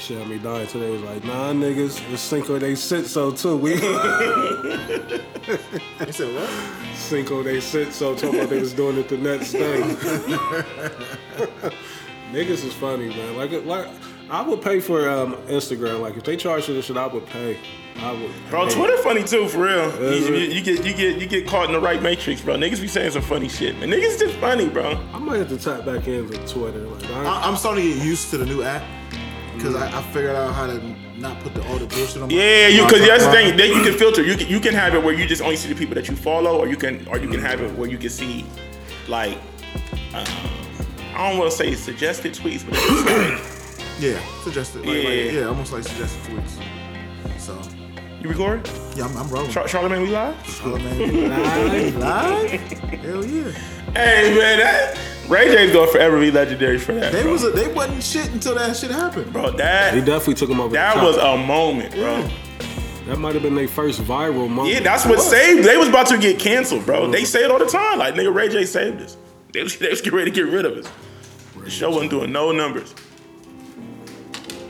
That shit had me dying today. It was like, nah, niggas, it's Cinco de Sitso too. We You said what? Cinco de Sitso talking about they was doing it the next day. niggas is funny, man. Like, like I would pay for um, Instagram. Like, if they charge for this shit, I would pay. I would. Bro, pay. Twitter funny too, for real. You, you- you get you get you get caught in the right matrix, bro. Niggas be saying some funny shit, man. Niggas just funny, bro. I might have to tap back into Twitter. Like, I, I, I'm starting to get used to the new app because I, I figured out how to not put the, all the bullshit on. my- Yeah, you because that's the thing. Then you can filter. You can you can have it where you just only see the people that you follow, or you can or you can have it where you can see like um, I don't want to say suggested tweets, but it's like Yeah, suggested. Like, yeah, like, yeah, almost like suggested tweets. So you record. yeah, I'm, I'm rolling. Char- Charlamagne, we live. Charlamagne, live, We live. Hell yeah. Hey man, that, Ray J's gonna forever be legendary for that, They bro. was a, they wasn't shit until that shit happened. bro, he that definitely took him over. that the was a moment, bro. That might have been their first viral moment. Yeah, that's what saved. They was about to get canceled, bro. They say it all the time. Like nigga, Ray J saved us. They was, they was getting ready to get rid of us. The show wasn't doing no numbers.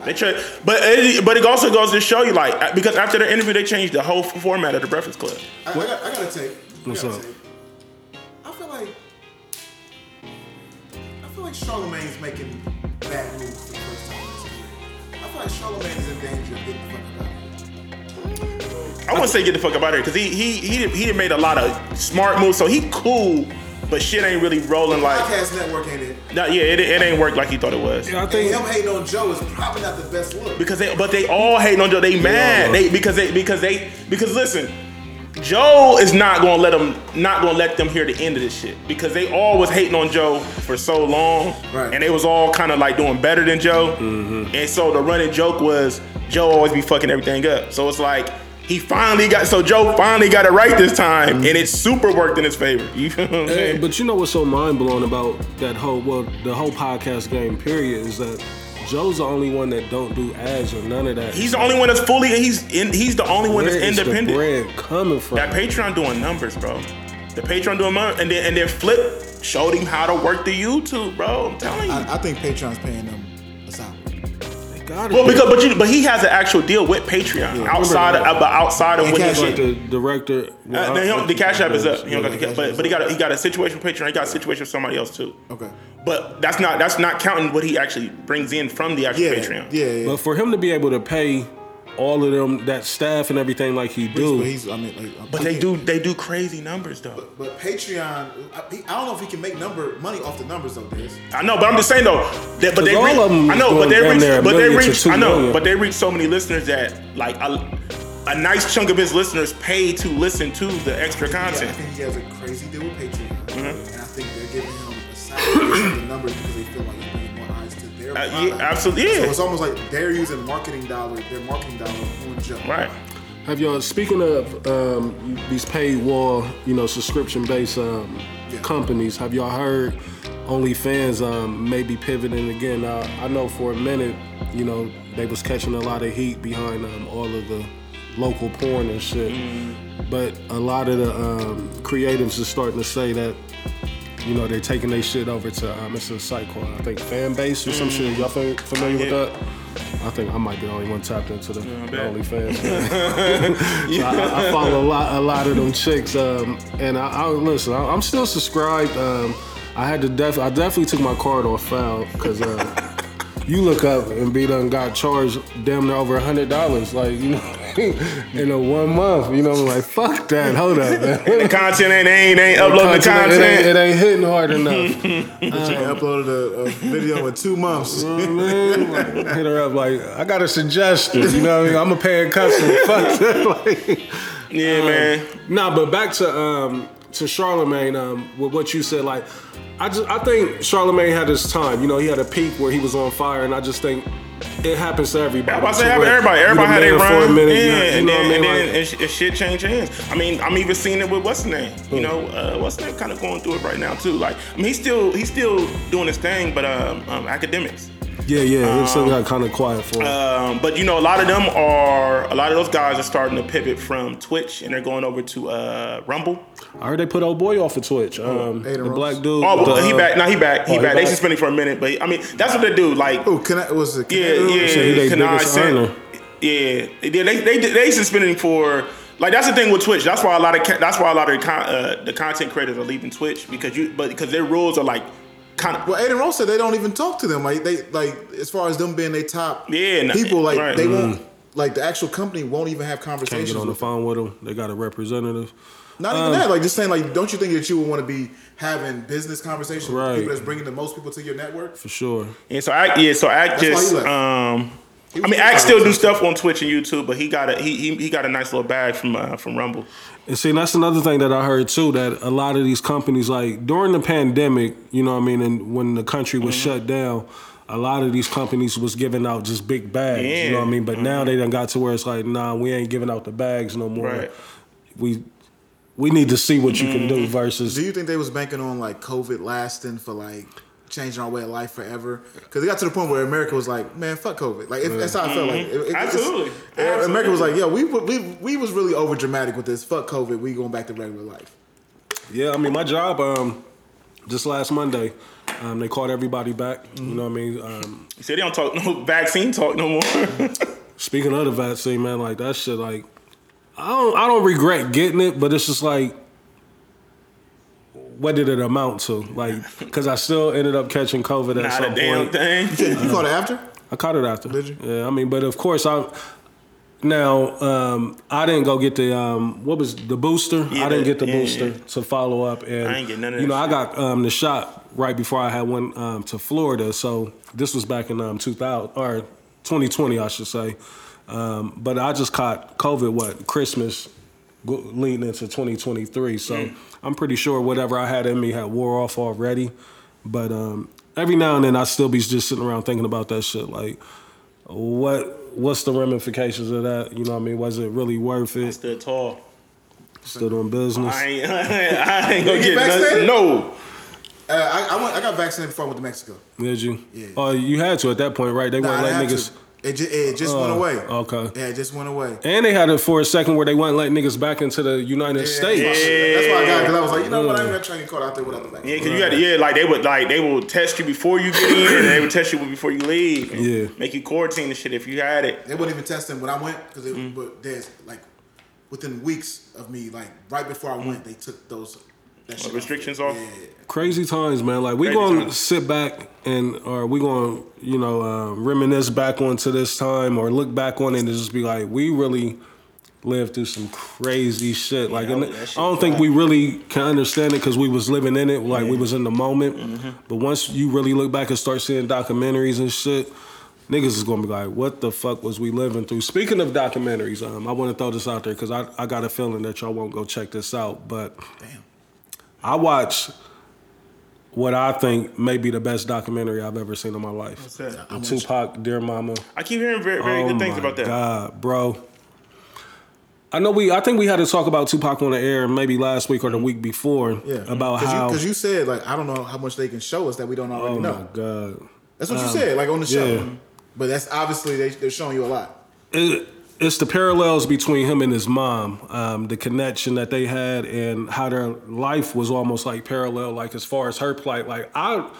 They tried, but it, but it also goes to show you like because after the interview they changed the whole format of the Breakfast Club. I, I, got, I gotta take. I What's gotta up? take- like Charlamagne's making bad moves for the first time in his career. I feel like Charlemagne is in danger of getting the fuck out. I wouldn't say get the fuck up out of here because he he he he did made a lot of smart moves, so he cool, but shit ain't really rolling like. Podcast network ain't it? Nah, yeah, it, it ain't worked like he thought it was. Yeah, I And think him hating on Joe is probably not the best look. Because they, but they all hating on Joe. They mad. are. They because they because they because listen, Joe is not gonna let them not gonna let them hear the end of this shit because they all was hating on Joe for so long, Right. and they was all kind of like doing better than Joe, mm-hmm. and so the running joke was Joe always be fucking everything up. So it's like. He finally got so Joe finally got it right this time, mm-hmm. and it super worked in his favor. You feel what I'm Hey, but you know what's so mind blowing about that whole well, the whole podcast game period is that Joe's the only one that don't do ads or none of that. He's the only one that's fully. He's in. He's the only one Where that's is the independent. coming from? That Patreon doing numbers, bro. The Patreon doing numbers, and then and then Flip showed him how to work the YouTube, bro. I'm telling you. I, I think Patreon's paying them a salary. Got it. well, because but you, but he has an actual deal with Patreon outside of remember but outside of And what he Cash like the director. Uh, the, he the cash app is up. He don't got the, Cash but but he got a, he got a situation with Patreon. He got a situation with somebody else too. Okay. But that's not that's not counting what he actually brings in from the actual Yeah. Patreon. Yeah. yeah. But for him to be able to pay all of them that staff and everything like he But do, he's, I mean, like, But they do they do crazy numbers though. But Patreon, I, he- I don't know if he can make number money off the numbers though, This I know, but I'm just saying though. That, but they all reach, of 'em I know, but they reach, but they reach. I know, million. but they reach so many listeners that like a, a nice chunk of his listeners pay to listen to the extra Yeah, I content. think he has a crazy deal with Patreon, Mm-hmm. The numbers because they feel like he's bringing more eyes to their Uh, yeah, absolutely, yeah. So it's almost like they're using marketing dollars, their marketing dollars on Joe. Right. have y'all speaking of um, these paywall, you know, subscription based um, Yeah. companies? Have y'all heard OnlyFans um, maybe pivoting again? Now, I know for a minute, you know, they was catching a lot of heat behind um, all of the local porn and shit. But a lot of the um, creatives are starting to say that, you know, they're taking their shit over to um, it's a site called I think Fanbase or some shit. Y'all familiar with that? I think I might be the only one tapped into the bet. OnlyFans. So I, I follow a lot, a lot of them chicks, um, and I, I listen. I, I'm still subscribed. Um, I had to def, I definitely took my card off foul because uh, you look up and be done got charged damn near over a hundred dollars, like you know, in a one month. You know, I'm like fuck that. Hold up, man. The content ain't ain't, ain't uploading the It ain't, content. it ain't hitting hard enough. They uploaded a, a video in two months. You know what I mean? Like, hit her up like I got a suggestion. You know what I mean? I'm a paying customer. Fuck that. Like, Yeah, man. Nah, but back to um to Charlamagne, um, with what you said, like I just I think Charlamagne had his time. You know, he had a peak where he was on fire, and I just think it happens to everybody. I'm about to say To happen to everybody. Everybody had their run. minute. yeah, you know- and what I then, and mean? then Like, and shit change hands. I mean, I'm even seeing it with what's his name. You know, uh, what's his name kind of going through it right now too. Like, I mean, he's still he's still doing his thing, but um, um Akademiks. Yeah, yeah. It still got kind of quiet for. Um, but you know, a lot of them are a lot of those guys are starting to pivot from Twitch and they're going over to uh, Rumble. I heard they put old boy off of Twitch. Um, the Rose. black dude. Oh, the, he uh, back. No, he back. He oh, he back. They back? suspended for a minute, but I mean, that's what they do. Like, Oh, can I, was it? yeah, Canelo? yeah, said he they Kanai biggest. Yeah, they, they they they suspending for like that's the thing with Twitch. That's why a lot of that's why a lot of the, con, uh, the content creators are leaving Twitch because you but because their rules are like kind of Well, Adin Ross said they don't even talk to them. Like they like as far as them being their top Yeah, no, people, like right. they Mm. won't like the actual company won't even have Can't conversations. get on the with them. phone with them. They got a representative. Not Um, even that. Like just saying, like, don't you think that you would want to be having business conversations Right. with people that's bringing the most people to your network? For sure. Yeah, so I yeah, so Act That's just um I mean doing Act still do stuff on Twitch and YouTube, but he got a he he, he got a nice little bag from uh, from Rumble. And see, that's another thing that I heard too. That a lot of these companies, like during the pandemic, you know, what I mean, and when the country was Mm-hmm. shut down, a lot of these companies was giving out just big bags. You know what I mean? But now they done got to where it's like, nah, we ain't giving out the bags no more. Right. We we need to see what you can Mm-hmm. do versus Do you think they was banking on like COVID lasting for like changing our way of life forever? Because it got to the point where America was like, man, fuck COVID. Like if, that's how I felt like. It- it- it's- Absolutely. America was like, Absolutely. yo, we we we was really over dramatic with this. Fuck COVID. We going back to regular life. Yeah, I mean, my job, um, just last Monday, um, they called everybody back. You know what I mean? Um, He said they don't talk no vaccine talk no more. speaking of the vaccine, man, like that shit, like I don't, I don't regret getting it, but it's just like, what did it amount to? Like, because I still ended up catching COVID at Not some a damn point. thing. You, said- you caught it after? I caught it after. Did you? Yeah, I mean, but of course I. Now, um, I didn't go get the um, what was the booster? Yeah, I didn't get the yeah, booster yeah. to follow up, and I ain't get none of you know that I got um, the shot right before I had went um, to Florida. So this was back in um, 2000 or 2020, I should say. Um, but I just caught COVID what Christmas go- leading into 2023. So Mm. I'm pretty sure whatever I had in me had wore off already. But um, every now and then I still be just sitting around thinking about that shit. Like, what what's the ramifications of that? You know what I mean? Was it really worth it? Stood tall. Still doing business. I ain't, I ain't gonna You get vaccinated? nothing. No. Uh, I, I went. I got vaccinated before I went to Mexico. Did you? Yeah. Oh, you had to at that point, right? They Nah, weren't I letting niggas. to. It just, it just went Oh, away. okay. Yeah, it just went away. And they had it for a second where they wouldn't let niggas back into the United States. Yeah, That's why I got because I was like, you know what? I ain't gonna get caught out there without the vaccine. Yeah, because you had to, yeah, like they would like they will test you before you get in, and they would test you before you leave. and Yeah. Make you quarantine and shit if you had it. They wouldn't even test them when I went because Mm. but there's like within weeks of me, like right before I Mm. went, they took those that shit restrictions off. off? Yeah. Crazy times, man. Like we Crazy gonna times. sit back and or we gonna you know uh, reminisce back onto this time or look back on it and just be like, we really lived through some crazy shit. Like, and that I don't think we really can understand it because we was living in it, like we was in the moment. Mm-hmm. But once you really look back and start seeing documentaries and shit. Niggas is gonna be like, what the fuck was we living through? Speaking of documentaries, um, I want to throw this out there because I, I got a feeling that y'all won't go check this out. But Damn. I watch what I think may be the best documentary I've ever seen in my life. What's that? The Tupac, Dear Mama. I keep hearing very, very oh good things about that. God, bro. I know we. I think we had to talk about Tupac on the air maybe last week or the week before Yeah. about Cause how. Cause you said like I don't know how much they can show us that we don't already oh know. my God. That's what you um, said, like on the show. yeah. But that's obviously they, they're showing you a lot. it, it's the parallels between him and his mom, um, the connection that they had, and how their life was almost like parallel. Like as far as her plight, like I,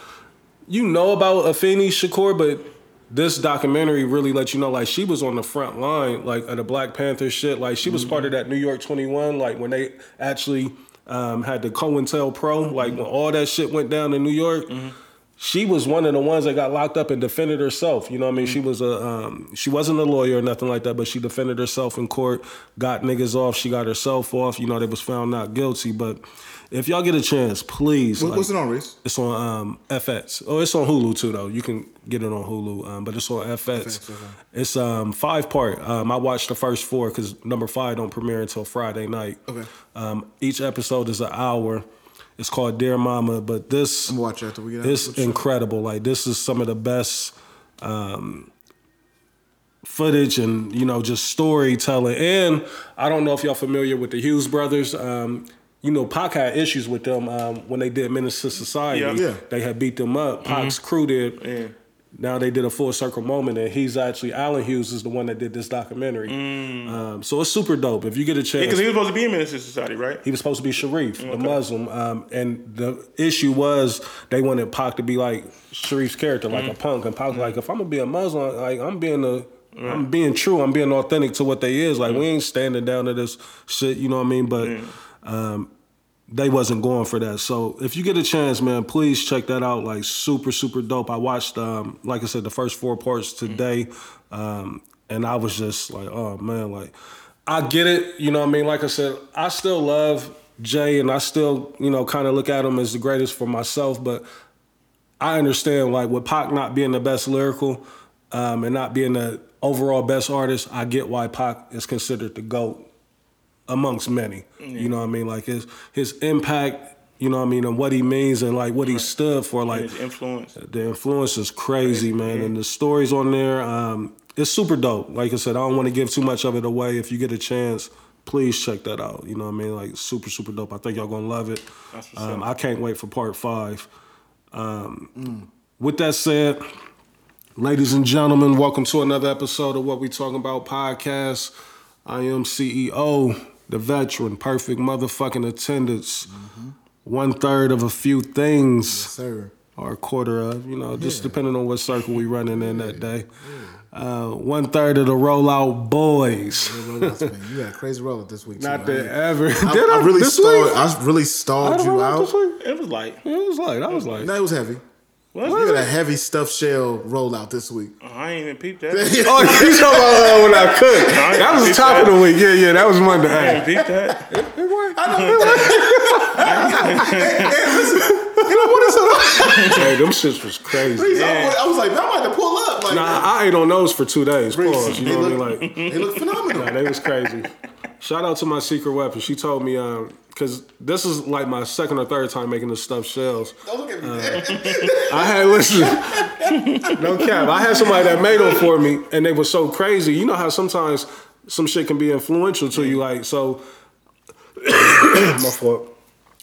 you know about Afeni Shakur, but this documentary really let you know like she was on the front line, like of the Black Panther shit. Like she was part of that New York Twenty One, like when they actually um, had the COINTELPRO, like when all that shit went down in New York she was one of the ones that got locked up and defended herself. You know what I mean? She was a um, she wasn't a lawyer or nothing like that, but she defended herself in court, got niggas off, she got herself off. You know, they was found not guilty. But if y'all get a chance, please. What, like, what's it on, Reese? it's on um, FX. Oh, it's on Hulu too, though. You can get it on Hulu, um, but it's on FX. FX, okay. It's um, five part. Um, I watched the first four because number five don't premiere until Friday night. Okay. Um, each episode is an hour. It's called Dear Mama, but this watch after we get out. it's What's incredible. Like this is some of the best um, footage and you know just storytelling. And I don't know if y'all familiar with the Hughes brothers. Um, you know, Pac had issues with them um, when they did Menace to Society. Yeah. Yeah. They had beat them up. Pac's crew did. Yeah. Now they did a full circle moment, and he's actually Allen Hughes is the one that did this documentary. Mm. Um, so it's super dope. If you get a chance, Because he was supposed to be in Menace to Society, right? he was supposed to be Sharif, the Muslim, um, and the issue was they wanted Pac to be like Sharif's character, like Mm. a punk, and Pac was like, if I'm gonna be a Muslim, like I'm being a, am being true, I'm being authentic to what they is. Like Mm. we ain't standing down to this shit, you know what I mean? But um, they wasn't going for that. So if you get a chance, man, please check that out. Like super, super dope. I watched, um, like I said, the first four parts today, um, and I was just like, oh man, like I get it. You know what I mean? Like I said, I still love Jay, and I still, you know, kind of look at him as the greatest for myself. But I understand, like with Pac not being the best lyrical um, and not being the overall best artist, I get why Pac is considered the goat amongst many. You know what I mean? Like his his impact, you know what I mean, and what he means and like what he stood for. Like His influence. the influence is crazy, man, and the stories on there, um, it's super dope. Like I said, I don't want to give too much of it away. If you get a chance, please check that out. You know what I mean? Like super, super dope. I think y'all gonna love it. Um. I can't wait for part five. Um, With that said, ladies and gentlemen, welcome to another episode of What We Talking About podcast. I am CEO, the veteran, perfect motherfucking attendance. One third of a few things Sir. or a quarter of, you know, just depending on what circle we running in that day. Uh, one third of the rollout boys. You had a crazy rollout this week. Not too. that I, ever. I, Did I really This stalled. week? I really I stalled you out. It was like, It was like, I was like, No, it was heavy. What? You got a heavy stuffed shell rollout this week. Oh, I ain't even peeped that. oh, you talking about uh, when I cooked? That was the top of the week. Yeah, yeah, that was Monday. I Hey, ain't peeped that. It worked. I don't know. hey, them shits was crazy. I, I was like, man, I might have to pull up. Like, Nah, I ate on those for two days. Pause. You they, know what I mean? Like, they look phenomenal. Nah, they was crazy. Shout out to my secret weapon. She told me because this is like my second or third time making the stuffed shells. Don't look at me. Uh, I had listen, no cap. I had somebody that made them for me, and they were so crazy. You know how sometimes some shit can be influential to you, like so. my fault.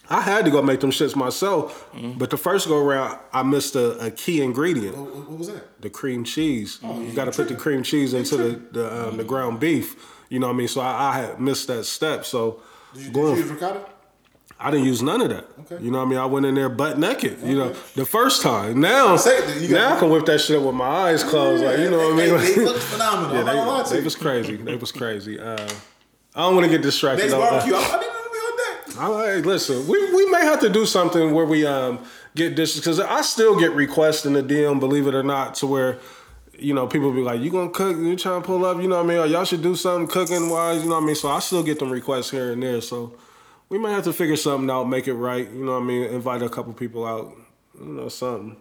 I had to go make them shits myself, but the first go around, I missed a, a key ingredient. what, what was that? the cream cheese. you got to put the cream cheese into the the, um, the ground beef. You know what I mean? So I, I had missed that step. So Did you, did you use ricotta? I didn't use none of that. Okay. You know what I mean? I went in there butt naked. You know, the first time. Now, you now I can whip that shit up with my eyes closed. Like you know what I mean? They, they looked phenomenal. yeah, I'm not gonna lie they, to they was crazy. They was crazy. Uh, I don't want to get distracted. Next. Barbecue, I, I didn't want to be on that. All right, listen, we, we may have to do something where we um get dishes because I still get requests in the DM, believe it or not, to where you know people be like, "You gonna cook? You trying to pull up? You know what I mean? Or y'all should do something cooking wise. You know what I mean?" So I still get them requests here and there. So we might have to figure something out, make it right. You know what I mean? Invite a couple people out. You know something.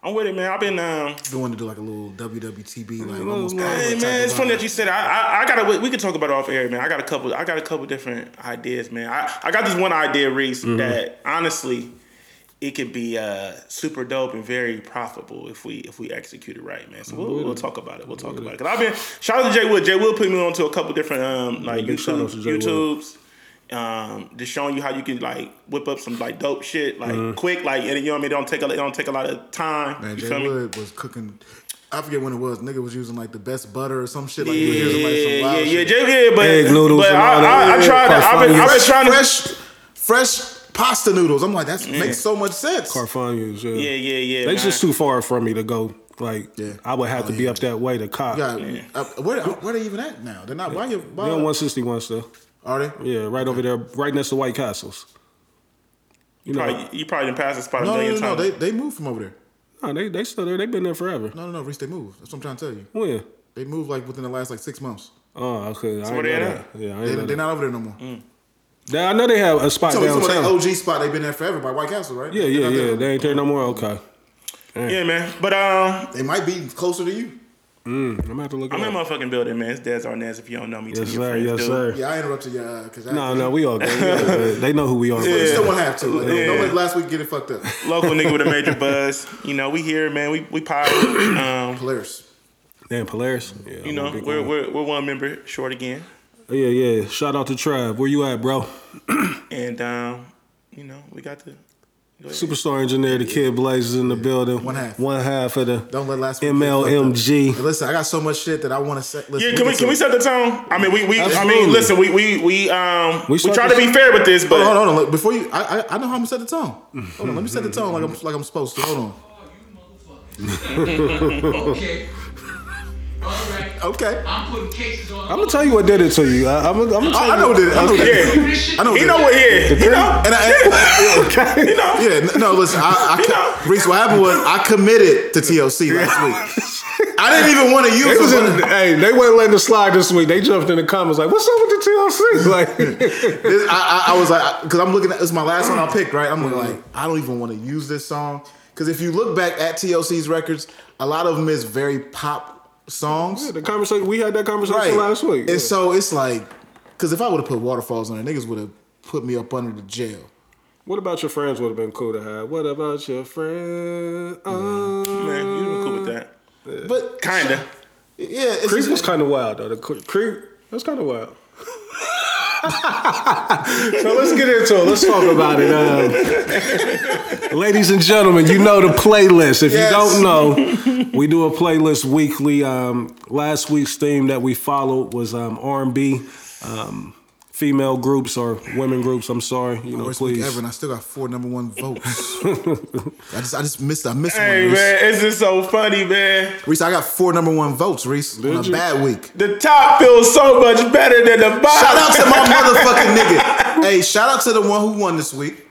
I'm with it, man. I've been. Um, We wanted to do like a little WWTB, like almost. Hey man, it's funny that you said. It. I, I I gotta. We, we can talk about it off air, man. I got a couple. I got a couple different ideas, man. I, I got this one idea, Reese, Mm-hmm. that honestly, it could be uh, super dope and very profitable if we if we execute it right, man. So we'll, we'll talk about it. We'll talk about it. Cause I've been shout out to Jay Wood. Jay Wood put me on to a couple different um like big YouTube to Jay Wood. YouTubes. Um, just showing you how you can like whip up some like dope shit like Mm-hmm. quick like and you know what I mean. It don't take a it don't take a lot of time. Man, you Jay feel me? Wood was cooking. I forget when it was. Nigga was using like the best butter or some shit. Like Yeah, he was using like some yeah, wild yeah, shit. Jay- yeah, but Egg noodles but and I, I, I tried. I've been, I've been fresh, trying to. fresh, fresh pasta noodles. I'm like, that makes so much sense. Carfagna's, yeah. Yeah, yeah, yeah. They man. just too far from me to go. Like Yeah. I would have Oh, to be yeah. up that way to cop. Yeah, uh, uh, where uh, where they even at now? They're not. Why you? Why, They're on 161 still. are they? Yeah, right over there, right next to White Castles. You know, Probably, you probably didn't pass the spot a No, no, million no, no. times. They they moved from over there. no, they they still there. They've been there forever. No, no, no, Reese. They moved. That's what I'm trying to tell you. When? They moved like within the last like six months. Oh, okay. I where they at? Yeah, I they, They're that. not over there no more. They- I know they have a spot So some of downtown. that OG spot they've been there forever by White Castle, right? yeah, They're yeah, there yeah. They ain't there no more. Okay. yeah, man. But um, They might be closer to you. Mm, I'm gonna have to look I'm in a up. motherfucking building, man. It's Des Arnaz. If you don't know me, tell Yes, your sir. friends, Yes, dude. sir. Yeah, I interrupted you because I No, no, we all good. We all. They know who we are. You still want to have to. Like, Yeah. Don't let last week get it fucked up. Local nigga with a major buzz. You know, we here, man. We we power. Um, Polaris. Damn, Polaris. Yeah, you I'm know, we're, we're we're one member short again, Yeah, yeah. Shout out to Trav. Where you at, bro? and um, you know, we got the Superstar engineer, the kid Blaze is in the building. One half. One half of the Don't let last week get fucked up. MLMG. Hey, Listen, I got so much shit that I want to set. Listen, Yeah, can we get can we set the tone? I mean, we we I mean, listen, we we we um We we, try to this- be fair with this, but Hold on, hold on. Look, before you, I, I I know how I'm gonna set the tone. Hold on, let me set the tone like I'm like I'm supposed to. Hold on. Okay. All right. Okay. I'm putting cases on. I'm gonna tell you what did it to you. I, I'm, gonna- I'm gonna tell I, I you. know what did it. I know what did it. yeah, I know he know it. what here, you know. And I, You know. yeah, no, listen, I, I co- Reese, what happened was I committed to TLC last week. I didn't even want to use They was it. in, hey, they wasn't letting it slide this week. They jumped in the comments like, "What's up with the TLC?" Like, This- I, I, I was like, because I'm looking at it's my last one I picked, right? I'm like, mm-hmm. I don't even want to use this song because if you look back at TLC's records, a lot of them is very pop songs, the conversation we had that conversation right? last week. And so it's like, because if I would have put waterfalls on it, niggas would have put me up under the jail. what about your friends? Would have been cool to have. What about your friend? Uh, Man, you been cool with that? But Kinda. yeah, it's Creep just- was kind of wild though. The cre- creep that's kind of wild. so let's get into it. Let's talk about it. Um, ladies and gentlemen, you know the playlist. If Yes. you don't know, we do a playlist weekly. Um, last week's theme that we followed was um, R&B, um, female groups or women groups. I'm sorry, you know, Worst week please. ever, and I still got four number one votes. I just, I just missed, I missed Hey one. Reese. man, it's just so funny, man. Reese, I got four number one votes. Reese, on a you? bad week. The top feels so much better than the bottom. Shout out to my motherfucking nigga. Hey, shout out to the one who won this week.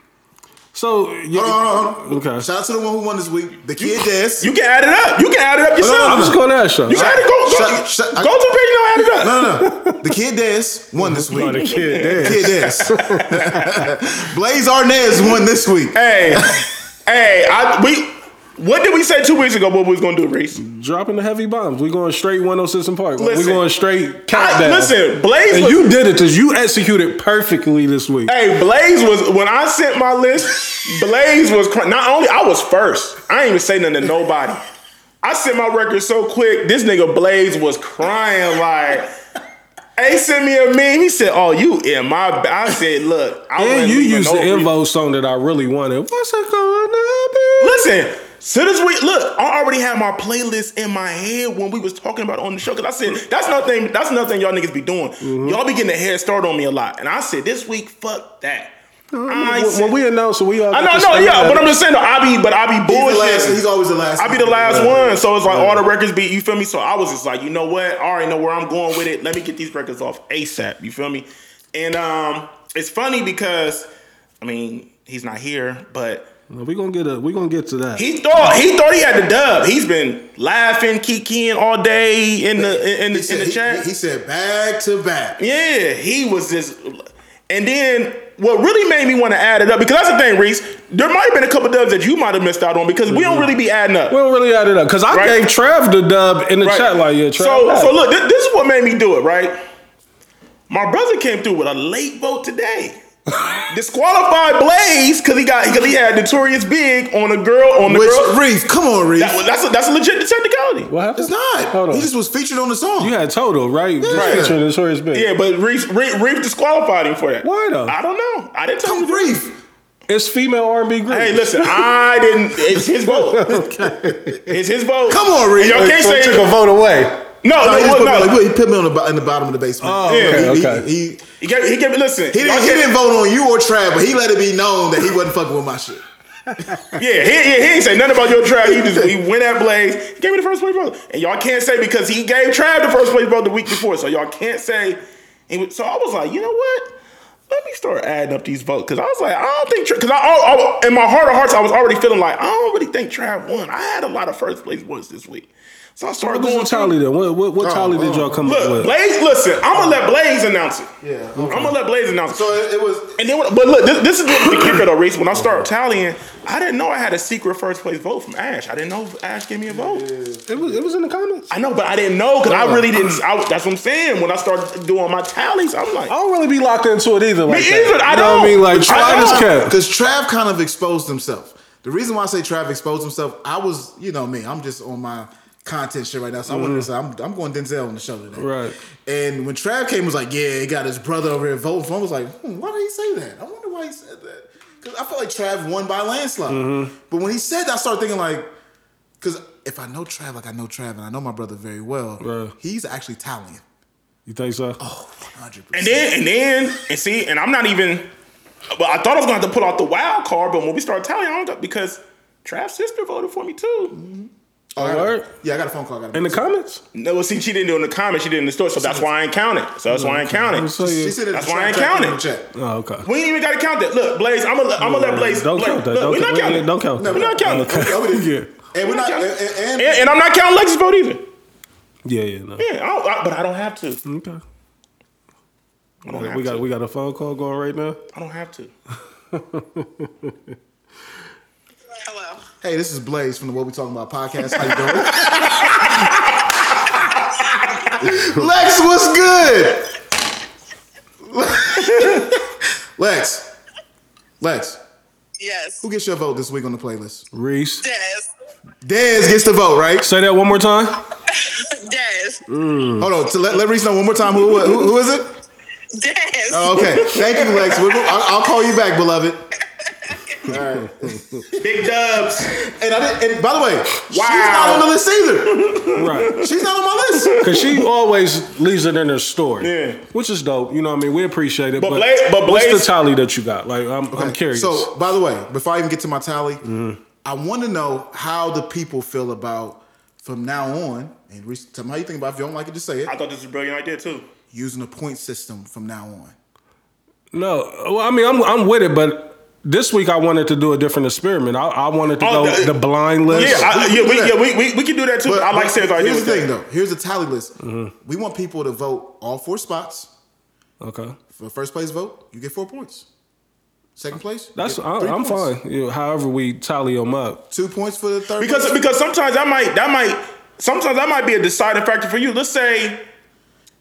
So, yeah, Hold on, hold on, okay. Shout out to the one who won this week. The kid Dez. You can add it up. You can add it up yourself. I'm just going to ask you. You got to go. Go, Shut- shut- go to the page and add it up. no, no, no. The kid Dez won this week. Oh, the kid there. Kid Dez. Blaze Arnez won this week. Hey, hey, I, we. What did we say two weeks ago? What we was gonna do, Reese? Dropping the heavy bombs. We going straight 106 and Park. we going straight I, countdown. listen, Blaze. And was, you did it because you executed perfectly this week. Hey, Blaze was when I sent my list. Blaze was not only I was first. I ain't even say nothing to nobody. I sent my record so quick. This nigga Blaze was crying like. Hey, sent me a meme. He said, "Oh, you in my?" ba-" I said, "Look, I And you used the En Vogue song that I really wanted. What's it gonna be? Listen, soon as we look, I already had my playlist in my head when we was talking about it on the show. Cause I said that's nothing. That's nothing y'all niggas be doing. Mm-hmm. Y'all be getting a head start on me a lot. And I said this week, fuck that. I When, said- when we announced it, we all I got know, to no, yeah, but it. I'm just saying, though, I be, but I be He's, last, he's always the last. I be the last one, so it's like all the records be, you feel me? So I was just like, you know what? I already know where I'm going with it. Let me get these records off ASAP. You feel me? And um, it's funny because, I mean, he's not here, but we gonna get a, we gonna get to that. he thought he thought he had the dub. He's been laughing, kikiing all day in the in, in the, said, in the chat. he said back to back. Yeah, he was just. And then what really made me want to add it up because that's the thing, Reese. There might have been a couple dubs that you might have missed out on because we don't mm-hmm. really be adding up. we don't really add it up because I Right. gave Trav the dub in the Right. chat like yeah. Trav so had so look, this, this is what made me do it. Right, my brother came through with a late vote today. Disqualified Blaze because he got because he had Notorious Big on a girl on the Which girl. Reef, come on, Reef. That, that's a, that's a legit technicality. what happened? it's not. Hold on. He just was featured on the song. you had Toto right? Just Yeah. featuring Notorious Big. Yeah, but Reef, Reef, Reef disqualified him for that. Why though? I don't know. I didn't tell Come him. to do it. Reef. It's female R&B group. Hey, listen, I didn't. It's his vote. It's his vote. Come on, Reef. Y'all can't So say took a vote away. No. No, No, he, just no, put me, like, he put me on the, in the bottom of the basement. Oh, Yeah, okay, he, okay. He, he, He gave, he gave me listen. he, didn't, he didn't vote on you or Trav, but he let it be known that he wasn't fucking with my shit. Yeah, he, he, he ain't say nothing about your Trav. He just he went at Blaze. He gave me the first place vote, and y'all can't say because he gave Trav the first place vote the week before. So y'all can't say. Was, so I was like, you know what? Let me start adding up these votes because I was like, I don't think because I, I, I- in my heart of hearts I was already feeling like I don't really think Trav won. I had a lot of first place votes this week, so I started What going was tally then? What, what, what Oh, tally did oh. y'all come Look, up with? Blaze, listen, I'm gonna let Blaze announce it. Yeah, I'm gonna let Blaze announce it. So it, it was. And then, when- but look, this, this is what the kicker though, Reese. When I start tallying, I didn't know I had a secret first place vote from Ash. I didn't know Ash gave me a vote. It was, it was in the comments. I know, but I didn't know because I oh. really didn't. I, that's what I'm saying. When I started doing my tallies, I'm like, I don't really be locked into it either. Like Me that. either, I you know what I don't. mean? Like I try don't. this cat. Because Trav kind of exposed himself. The reason why I say Trav exposed himself, I was, you know me, I'm just on my content shit right now. So I wanted to say, I'm, I'm going Denzel on the show today. Right. And when Trav came, was like, yeah, he got his brother over here voting for him. I was like, hmm, why did he say that? I wonder why he said that. Cause I felt like Trav won by landslide. Mm-hmm. But when he said that, I started thinking like, because if I know Trav like I know Trav and I know my brother very well, Right. he's actually Italian. You think so? Oh, 100%. And then and then and see, and I'm not even. But I thought I was gonna have to pull out the wild card, but when we start tallying, I don't got because Trav's sister voted for me too. Oh, I got- word? Yeah, I got a phone call. I got a In the comments? No, well, see, she didn't do it in the comments, she did it in the store, so that's why I ain't count it. So that's why I ain't count it. So She said it That's why I ain't chat, counting. in the chat. Oh, okay. We ain't even got to count that. Look, Blaze, I'm gonna I'm gonna let uh, Blaze. Don't Blaze- count that. Look, Don't we're not count- counting. Don't count that. We're not counting. Okay. Yeah, we did. And we're not. Yeah. And, and, And, and I'm not counting Lex's vote either. Yeah, yeah, no. Yeah, I don't, I, but I don't have to. Okay. I don't have We got to. we got a phone call going right now. I don't have to. Hello. hey, this is Blaze from the What We Talking About podcast. How you doing? Lex, what's good? Lex, Lex, Yes. who gets your vote this week on the playlist? Reese. Des. Dez gets the vote, right? Say that one more time. Dez. Mm. Hold on, to let, let Reese know one more time. Who, who, who is it? Dez. Oh, okay, thank you, Lex. I'll, I'll call you back, beloved. Big dubs. And, I did, and by the way, she's Wow. not on the list either. Right. She's not on my list. Cause she always leaves it in her story. Yeah. Which is dope. You know what I mean? We appreciate it. But But, Blaze- but what's the tally that you got? Like I'm, I'm curious. So, by the way, before I even get to my tally, mm-hmm. I want to know how the people feel about from now on. And Reese, tell me how you think about. it. If you don't like it, just say it. I thought this was a brilliant idea too. Using a point system from now on. no, well, I mean I'm I'm with it, but this week I wanted to do a different experiment. I, I wanted to Oh, go the- the blind list. Yeah, I, we yeah, can we, do that. yeah, we, we, we can do that too. I like Sam's idea. Here's the thing, that. though. Here's the tally list. Mm-hmm. We want people to vote all four spots. Okay. For first place vote, you get four points. Second place, you That's get I, three I'm points. fine. You know, however we tally them up. Two points for the third. Because place. because sometimes that might that might sometimes that might be a deciding factor for you. Let's say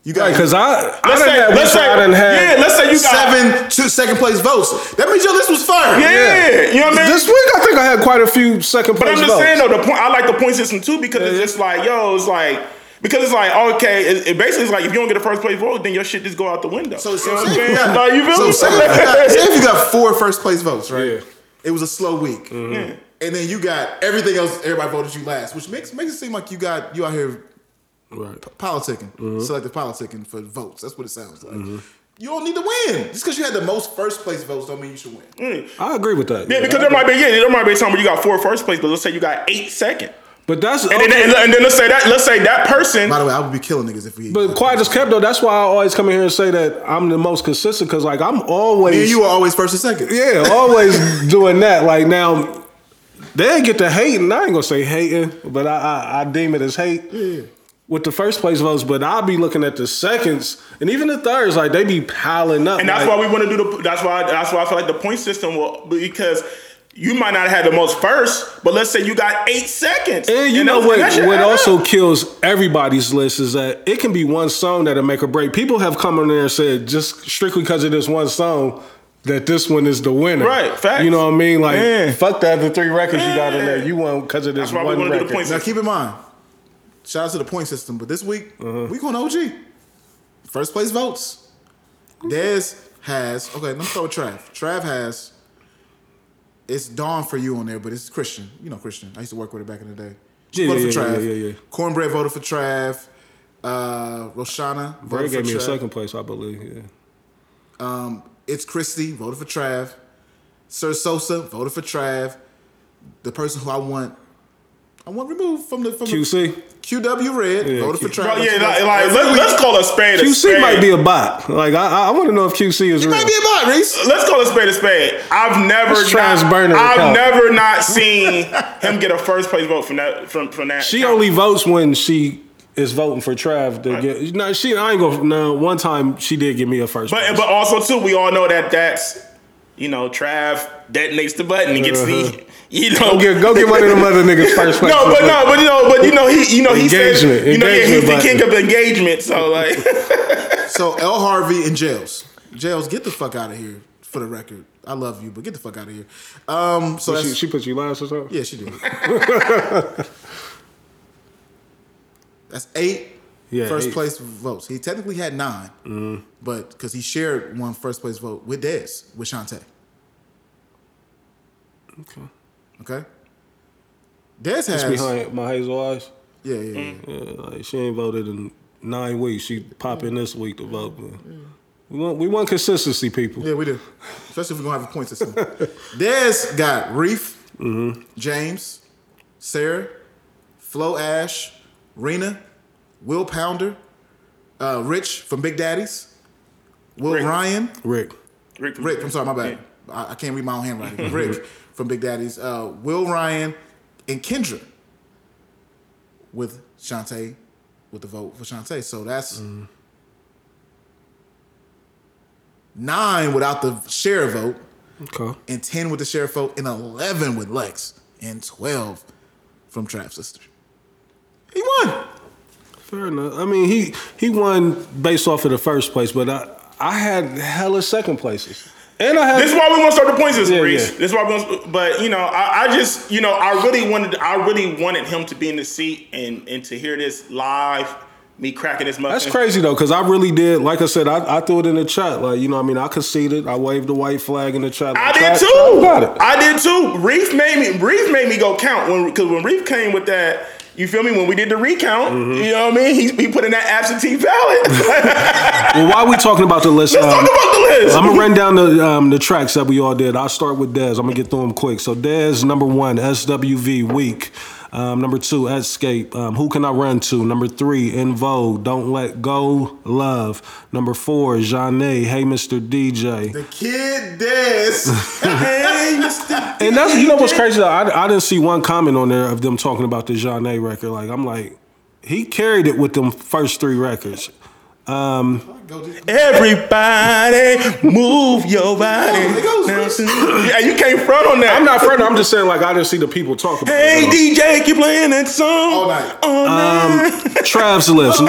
you got Because I I let's done say had let's weeks say I done had yeah, let's say you got seven two second place votes. That means your list was fire. yeah, you know what I mean. This week I think I had quite a few second place. But place I'm just votes. saying though, the point I like the point system too because it's just like yo, it's like because it's like okay, it, it basically is like if you don't get a first place vote, then your shit just go out the window. So, so you know what I'm say saying? you got- Like, you feel so me? say if you got, say if you got four first place votes, right? Yeah. It was a slow week, Mm-hmm. and then you got everything else. Everybody voted you last, which makes makes it seem like you got you out here Right. politicking, Mm-hmm. selective politicking for votes. That's what it sounds like. You don't need to win just because you had the most first place votes. Don't mean you should win. I agree with that. Yeah, because there might be yeah, there might be time where you got four first place, but let's say you got eight second, But that's and then okay. and, and then let's say that let's say that person. By the way, I would be killing niggas if we. But quiet as kept though. That's why I always come in here and say that I'm the most consistent because like I'm always and you are always first and second. yeah always doing that. Like now they get to hating. I ain't gonna say hating, but I I, I deem it as hate. With the first place votes, but I'll be looking at the seconds and even the thirds, like they be piling up. And that's like, why we want to do the. That's why. That's why I feel like the point system will because you might not have the most first, but let's say you got eight seconds. And you know what? What also up. kills everybody's list is that it can be one song that'll make or break. People have come in there and said just strictly because of this one song that this one is the winner. Right, facts. You know what I mean? Like Yeah. fuck the other three records you got in there. You won because of this That's why we one wanna do the record. Now keep in mind, shout out to the point system, but this week Uh-huh. we going OG. First place votes. Dez has okay. Let me start with Trav. Trav has. It's Dawn for you on there, but it's Christian. You know Christian. I used to work with her back in the day. She Yeah, voted yeah, for yeah, Trav. yeah, yeah, yeah. Cornbread voted for Trav. Uh, Roshana voted for gave me a second place, I believe. Yeah. Um, It's Christy voted for Trav. Sir Sosa voted for Trav. The person who I want, I want removed from the from QC. the QW Red Yeah, voted for Q- Trav. Bro, yeah, like, like let, let's call a spade a QC spade. might be a bot. Like I, I want to know if QC is It real. might be a bot, Reese. Let's call a spade a spade. I've never That's trans not, burner I've account. never not seen him get a first place vote from that from from that. She account. only votes when she is voting for Trav to get. No, she. I ain't gonna. No, one time she did give me a first. But place. but also too, we all know that that's you know Trav detonates the button and gets the you know Uh-huh. Go get, go get one of them other niggas first. No, but no, but you know, but you know, he, you know, he says, Engagement, you know, yeah, he's the king of engagement. So like, So L Harvey and Jails. Jails, get the fuck out of here. For the record, I love you, but get the fuck out of here. Um, so she, that's, she put you last or something. yeah, she did. that's eight Yeah, first eight. place votes. He technically had 9 mm-hmm. but because he shared one first place vote with Dez with Shantae. Okay. Okay. Dez has. Behind my hazel eyes. Yeah, yeah, yeah. Mm-hmm. Yeah, like she ain't voted in nine weeks. She pop in mm-hmm. this week to vote. Man. We want we want consistency, people. Yeah, we do. Especially if we're gonna have a point system. Dez got Reef, James, Sarah, Flo Ash, Rena, Will Pounder, uh, Rich from Big Daddies, Will Rick. Ryan, Rick. Rick, Rick. I'm sorry, my bad. I, I can't read my own handwriting. Rick from Big Daddies, uh, Will Ryan, and Kendra with Shantae with the vote for Shantae. So that's nine without the share vote. Okay. and 10 with the sheriff vote, and 11 with Lex, and 12 from Trap Sister. He won. Fair enough. I mean, he he won based off of the first place, but I I had hella second places, and I had This is why we want to start the points system, Yeah, Reese. yeah. This is why we want. To, but you know, I, I just you know, I really wanted, I really wanted him to be in the seat and and to hear this live, me cracking his muffin. That's crazy though, because I really did. Like I said, I, I threw it in the chat. Like you know, what I mean, I conceded. I waved the white flag in the chat. I did too. Got it. I did too. Reef made me. Reef made me go count when because when Reef came with that. You feel me? When we did the recount, Mm-hmm. you know what I mean? He, he put in that absentee ballot. well, while we talking about the list, Let's um, talk about the list. I'm gonna run down the um, the tracks that we all did. I'll start with Dez. I'm gonna get through them quick. So Dez, number one, SWV, Weak. Um, number two, Xscape. Um, Who Can I Run To? Number three, En Vogue, Don't Let Go, Love. Number four, Zhané, Hey Mr. DJ. The kid Dez. hey, Mr. And that's you know what's crazy though. I, I didn't see one comment on there of them talking about the Zhané record. Like I'm like, he carried it with them first three records. Everybody, move your body. yeah, you can't front on that. I'm not fronting. I'm just saying like I didn't see the people talk about Hey it. DJ, keep playing that song All night. all night. Trav's list.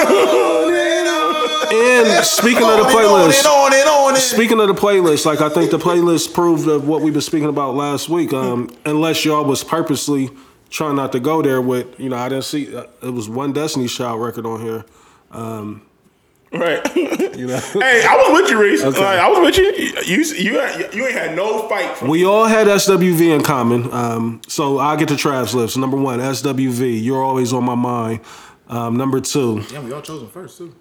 And speaking of the playlist, on and on and speaking of the playlist, like I think the playlist proved of what we've been speaking about last week. Um, unless y'all was purposely trying not to go there with, you know, I didn't see. Uh, it was one Destiny Child record on here. Right. You know, hey, I was with you, Reese. Okay. Like, I was with you. You you you, you ain't had no fight. From we all had SWV in common. Um, so I'll get to Trav's list. Number one, SWV. You're always on my mind. Um, number two, Damn, we all chose him first, too.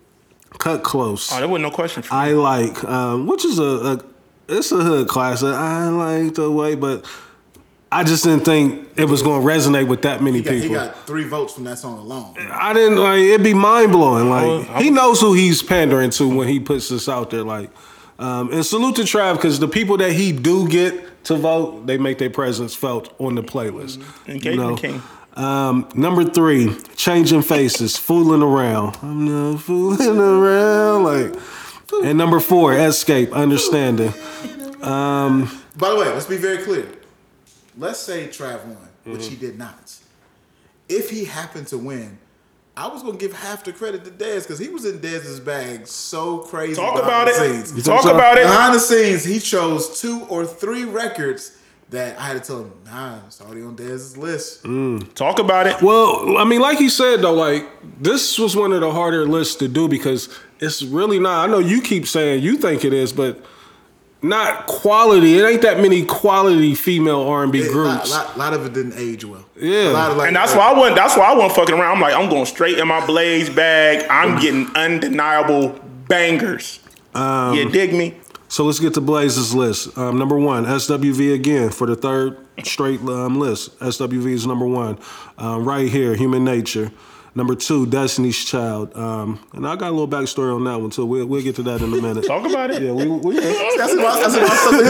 Kut Klose. oh, there wasn't no question. For I like, um, which is a, a it's a hood classic. I like the way, but I just didn't think it was going to resonate with that many He got, he got three votes from that song alone. I didn't like it'd be mind blowing. Like he knows who he's pandering to when he puts this out there. Like, um, and salute to Trav because the people that he do get to vote, they make their presence felt on the playlist. Engagement king. Um, number three, changing faces, fooling around. I'm not fooling around. Like, and number four, Xscape, understanding. By the way, let's be very clear. Let's say Trav won, which Mm-hmm. he did not. If he happened to win, I was gonna give half the credit to Dez because he was in Dez's bag so crazy. Talk about the it. Scenes. Talk so? about it. Behind the scenes, he chose two or three records that I had to tell him, nah, it's already on Dez's list. Talk about it. Well, I mean, like he said though, like this was one of the harder lists to do because it's really not. I know you keep saying you think it is, but not quality. It ain't that many quality female R and B lot, groups. lot, lot of it didn't age well. Yeah. A lot of, like, And that's why I wasn't. That's why I wasn't fucking around. I'm like, I'm going straight in my Blaze bag. I'm getting undeniable bangers. you dig me? So let's get to Blaze's list. Um, number one, SWV again for the third straight um, list. SWV is number one, um, right here. Human Nature. Number two, Destiny's Child. Um, and I got a little backstory on that one too. We'll, we'll get to that in a minute. Talk about it. Yeah, we, we That's my, that's my stuff to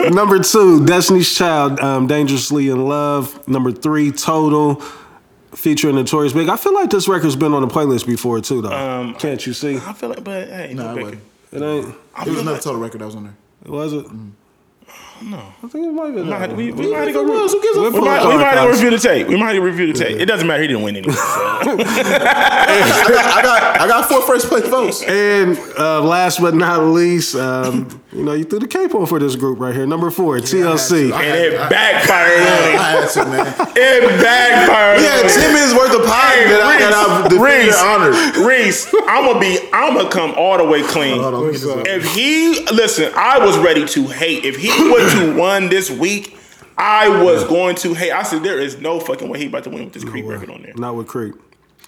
him. So Number two, Destiny's Child, um, Dangerously in Love. Number three, Total, featuring Notorious Big. I feel like this record's been on the playlist before too, though. Um, Can't you see? I feel like, but hey, no, no, it wasn't. It ain't. It was another total record that was on there. Was it? No. I think it might be. We might, that we, one. we might have to go. Who gives a We'll might, we might have to review the tape. We might have to review the tape. It doesn't matter. He didn't win anyway. so. I got, I got, I got four first place votes. And uh, last but not least, um, you know, you threw the cape on for this group right here. Number four, TLC. And it I- backfired on him. had to, man. It backfired. We had on him. 10 minutes worth of pod Hey, that, I, that I've defended Reese, honored. Reese, I'm gonna be, I'm gonna come all the way clean. Hold on, let me get up. If he listen, I was ready to hate. If he was to won this week, I was going to hate. I said there is no fucking way he about to win with this Creep record on there. Not with Creep.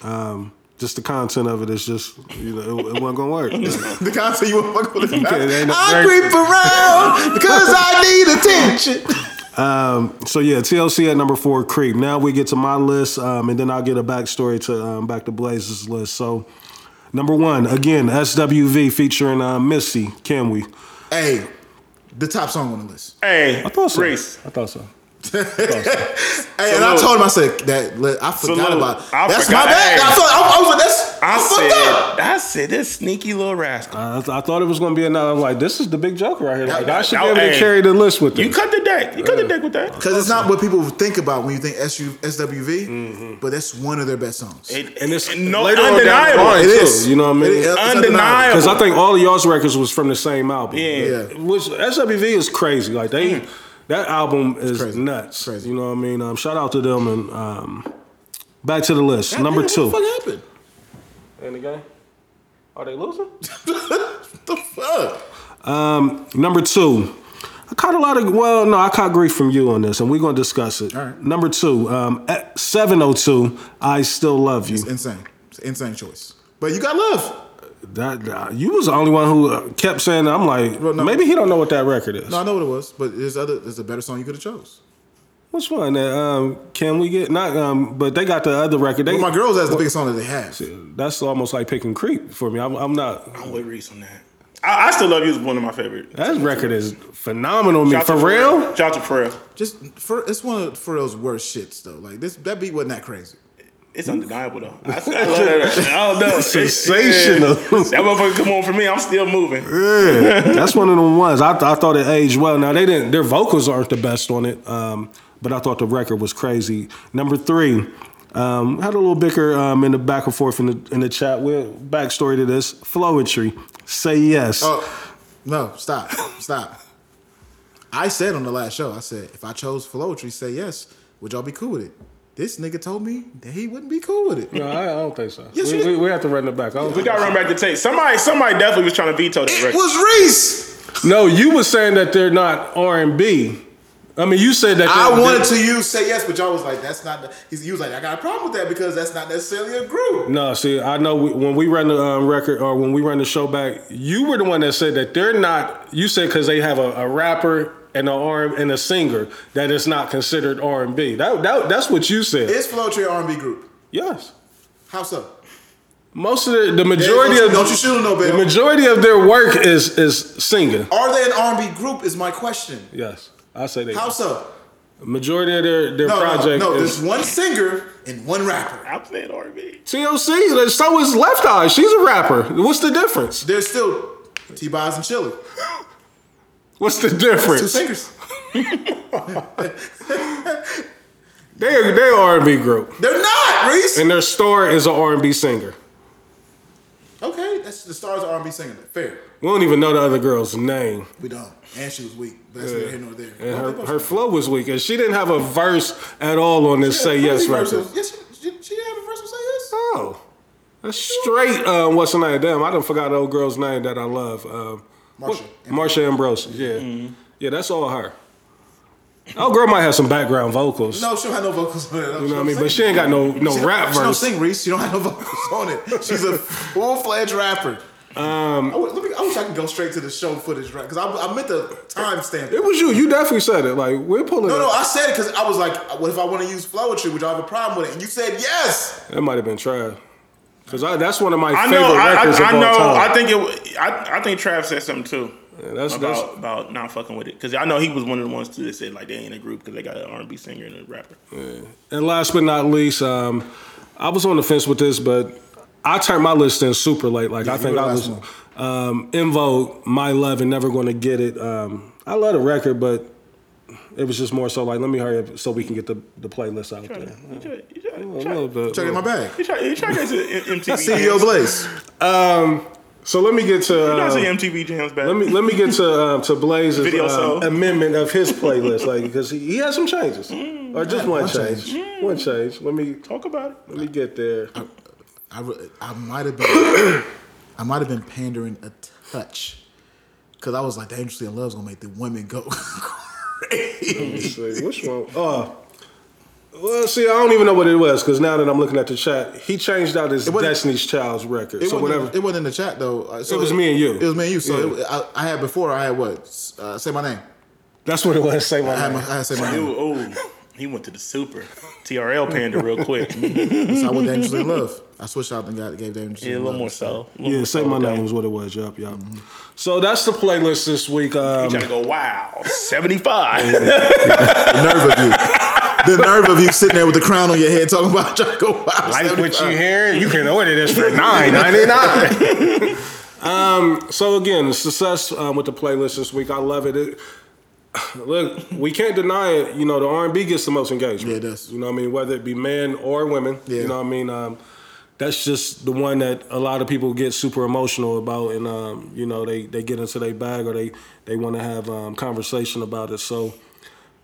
Um, just the content of it is just you know it, it wasn't gonna work. The content you want to fuck with the Okay, they ain't- I they- creep around because I need attention. Um, So yeah, TLC at number four, Creep. Now we get to my list, um, and then I'll get a backstory to um, back to Blaze's list. So number one, again, SWV featuring uh, Missy. Can we? Hey, the top song on the list. Hey, I thought so. Reese. I thought so. Hey, and I told him I said that li- I forgot Salute. about. I that's forgot. my bad. Hey. I thought I, I was like, that's I I fucked up. I said this sneaky little rascal. I, I thought it was gonna be another. I'm like, this is the big joke right here. Like, I should be Now, able to carry the list with You him. cut the deck. You cut the deck with that. Because it's not what people think about when you think SU, SWV, mm-hmm. but that's one of their best songs. It- And it's no later on down the undeniable. line, It too. You know what I mean? It is. It's Undeniable. Because I think all of y'all's records was from the same album. Yeah. Yeah. Which SWV is crazy. Like they, mm. That album is crazy. nuts. Crazy. You know what I mean? Um, shout out to them and um, back to the list. God Number damn, two. What the fuck happened? In the game? Are they losing? The fuck? Number two. I caught a lot of well, no, I caught grief from you on this, and we're gonna discuss it. All right. Number two, um, at 702, I still love you. Insane. It's an insane choice. But you got love. That, that- you was the only one who uh, kept saying. that. I'm like, Well, no. maybe he don't know what that record is. No, I know what it was, but there's other. There's a better song you could have chose. Which one? That, um, can we get not? Um, but they got the other record. They, Well, my girls has the biggest song that they have. that's almost like picking creep for me. I'm, I'm not. I'm with Reese on that. I, I still love you as one of my favorite. That record is phenomenal. to Me for real. Shout out to Pharrell. Just for it's one of Pharrell's worst shits though. Like this, that beat wasn't that crazy. It's undeniable though. I, I love that. I don't know. Sensational. That motherfucker come on for me. I'm still moving. Yeah, that's one of them ones. I, I thought it aged well. Now they didn't. Their vocals aren't the best on it, um, but I thought the record was crazy. Number three, um, had a little bicker um, in the back and forth in the in the chat. With backstory to this, Floetry, say yes. Oh no! Stop! Stop! I said on the last show, I said if I chose Floetry, say yes, would y'all be cool with it? This nigga told me that he wouldn't be cool with it. No, I, I don't think so. Yes, we, we, we have to run it back. I don't We gotta run back the tape. Somebody, somebody definitely was trying to veto that It record. was Reese. No, you were saying that they're not R and B. I mean, you said that I they're- wanted to use say yes, but y'all was like, that's not. The, he was like, I got a problem with that because that's not necessarily a group. No, see, I know we, when we run the um, record or when we run the show back, you were the one that said that they're not. You said because they have a, a rapper and a R and a singer that is not considered R and B. That, that that's what you said. Is Floetry an R&B group? yes, How so? most of the the majority don't you- of don't you shoot 'em, though, the majority of their work is is singing. Are they an R&B group? Is my question. Yes, I say they. How so? Majority of their their No, project no, no. is There's one singer and one rapper. I'm saying R&B. TLC. So is Left Eye. She's a rapper. What's the difference? There's still T-Boz and Chili. What's the difference? Two singers. They're they R and B group, They're not Reese. and their star is an R and B singer. Okay, that's the stars of R&B singing. Fair. We don't even know the other girl's name. We don't. And she was weak, but that's neither here nor there. And her, her flow was weak, and she didn't have a verse at all on this Say Yes record. Yes, she, she, she had a verse with Say Yes. Oh, that's straight. Um, what's her name? Damn, I don't forgot the old girl's name that I love. Um, Marsha. Marsha Ambrosius. Yeah, yeah, that's all her. Oh, girl might have some background vocals. No, she don't have no vocals on it. You know what I mean? But she ain't got no no she, rap she don't sing, Reese. She don't have no vocals on it. She's a full-fledged rapper. Um, I, let me, I wish I could go straight to the show footage, right? Because I, I meant the timestamp. It was you. You definitely said it. Like we're pulling. No, it. no, I said it because I was like, what if I want to use flow Floetry? Would y'all have a problem with it? And you said yes. That might have been Trav. Cause I, that's one of my I favorite know. I, records I, I of all know. time. I think it. I, I think Trav said something too that's about that's about not fucking with it because I know he was one of the ones too that said like they ain't a group because they got an R&B singer and a rapper. And last but not least, um, I was on the fence with this, but I turned my list in super late. Like I think I was um, En Vogue, my love, and never going to get it. Um, I love the record, but it was just more so like let me hurry up so we can get the, the playlist out there. You try, you try, A little bit. Check in my bag. you try, you try to get to MTV. CEO jams. Blaze. So let me get to. You gotta Uh, see MTV jams back. let me let me get to uh, to Blaze's Video um, amendment of his playlist, like because he, he has some changes, or just one, one change, change. one change. Let me talk about it. let me get there. I, re- I might have been I might have been pandering a touch because I was like dangerously in love is gonna make the women go crazy. See, which one? Uh, well, see, I don't even know what it was because now that I'm looking at the chat, he changed out his It wasn't- Destiny's Child's record. It so whatever. It wasn't in the chat though. Uh, So It was me and you. It was me and you. So Yeah. it, I, I had before. I had what? Uh, say my name. That's what it was. Say my I had, name. my, I had to say my name. Ooh, ooh. He went to the super. TRL panda real quick. So I went Dangerously in Love. I switched out and got gave Dangerously Yeah, a little Love. more so. Yeah, say my name is what it was. Yup, yup. So that's the playlist this week. Um, Trying to go, wow, 75. The nerve of you. The nerve of you sitting there with the crown on your head talking about trying to go wow. like what you 75. hearing, you can order this for nine ninety nine. um. So again, success um, with the playlist this week. I love it. it. Look, we can't deny it. You know, the R and B gets the most engagement. Yeah, it does. You know, what I mean, whether it be men or women. Yeah. You know, what I mean. Um, that's just the one that a lot of people get super emotional about, and um, you know, they they get into their bag or they they want to have um, conversation about it. So.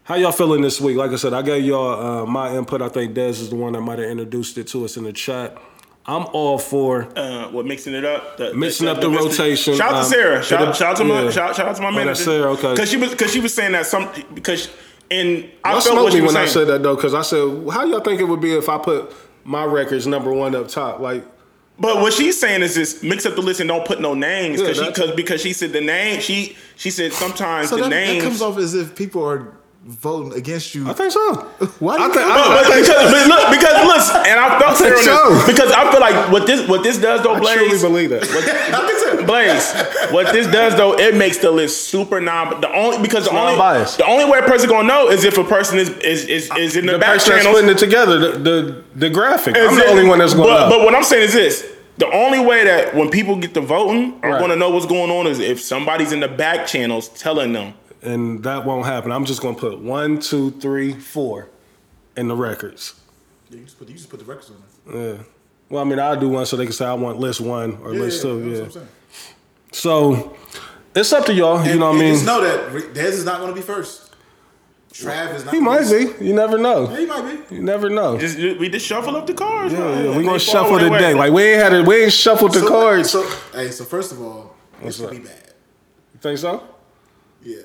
How y'all feeling this week? Like I said, I gave y'all uh, my input. I think Dez is the one that might have introduced it to us in the chat. I'm all for Uh, what mixing it up? The, Mixing up the rotation, Shout out um, to Sarah. Shout, to the- shout out to my yeah. shout, shout out to my Oh, manager. that's Sarah, okay. Because she was because she was saying that some because and I Y'all felt what she me was when I said that though, because I said, how y'all think it would be if I put my records number one up top? Like, But what she's saying is this: mix up the list and don't put no names Yeah, because she because because she said the name she she said sometimes So the that, that comes off as if people are voting against you. I think so. Why do I you think, feel- I, I think because, look, because listen, and I felt think Sarah on so. because I feel like what this what this does though, I truly Blaze. believe that. Blaze, what this does though, it makes the list super non. The only because the only non-biased. the only way a person gonna know is if a person is is is, is in the, The back channel putting it together, the the, the graphic. I'm Is the only one that's going but, up. but what I'm saying is this: the only way that when people get to voting are Right. going to know what's going on is if somebody's in the back channels telling them. And that won't happen. I'm just going to put one, two, three, four in the records. You just put, you just put the records on there. Yeah. Well, I mean, I'll do one so they can say I want list one or list two. that's Yeah. what I'm saying. So it's up to y'all. you know what I mean? Just know that Re- Dez is not going to be first. Trav is not. He gonna might be. You never know. Yeah, he might be. You never know. Just we just shuffle up the cards. Yeah, man. yeah. We They gonna shuffle their the way. day. Like we ain't had it. We ain't shuffled the So- cards. So, hey, so first of all, this could up? be bad. You think so? Yeah.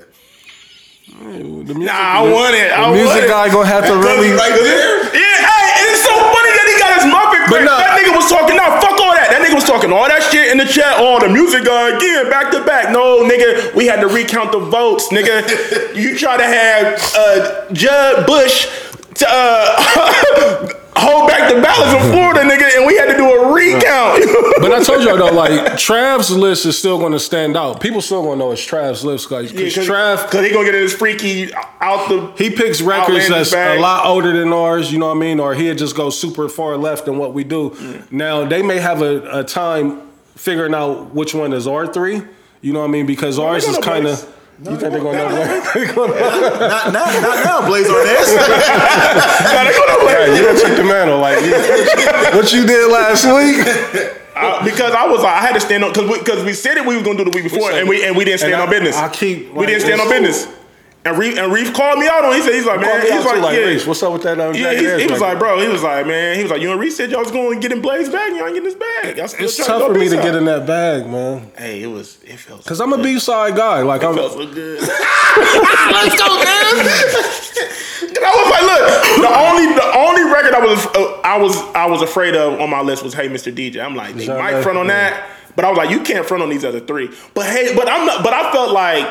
The music, Nah, I want it. The I music want it. guy gonna have to really. right there. Yeah, hey, and it's so funny that he got his muffin But nah. That nigga was talking, nah, fuck all that. That nigga was talking all that shit in the chat. Oh, the music guy again, back to back. No, nigga, we had to recount the votes, nigga. you try to have uh, Jeb Bush to uh, hold back the ballots in Florida, nigga, and we had to do a recount. But I told y'all though, like Trav's list is still gonna stand out. People still gonna know it's Trav's list because Trav Cause he gonna get in his freaky out the. he picks records that's bag. a lot older than ours. You know what I mean? Or he'll just go super far left than what we do. Now they may have a, a time figuring out which one is R three. You know what I mean? Because ours is kind know of. You think they're gonna know? They're gonna know. Not, not, not now, Blaze on this. Nah, they gonna play. You don't took the mantle like you- what you did last week. I- because I was like, I had to stand up because we, cause we said it we were gonna do the week before, said and we and we didn't stand on business. I keep, we didn't stand on it's- business. And Reef and Reef called me out on. it. He said he's like man, me he's like, like yeah, Reese, what's up with that? Um, yeah. He, he was like, bro, he was like, man, he was like, you and Reese said y'all was going to get in Blaze bag, and y'all ain't getting his bag. Y'all still It's tough go for me to get in that bag, man. Hey, it was it felt Cause I'm a B side guy. Like I'm. felt so good. Let's go, man. I was like, look, the only the only record I was uh, I was I was afraid of on my list was Hey Mr. DJ. I'm like, they might front on Marie. that, but I was like, you can't front on these other three. But hey, but I'm not. But I felt like,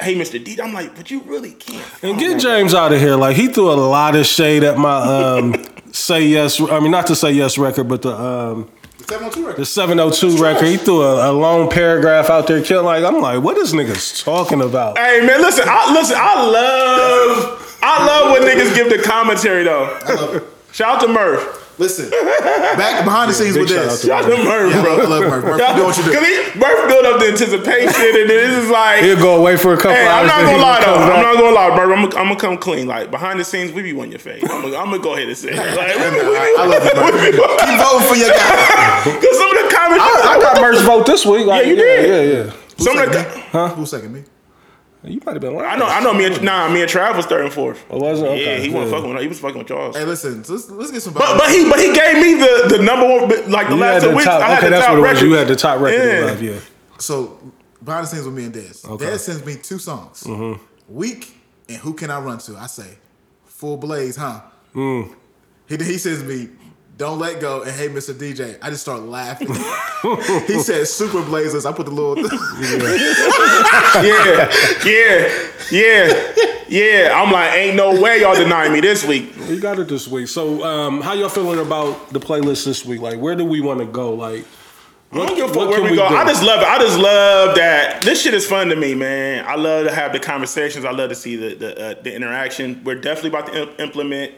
Hey Mr. DJ. I'm like, but you really can't. And get James out of here. Like he threw a lot of shade at my um say yes. I mean, not to say yes record, but the um 702 record. the 702 record. He threw a, a long paragraph out there, killing. Like I'm like, what is niggas talking about? Hey man, listen, I listen, I love I love when niggas give the commentary though. Shout out to Murph. Listen, back behind the scenes big with shout this. to Shout out to Murph, Yeah, I bro. love- I love Murph. Murph, you do what you do. Cause he, Murph built up the anticipation, and this is like, He'll go away for a couple hey, hours. I'm not gonna lie though. come I'm not gonna lie, Murph. I'm, gonna- I'm gonna come clean. Like behind the scenes, we be on your face. I'm gonna, I'm gonna go ahead and say, it. like, I love you, Murph. Keep voting for your guy. Cause some of the comments, I, I got Merch vote this week. Like, Yeah, you yeah, did. Yeah, yeah. some of the, Huh? Who's second me? You might have been lying. I know, I know. Me and nah, me and Trav was third and fourth. Oh, was it? Yeah, Okay, he wasn't fucking with. He was fucking with y'all. Hey, listen, so let's, let's get some. But but he but he gave me the the number one like the You last had two the weeks. top. I had Okay, the that's top what it was. You had the top record Yeah. in live. Yeah. so behind the scenes with me and Dez. Okay. Dez sends me two songs. Mm-hmm. Week and who can I run to? I say, Full Blaze, huh? Mm. He he says to me, don't let go, and hey, Mr. DJ. I just start laughing. he said, Super Blazers. I put the little. yeah, yeah, yeah, yeah. I'm like, ain't no way y'all denying me this week. You got it this week. So, um, how y'all feeling about the playlist this week? Like, where do we want to go? Like, I don't give a fuck what where can we go. do? I just love it. I just love that this shit is fun to me, man. I love to have the conversations. I love to see the the, uh, the interaction. We're definitely about to im- implement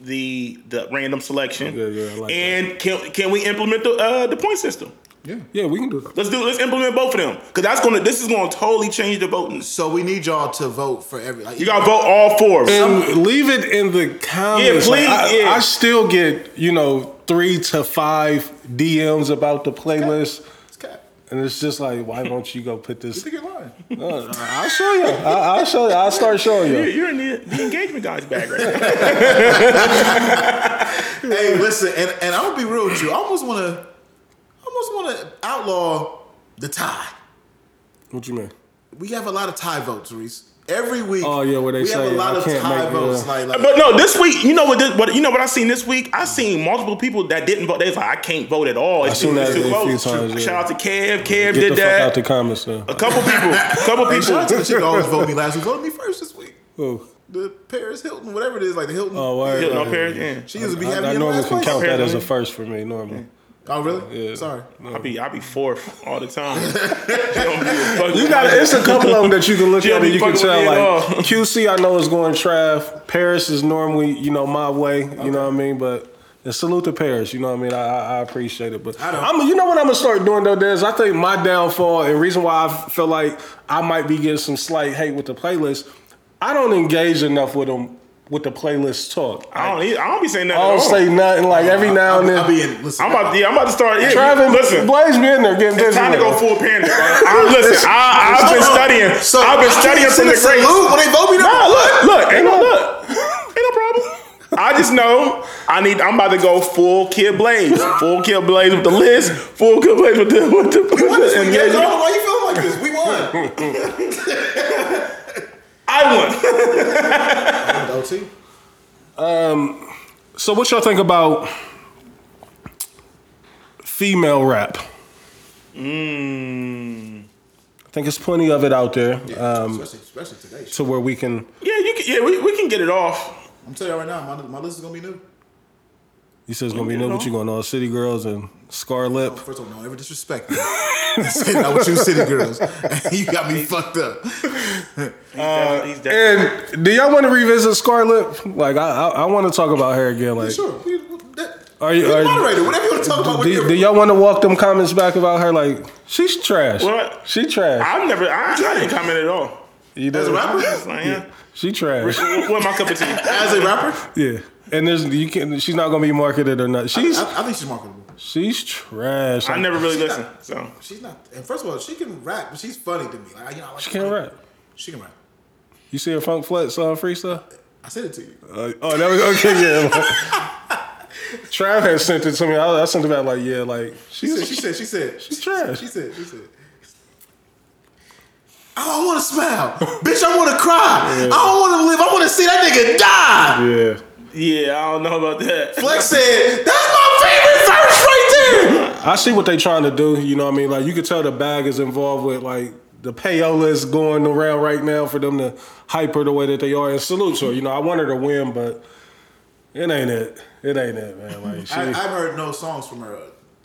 the the random selection. Yeah, yeah, I like that. and can can we implement the uh, the point system? yeah. yeah, we can do that. Let's do. Let's implement both of them because that's gonna. This is gonna totally change the voting. So we need y'all to vote for every. Like, You gotta vote all four. And leave it in the comments. Yeah, Like, please, I, yeah. I still get you know three to five DMs about the playlist, It's cap. And it's just like, why won't you go put You this? think you're lying? Uh, I'll show you. I, I'll show you. I'll start showing You're, you. you're in the, the engagement guy's bag right now. hey, listen, and, and I'm gonna be real with you. I almost wanna, almost wanna outlaw the tie. What you mean? We have a lot of tie votes, Reese. Every week. Oh, yeah, what they we say, have a lot I of can't tie make- votes. yeah. Like, like But no, this week, you know what? This, what you know what I seen this week? I seen multiple people that didn't vote. They was like, I can't vote at all. It's seen too- that it's too a few votes. times, yeah. Shout out to Kev. Kev Get did the fuck out that. the comments now. a couple people. A couple Hey, shout out to the people. chick that always voted me last week. Voted me first this week. Who? The Paris Hilton, whatever it is, like the Hilton. Oh, word. Hitting on Yeah. Paris, yeah. She used to be I, having I me in normally can place. count that as a first for me. Normally. Oh, really? Yeah. Sorry. I be I be fourth all the time. You got it's a couple of them that you can look at and you can tell with me at all. like QC I know is going Trav. Paris is normally you know my way. You know what I mean, but. And salute to Paris, you know what I mean. I, I I appreciate it, but I don't. I'm, you know what I'm gonna start doing though. Dez? I think my downfall and reason why I feel like I might be getting some slight hate with the playlist. I don't engage enough with them with the playlist talk. I don't. I don't be saying nothing. I don't at all. say nothing. Like every now and I'll, I'll then, be in. Listen, I'm about. To, yeah, I'm about to start. Yeah, Trav and listen. Blaze be in there getting busy. It's time to go it. full panic. I, listen, I, I've been studying. So I've been I studying from the send a greats. salute when they vote me. Nah, look, look, ain't no look, ain't no problem. I just know I need. I'm about to go full Kid Blaze, full Kid Blaze with the list, full Kid Blaze with the with the. We won this and week, guys. I yeah, why you feeling like this. We won. I won. OT. So what y'all think about female rap? Mm. I think there's plenty of it out there um, especially, especially today. to where we can. Yeah, you can, yeah, we, we can get it off. I'm telling you right now, my, my list is gonna be new. You said it's gonna be Okay, new, no. but you going to all City Girls and Scar Lip. First of all, don't ever disrespect me. Say that with you city girls. you got me fucked up. He's definitely, he's uh, definitely, And do y'all want to revisit Scar Lip? Like I, I, I want to talk about her again. Like, Sure. That, Are you- we are you- moderator? Whatever you want to talk about. do, do y'all want to walk them comments back about her? Like, she's trash. What? She trash. I've never. I, I didn't comment at all. you As a know? rapper? It's like, yeah. She trash. What, what my cup of tea? As a rapper, Yeah. And there's you can she's not gonna be marketed or not. She's I, I think she's marketable. she's trash. I never really listened. So She's not. And first of all, she can rap, but she's funny to me. Like you know, I like She can't rap. She can rap. You see her Funk Flex on freestyle? I said it to you. Uh, oh, that was okay. Yeah. Trav had sent it to me. I, I sent it back like, yeah, like She said. She said. She said. She's trash. She said. She said. I don't want to smile, bitch. I want to cry. I don't want to live. I want to see that nigga die. yeah. Yeah, I don't know about that. Flex said, "That's my favorite verse right there." I see what they trying to do. You know what I mean? Like you could tell the bag is involved with like the payola is going around right now for them to hyper the way that they are. And salute to her. You know, I want her to win, but it ain't it. It ain't it, man. Like she, I, I've heard no songs from her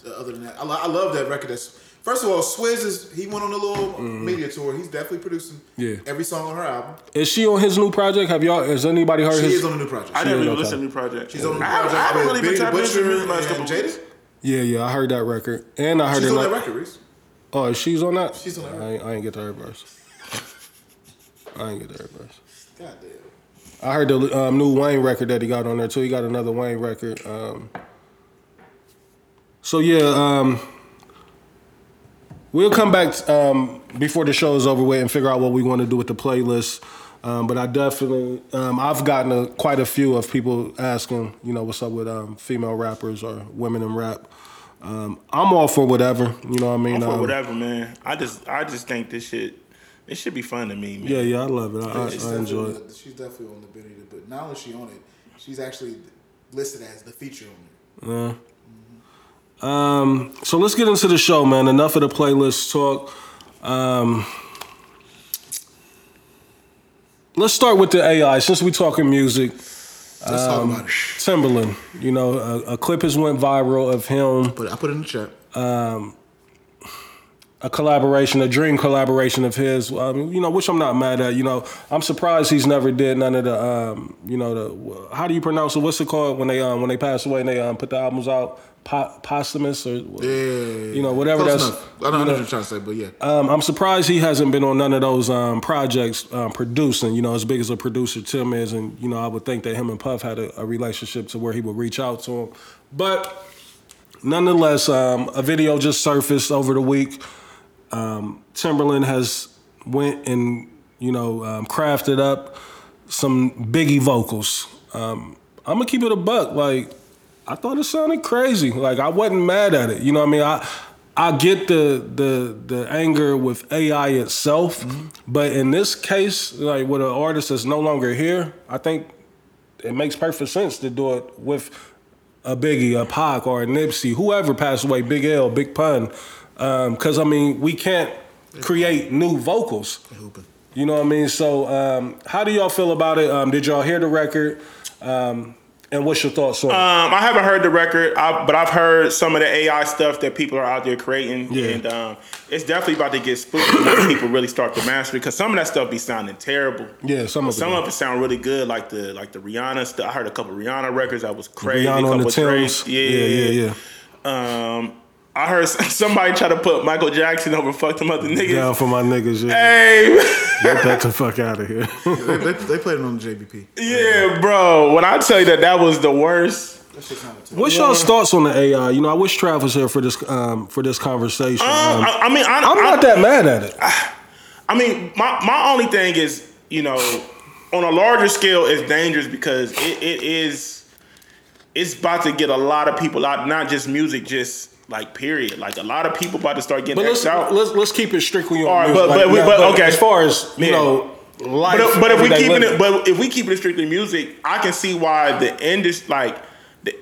uh, other than that. I, I love that record. That's first of all, Swizz is he went on a little media tour. He's definitely producing Mm-hmm. Yeah. every song on her album. is she on his new project? Have y'all? Has anybody heard She his? is on a new project. I never is even okay. listened to new project. She's on a new I haven't, project I haven't really been Benny tapping into Butcher music the last and couple Jada. yeah, yeah. I heard that record, and I heard She's it. on that record, Reese. Oh, she's on that. She's on that I ain't, I ain't get to her verse. I ain't get to her verse. God damn. I heard the um, new Wayne record that he got on there too. He got another Wayne record. Um, so yeah, um, we'll come back um, before the show is over with and figure out what we want to do with the playlist. Um, but I definitely, um, I've gotten a, quite a few of people asking, you know, what's up with um, female rappers or women in rap. Um, I'm all for whatever, you know what I mean. For Um, whatever, man. I just I just think this shit It should be fun to me, man. Yeah, yeah, I love it. I, I, she's I enjoy definitely- it. She's definitely on the Benny, but not only is she on it, she's actually listed as the feature on it. Um, so let's get into the show, man. Enough of the playlist talk. Um, let's start with the AI. Since we're talking music, Let's Um, talk about it. Timberland. You know, a, a clip has went viral of him. But I put it in the chat. a collaboration, a dream collaboration of his. Um, you know, which I'm not mad at. You know, I'm surprised he's never did none of the. Um, you know, the how do you pronounce it? What's it called when they um, when they pass away and they um, put the albums out? Po- posthumous or Yeah, you know whatever that's. enough. I don't know what you're trying to say, but yeah. Um, I'm surprised he hasn't been on none of those um, projects um, producing. You know, as big as a producer Tim is, and you know, I would think that him and Puff had a, a relationship to where he would reach out to him. But nonetheless, um, a video just surfaced over the week. Um, Timberland has went and you know um, crafted up some Biggie vocals. Um, I'm gonna keep it a buck. Like I thought it sounded crazy. Like I wasn't mad at it. You know what I mean? I I get the the the anger with AI itself, but in this case, like with an artist that's no longer here, I think it makes perfect sense to do it with a Biggie, a Pac, or a Nipsey, whoever passed away, Big L, Big Pun. Because I mean, we can't create new vocals. You know what I mean? So, um, how do y'all feel about it? Um, did y'all hear the record? Um, and what's your thoughts on it? Um, I haven't heard the record, I, but I've heard some of the AI stuff that people are out there creating, Yeah. and um, it's definitely about to get spooky when people really start to master it. Because some of that stuff be sounding terrible. Yeah, some of it Some do. of it sound really good, like the like the Rihanna stuff. I heard a couple Rihanna records that was crazy. Rihanna on the Timbs. Yeah, yeah, yeah, yeah. Um, I heard somebody try to put Michael Jackson over fuck them other niggas. Down for my niggas. Yeah. Hey, Get that the fuck out of here. They, they, they played it on the JBP. yeah, bro. When I tell you that that was the worst. That shit sounded terrible. What's y'all's thoughts on the AI? You know, I wish Trav was here for this um, for this conversation. Um, Um, I, I mean, I, I'm I- not that mad at it. I mean, my, my only thing is, you know, on a larger scale, it's dangerous because it, it is, it's about to get a lot of people out, not just music, just like period. Like a lot of people about to start getting But let's, out. let's let's keep it strictly on All right, music. but- but we- now, but, okay. as far as you Yeah. know, life. but, if- but if we everyday keeping it, but if we keep it strictly music, I can see why the industry, like the,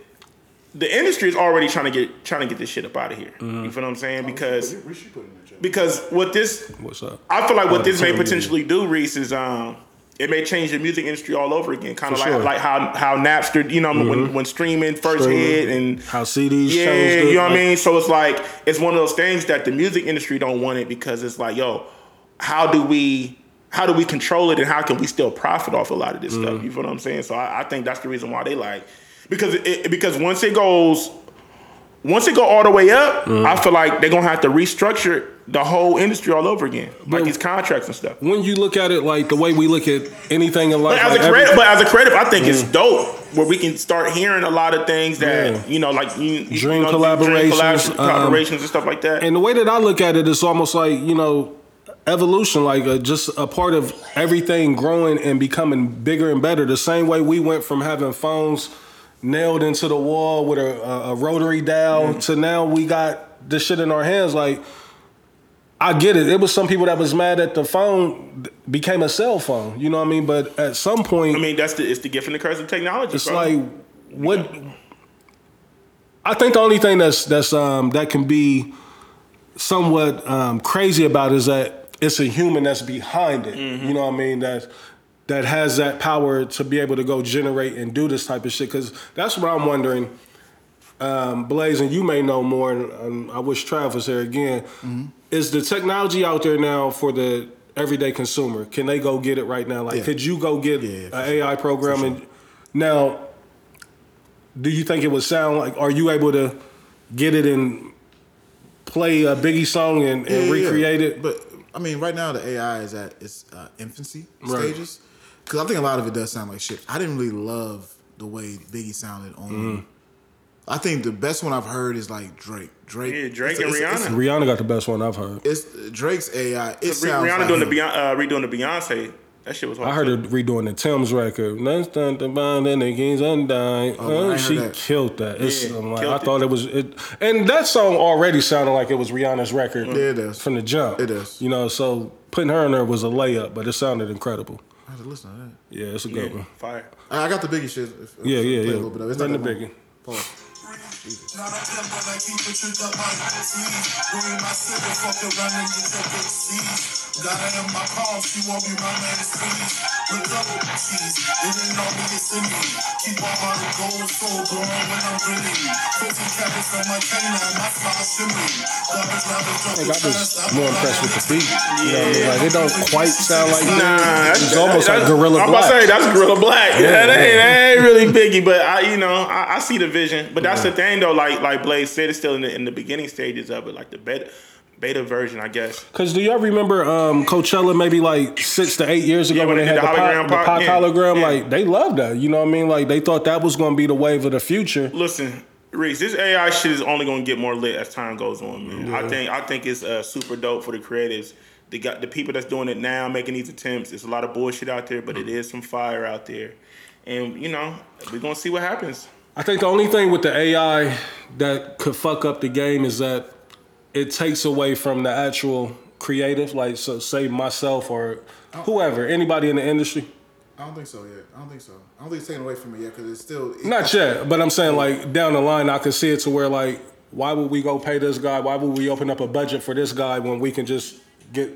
the industry is already trying to get trying to get this shit up out of here. Mm-hmm. You feel what I'm saying? Because We should put it in the chat. because what this what's up? I feel like what this may potentially do, Reese, is um, it may change the music industry all over again. Kind of like sure. Mm-hmm. like how how Napster, you know, when when streaming first Streaming. hit and How CDs yeah, you know what I mean. So it's like it's one of those things that the music industry don't want it because it's like, yo, how do we how do we control it and how can we still profit off a lot of this Mm-hmm. stuff? You feel what I'm saying? So I, I think that's the reason why they like because it, because once it goes once it go all the way up, Mm-hmm. I feel like they're gonna have to restructure the whole industry all over again, like But- these contracts and stuff. When you look at it like the way we look at anything in life, But as like a creative, but as a creative, I think it's dope where we can start hearing a lot of things that Yeah. you know, like you, you Dream know, collaborations, collab- um, collaborations and stuff like that. And the way that I look at it is almost like you know evolution, like a, just a part of everything growing and becoming bigger and better. The same way we went from having phones nailed into the wall with a, a, a rotary dial to now we got this shit in our hands. Like I get it. It was some people that was mad that the phone became a cell phone. You know what I mean? But at some point, I mean, that's the it's the gift and the curse of technology. it's bro. like what I think the only thing that's that's um that can be somewhat um crazy about is that it's a human that's behind it. Mm-hmm. You know what I mean? That that has that power to be able to go generate and do this type of shit. Cause that's what I'm wondering. Um, Blaze, and you may know more, and, and I wish Trav was there again. Mm-hmm. Is the technology out there now for the everyday consumer? Can they go get it right now? Like, Yeah. could you go get Yeah, yeah, an for AI program? And now, do you think it would sound like? Are you able to get it and play a Biggie song and, and recreate it? But I mean, right now the AI is at its uh, infancy Right. stages because I think a lot of it does sound like shit. I didn't really love the way Biggie sounded on. Mm-hmm. I think the best one I've heard is like Drake. Drake, Yeah, Drake it's- and it's- Rihanna. Rihanna got the best one I've heard. It's, it's Drake's AI. It Re- sounds Rihanna like doing the him. Beyonce, uh, redoing the Beyonce That shit was. I heard her redoing the Tim's record. Next time the bond and the kings undying. Oh, Oh, she that. killed that. It's, Yeah, I'm like, killed I thought it was it, and that song already sounded like it was Rihanna's record. Yeah, it does. from the jump. It is. You know, so putting her in there was a layup, but it sounded incredible. I had to listen to that. Yeah, it's a good Yeah, one. fire. I I got the Biggie shit. If- if- Yeah, yeah, play yeah. A little bit of it. It's Run not the that. Biggie. Pause. Not a pimp, but I keep it tricked up my sleeve. Bring my silver, fuck around and get your big seeds. Got her in my palm, she won't be my man, it's please. Look up, cheese, it ain't all me, it's in me. Keep my heart of gold, soul glowing when I'm grinning. 50 carats on my canine, my fly shimmering. Garbage rappers I don't think I was more impressed with the beat. You know what I mean? Like it don't quite sound like Nah, that's, It's almost like Gorilla I'm about to say that's Guerilla Black. Yeah, Yeah, that, ain't, that ain't really Biggie, but I, you know, I, I see the vision. But that's the thing, though. Like like Blaze said, it's still in the in the beginning stages of it, like the beta beta version, I guess. Cause do y'all remember um, Coachella maybe like six to eight years ago Yeah, when they when had they the, the hologram the part, Pac yeah, hologram? yeah. Like they loved that. You know what I mean? Like they thought that was gonna be the wave of the future. Listen, Reese, this AI shit is only gonna get more lit as time goes on, man. I think I think it's uh, super dope for the creatives. They got the people that's doing it now, making these attempts. It's a lot of bullshit out there, but it is some fire out there, and you know we're gonna see what happens. I think the only thing with the AI that could fuck up the game is that it takes away from the actual creative, like so say myself or whoever, anybody in the industry. I don't think so yet. I don't think so. I don't think it's taken away from it yet because it's still. Not yet, but I'm saying like down the line, I could see it to where like, why would we go pay this guy? Why would we open up a budget for this guy when we can just get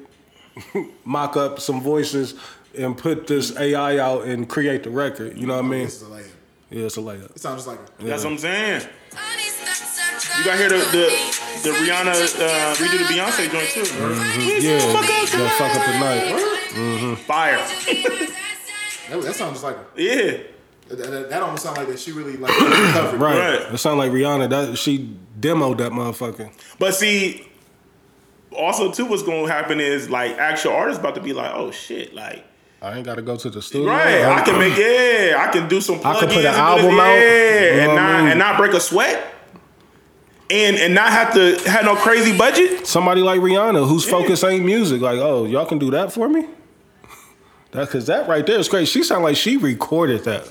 mock up some voices and put this AI out and create the record? You know what I oh, mean? This is a layup. Yeah, it's a layup. It sounds just like it. That's what I'm saying. You got to hear the the, the Rihanna uh, redo the Beyonce joint too. Yeah, gonna fuck up the night. Fire. That, that sounds just like it. Yeah. That, that, that almost sounds like that she really like. Right. Right. It sound like Rihanna. That she demoed that motherfucker. But see, also too, what's going to happen is like actual artists about to be like, oh shit, like. I ain't got to go to the studio. Right, I can make yeah, I can do some. I can plugins put an album this, out, yeah, you know and what I not mean? and not break a sweat, and and not have to have no crazy budget. somebody like Rihanna whose focus ain't music. Like, oh, y'all can do that for me. That because that right there is crazy. She sound like she recorded that.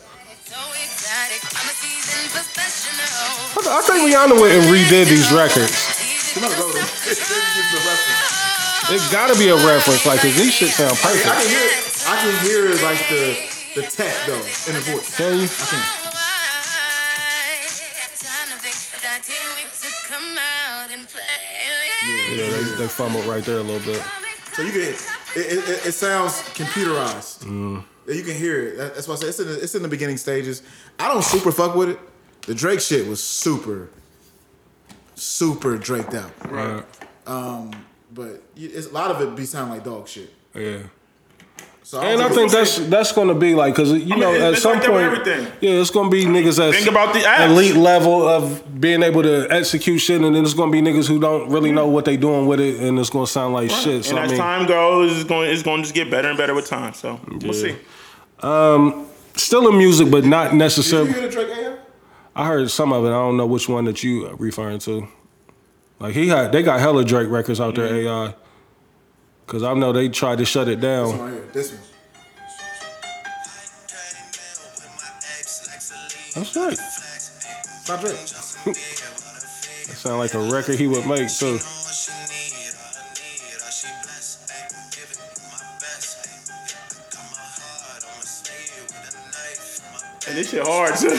I think Rihanna went and redid these records. You might go to it's the reference. It gotta be a reference, like, cause these shit sound I can perfect. hear I can hear like the the tech though in the voice. Can you? I can. Yeah, they, they fumbled right there a little bit. So you can it, it, it, it sounds computerized. You can hear it. That's why I say it's in the, it's in the beginning stages. I don't super fuck with it. The Drake shit was super, super Draked out. Right. Um, But it's, a lot of it be sound like dog shit. Yeah. So And I think that's that's gonna be like, cause you know, at some like point, yeah, it's gonna be niggas that's Think about the apps. elite level of being able to execute shit, and then it's gonna be niggas who don't really know what they doing with it, and it's gonna sound like shit. So and I as mean, time goes, it's going it's going to just get better and better with time. So we'll see. Um, still in music, but not necessarily. hear the Drake AM? I heard some of it. I don't know which one that you referring to. Like he had, they got hella Drake records out there. AI, cause I know they tried to shut it This down. one right here. This one. That's right. Stop Drake. That sound like a record he would make too. And this shit hard too.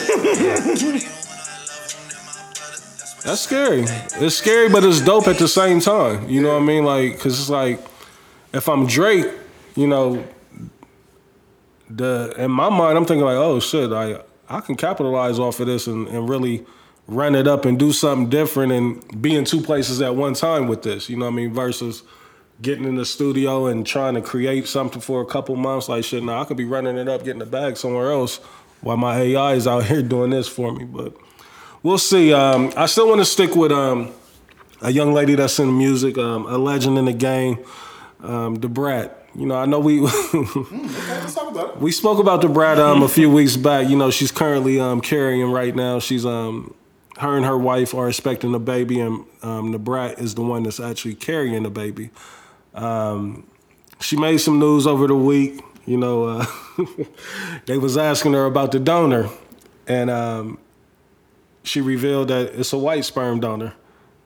That's scary. It's scary, but it's dope at the same time. You know what I mean? Like, cause it's like, if I'm Drake, you know, the in my mind, I'm thinking like, oh shit, I I can capitalize off of this and, and really run it up and do something different and be in two places at one time with this. You know what I mean? Versus getting in the studio and trying to create something for a couple months. Like shit, now I could be running it up, getting the bag somewhere else, while my AI is out here doing this for me. But we'll see. Um, I still want to stick with um, a young lady that's in music, um, a legend in the game, um, the Brat. You know, I know we Okay, let's talk about it. we spoke about the Brat um, a few weeks back. You know, she's currently um, carrying right now. She's um, her and her wife are expecting a baby, and um, the Brat is the one that's actually carrying the baby. Um, she made some news over the week. you know, uh, they was asking her about the donor, and um, she revealed that it's a white sperm donor,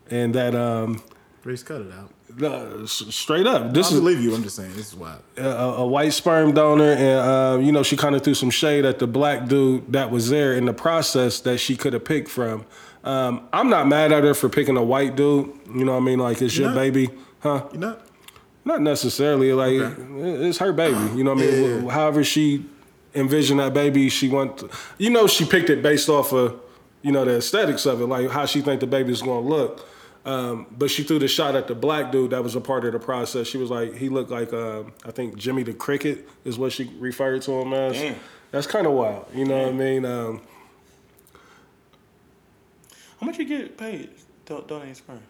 and that um, Grace, cut it out. Uh, straight up, this I is believe you. I'm just saying this is wild. a, a white sperm donor, and uh, you know she kind of threw some shade at the black dude that was there in the process that she could have picked from. Um, I'm not mad at her for picking a white dude. You know what I mean? Like it's your not? baby, huh? You not? Not necessarily. Like it's her baby. You know what I mean? Yeah, yeah. However she envisioned that baby, she want. To, you know, she picked it based off of you know the aesthetics of it, like how she think the baby's gonna look. Um, but she threw the shot at the black dude that was a part of the process. She was like, he looked like uh, I think Jimmy the Cricket is what she referred to him as. Damn. That's kind of wild. You know what I mean? Um, How much you get paid? Don- Donate sperm.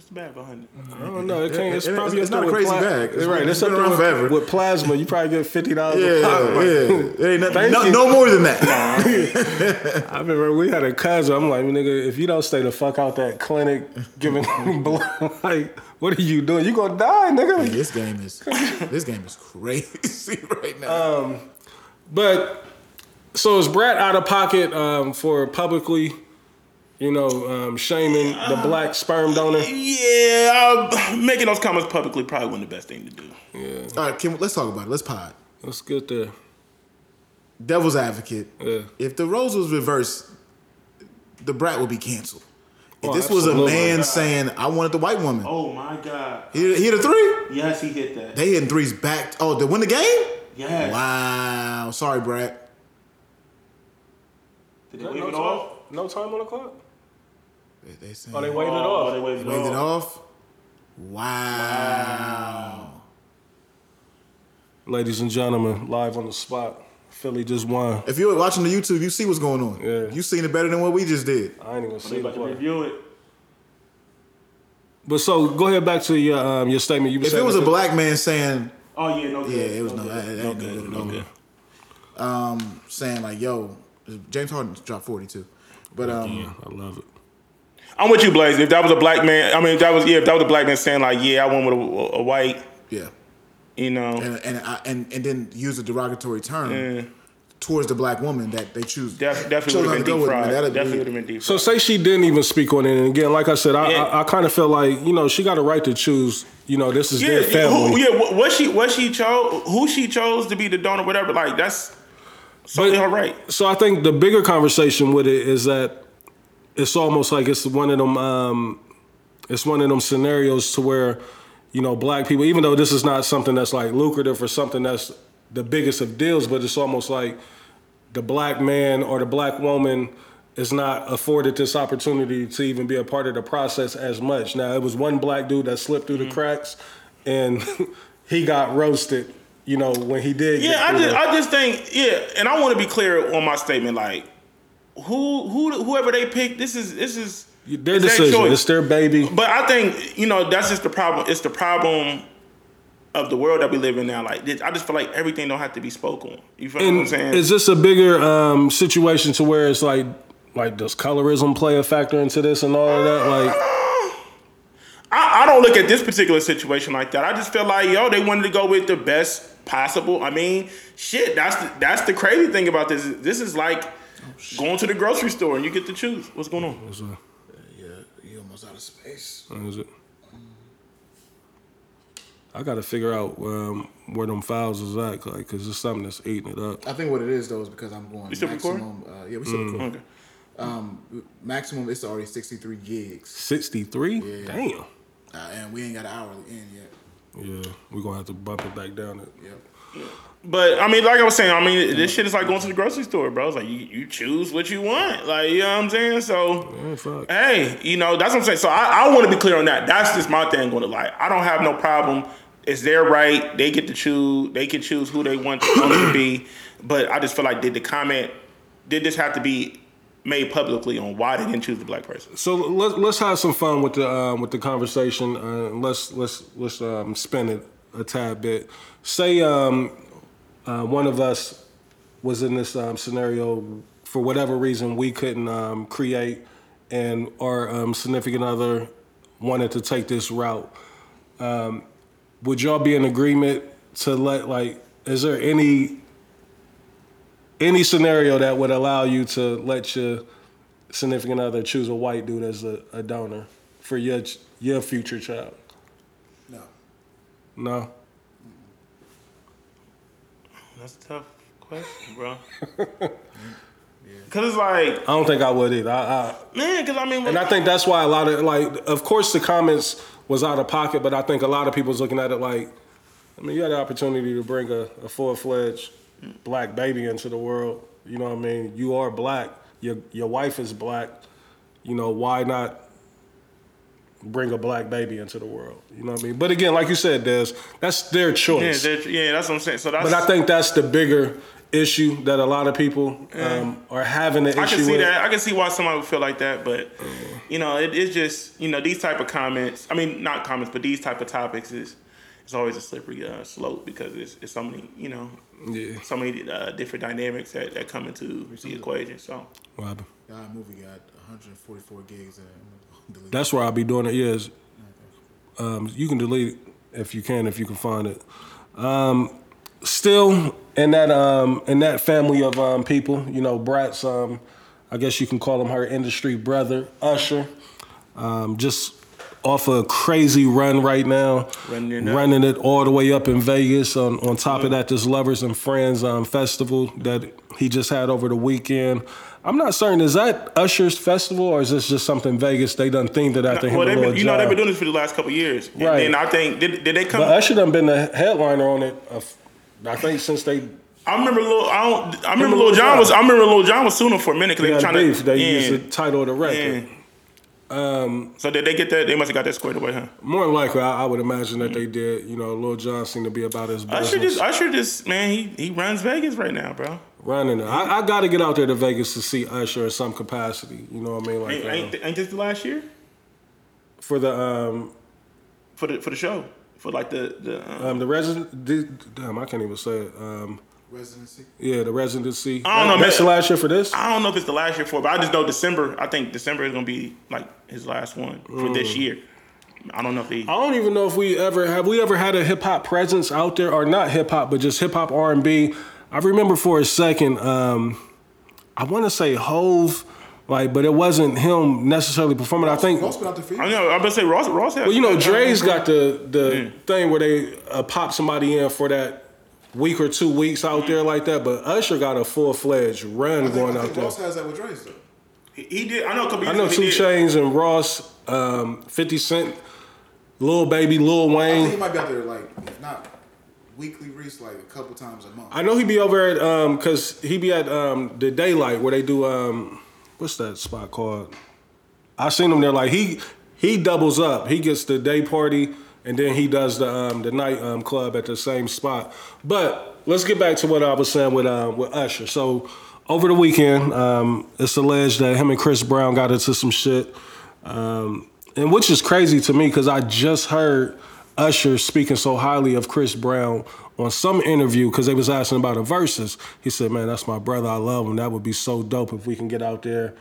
What's the bag? A hundred. I don't know. It can't. It's It- it- probably it's up not a crazy pla- bag. It's right. been- It's it's been around with, forever. with plasma. You probably get fifty dollars. Yeah, yeah. It ain't nothing, no, no more than that. I remember we had a cousin. I'm like, nigga, if you don't stay the fuck out that clinic giving blood, like, what are you doing? You gonna die, nigga. this game is this game is crazy right now. Um, but so is Brat out of pocket um, for publicly, you know, um, shaming the black sperm donor? Yeah, uh, making those comments publicly probably wasn't the best thing to do. Yeah. All right, Kim, let's talk about it. Let's pod. Let's get there. Devil's advocate. Yeah. If the roles was reversed, the brat would be canceled. If Oh, this was a absolutely. man saying, "I wanted the white woman," Oh my God! he hit, he hit a three. Yes, he hit that. They hitting threes back. Oh, to win the game? Yes. Wow. Sorry, Brat. Did they wave it off? No time on the clock. They, they saying, Oh, they waved it Oh, off. they waved it waved it off. off. Wow. Ladies and gentlemen, live on the spot. Philly just won. If you're watching the YouTube, you see what's going on. Yeah. You seen it better than what we just did. I ain't even They see the about to play. review it. But so go ahead back to your um, your statement. You If it was a black man saying, Oh yeah, no good. yeah, it was no, good. that, that no good. good No good. Um, saying like, yo, James Harden dropped 42. But um, Yeah, I love it. I'm with you, Blaze. If that was a black man, I mean, if that was yeah, if that was a black man saying like, yeah, I went with a, a white, yeah. you know, And and, I, and and then use a derogatory term towards the black woman that they choose. def, definitely would have been deep fried. Definitely would have been deep. So say she didn't even speak on it, and again, like I said, I Yeah. I, I kind of feel like you know she got a right to choose. You know, this is their family. who, yeah. What, what she what she chose, who she chose to be the donor, whatever. Like that's solely But- her right. So I think the bigger conversation with it is that it's almost like it's one of them. Um, it's one of them scenarios to where you know black people, even though this is not something that's like lucrative or something that's the biggest of deals, but it's almost like the black man or the black woman is not afforded this opportunity to even be a part of the process as much. Now it was one black dude that slipped through Mm-hmm. the cracks, and he got roasted. You know when he did. get Yeah, I just I just think yeah, and I want to be clear on my statement. Like who who whoever they pick, this is this is their decision. choice. It's their baby. But I think you know that's just the problem. It's the problem of the world that we live in now. Like I just feel like everything don't have to be spoken. You feel what I'm saying? is this a bigger um, situation to where it's like, like does colorism play a factor into this and all of that? Like, I, I don't look at this particular situation like that. I just feel like yo, they wanted to go with the best possible. I mean, shit. That's the, that's the crazy thing about this. This is like going to the grocery store and you get to choose what's going on. what's, uh, Yeah, you almost out of space. what is it? I got to figure out um, where them files is at, like, cause it's something that's eating it up. I think what it is though is because I'm going You still maximum. Uh, yeah, we still recording. Okay. Um, maximum it's already 63 gigs, Sixty three. Yeah. Damn. uh, and we ain't got an hour in yet. Yeah, we're gonna have to bump it back down. It. Yep. But I mean, like I was saying, I mean, this shit is like going to the grocery store, bro. It's like you, you choose what you want, like you know what I'm saying. So, hey, you know that's what I'm saying. So I, I want to be clear on that. That's just my thing. Going to like, I don't have no problem. It's their right. They get to choose. They can choose who they want, want to be. But I just feel like did the comment, did this have to be made publicly on why they didn't choose the black person? So let's let's have some fun with the um, with the conversation. Uh, let's let's let's um, spin it a tad bit. Say um, uh, one of us was in this um, scenario for whatever reason we couldn't um, create, and our um, significant other wanted to take this route. Um, would y'all be in agreement to let like is there any any scenario that would allow you to let your significant other choose a white dude as a, a donor for your your future child? No. No. That's a tough question, bro. Cause it's like, I don't think I would either. I, I, man, cause I mean, and I think that's why a lot of like, of course, the comments was out of pocket, but I think a lot of people's looking at it like, I mean, you had the opportunity to bring a, a full fledged black baby into the world. You know what I mean? You are black. Your your wife is black. You know why not bring a black baby into the world? You know what I mean? But again, like you said, Dez, that's their choice. that- yeah, that's what I'm saying. So that's, but I think that's the bigger issue that a lot of people um, are having an issue I can see with. that. I can see why somebody would feel like that, but you know, it, it's just you know these type of comments. I mean, not comments, but these type of topics is it's always a slippery uh, slope because it's, it's so many you know Yeah. so many uh, different dynamics that, that come into the equation. So What happened? That movie got 144 gigs in it. Delete. That's where I'll be doing it. Yes, um, you can delete it if you can, if you can find it. Um, still in that um, in that family of um, people, you know, Brat's. Um, I guess you can call him her industry brother, Usher. Um, just off a crazy run right now, Running it running it all the way up in Vegas. On on top of that, this Lovers and Friends um, festival that he just had over the weekend. I'm not certain. Is that Usher's festival or is this just something Vegas they done themed it after him? well, and been, you know they've been doing this for the last couple of years, and Right. then I think did, did they come? But Usher done been the headliner on it. Of, I think since they I remember Lil. I don't. I remember Remember Lil Lil Jon was. I remember Lil Jon was suing him for a minute because they were trying beef, to. they yeah. used the title of the record. Yeah. So did they get that? They must have got that squared away, huh? More than likely, I, I would imagine that they did. You know, Lil Jon seemed to be about his business. Usher just, Usher just, man, he he runs Vegas right now, bro. running. I, I got to get out there to Vegas to see Usher in some capacity. You know what I mean? Like Ain't, uh, ain't, ain't this the last year for the um for the for the show for like the the? Um, um the resident. the- Damn, I can't even say it. Um, Residency. yeah, the residency. I don't know, That- That's the last year for this. I don't know if it's the last year for, it, but I just know December. I think December is gonna be like his last one for Mm. this year. I don't know if he. I don't even know if we ever have we ever had a hip hop presence out there, or not hip hop, but just hip hop R and B. I remember for a second, um, I want to say Hove, like, but it wasn't him necessarily performing. I think, Ross been out there for I know. I'm gonna say Ross. Ross had. well, you know, Drai's got the the Mm. thing where they uh, pop somebody in for that week or two weeks out there like that. But Usher got a full fledged run think, going out there. Ross has that with Drai's though. He, he did. I know. a couple I know Two. Chainz and Ross, um, Fifty Cent, Lil Baby, Lil I think he might be out there like if not weekly reach like a couple times a month. I know he'd be over at um cause he be at um the daylight where they do um what's that spot called? I seen him there like he he doubles up. He gets the day party and then he does the um the night um club at the same spot. But let's get back to what I was saying with um with Usher. So over the weekend, um, it's alleged that him and Chris Brown got into some shit. Um, and which is crazy to me because I just heard Usher speaking so highly of Chris Brown on some interview because they was asking about a verses. He said, "Man, that's my brother. I love him. That would be so dope if we can get out there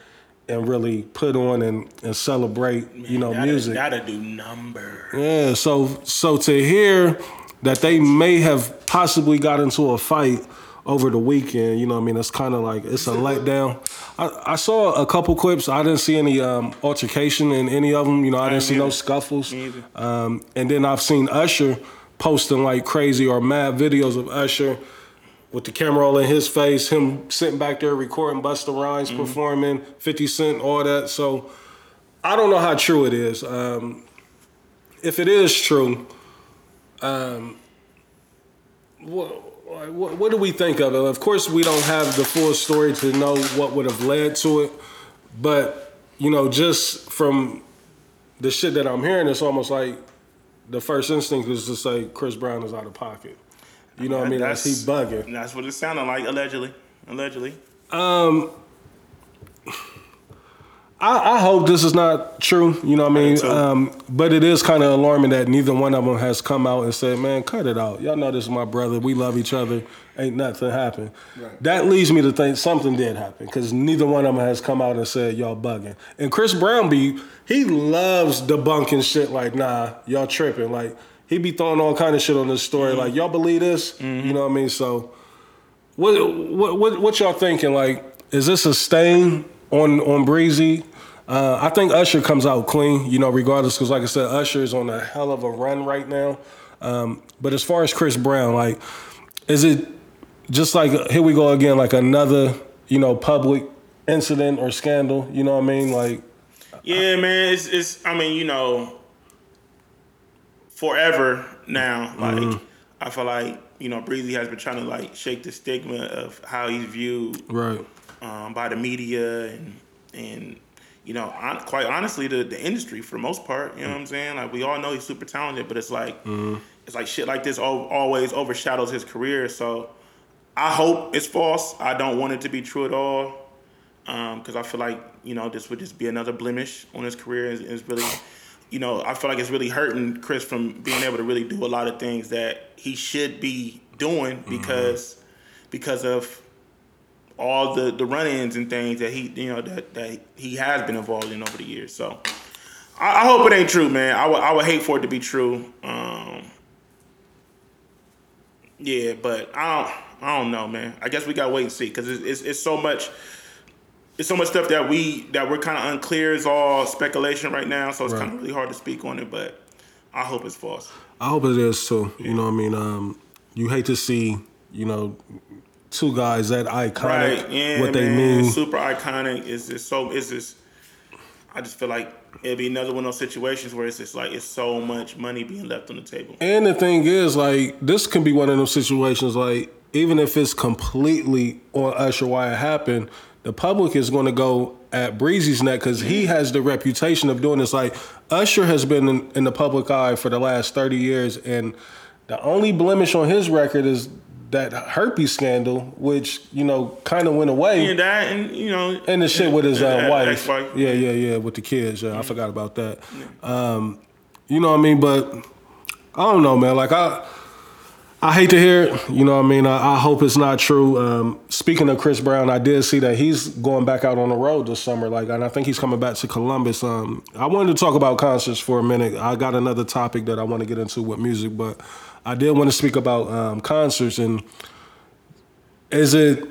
and really put on and, and celebrate, you know, Gotta, music." Gotta do number. Yeah, so so to hear that they may have possibly got into a fight over the weekend, you know, what I mean, it's kind of like it's a letdown. I, I saw a couple clips. I didn't see any um, altercation in any of them. You know, I didn't see no scuffles. Um, and then I've seen Usher posting like crazy or mad videos of Usher with the camera all in his face, him sitting back there recording Busta Rhymes Mm-hmm. performing, 50 Cent, all that. So I don't know how true it is. Um, if it is true, um, what, what, what do we think of it? Of course, we don't have the full story to know what would have led to it, but you know, just from the shit that I'm hearing, it's almost like the first instinct is to say Chris Brown is out of pocket. You know what I mean? Like he bugging. That's what it sounded like, allegedly. Allegedly. Um I, I hope this is not true. You know what I mean? Um, but it is kind of alarming that neither one of them has come out and said, "Man, cut it out. Y'all know this is my brother. We love each other. Ain't nothing happened." That leads me to think something did happen because neither one of them has come out and said, "Y'all bugging." And Chris Brown be he loves debunking shit like, "Nah, y'all tripping." Like he be throwing all kind of shit on this story. Like y'all believe this? You know what I mean? So what what what, what y'all thinking? Like is this a stain on on Breezy? Uh, I think Usher comes out clean, you know, regardless, because like I said, Usher is on a hell of a run right now. Um, but as far as Chris Brown, like, is it just like here we go again, like another, you know, public incident or scandal? You know what I mean? Like, Yeah, man. It's, it's I mean, you know, forever now. Mm-hmm. Like, I feel like you know, Breezy has been trying to like shake the stigma of how he's viewed right, um, by the media and and you know, on, quite honestly, the the industry for the most part. You know what I'm saying? Like, we all know he's super talented, but it's like mm-hmm. it's like shit like this always overshadows his career. So. I hope it's false. I don't want it to be true at all, um, because I feel like you know this would just be another blemish on his career. Is, is really, you know, I feel like it's really hurting Chris from being able to really do a lot of things that he should be doing because because of all the the run-ins and things that he you know that that he has been involved in over the years. So I, I hope it ain't true, man. I would I would hate for it to be true. Um, yeah, but I don't I don't know, man. I guess we gotta wait and see because it's, it's it's so much. It's so much stuff that we that we're kind of unclear. It's all speculation right now, so it's Right. kind of really hard to speak on it. But I hope it's false. I hope it is too. You know what I mean? Um, you hate to see, you know, two guys that iconic, Right? Yeah, what they mean. Super iconic. Is just so. It's just. I just feel like it'd be another one of those situations where it's just like it's so much money being left on the table. And the thing is, like, this can be one of those situations, like, even if it's completely on Usher why it happened, the public is going to go at Breezy's neck because he has the reputation of doing this. Like, Usher has been in, in the public eye for the last 30 years, and the only blemish on his record is that herpes scandal, which, you know, kind of went away. And that, and you know, And the shit with his uh, wife. ex-wife. Yeah, yeah, yeah, with the kids. Yeah, I forgot about that. Um, you know what I mean? But I don't know, man. Like I I hate to hear it. You know what I mean? I, I hope it's not true. Um, speaking of Chris Brown, I did see that he's going back out on the road this summer. Like, and I think he's coming back to Columbus. Um, I wanted to talk about concerts for a minute. I got another topic that I want to get into with music, but I did want to speak about um, concerts and is it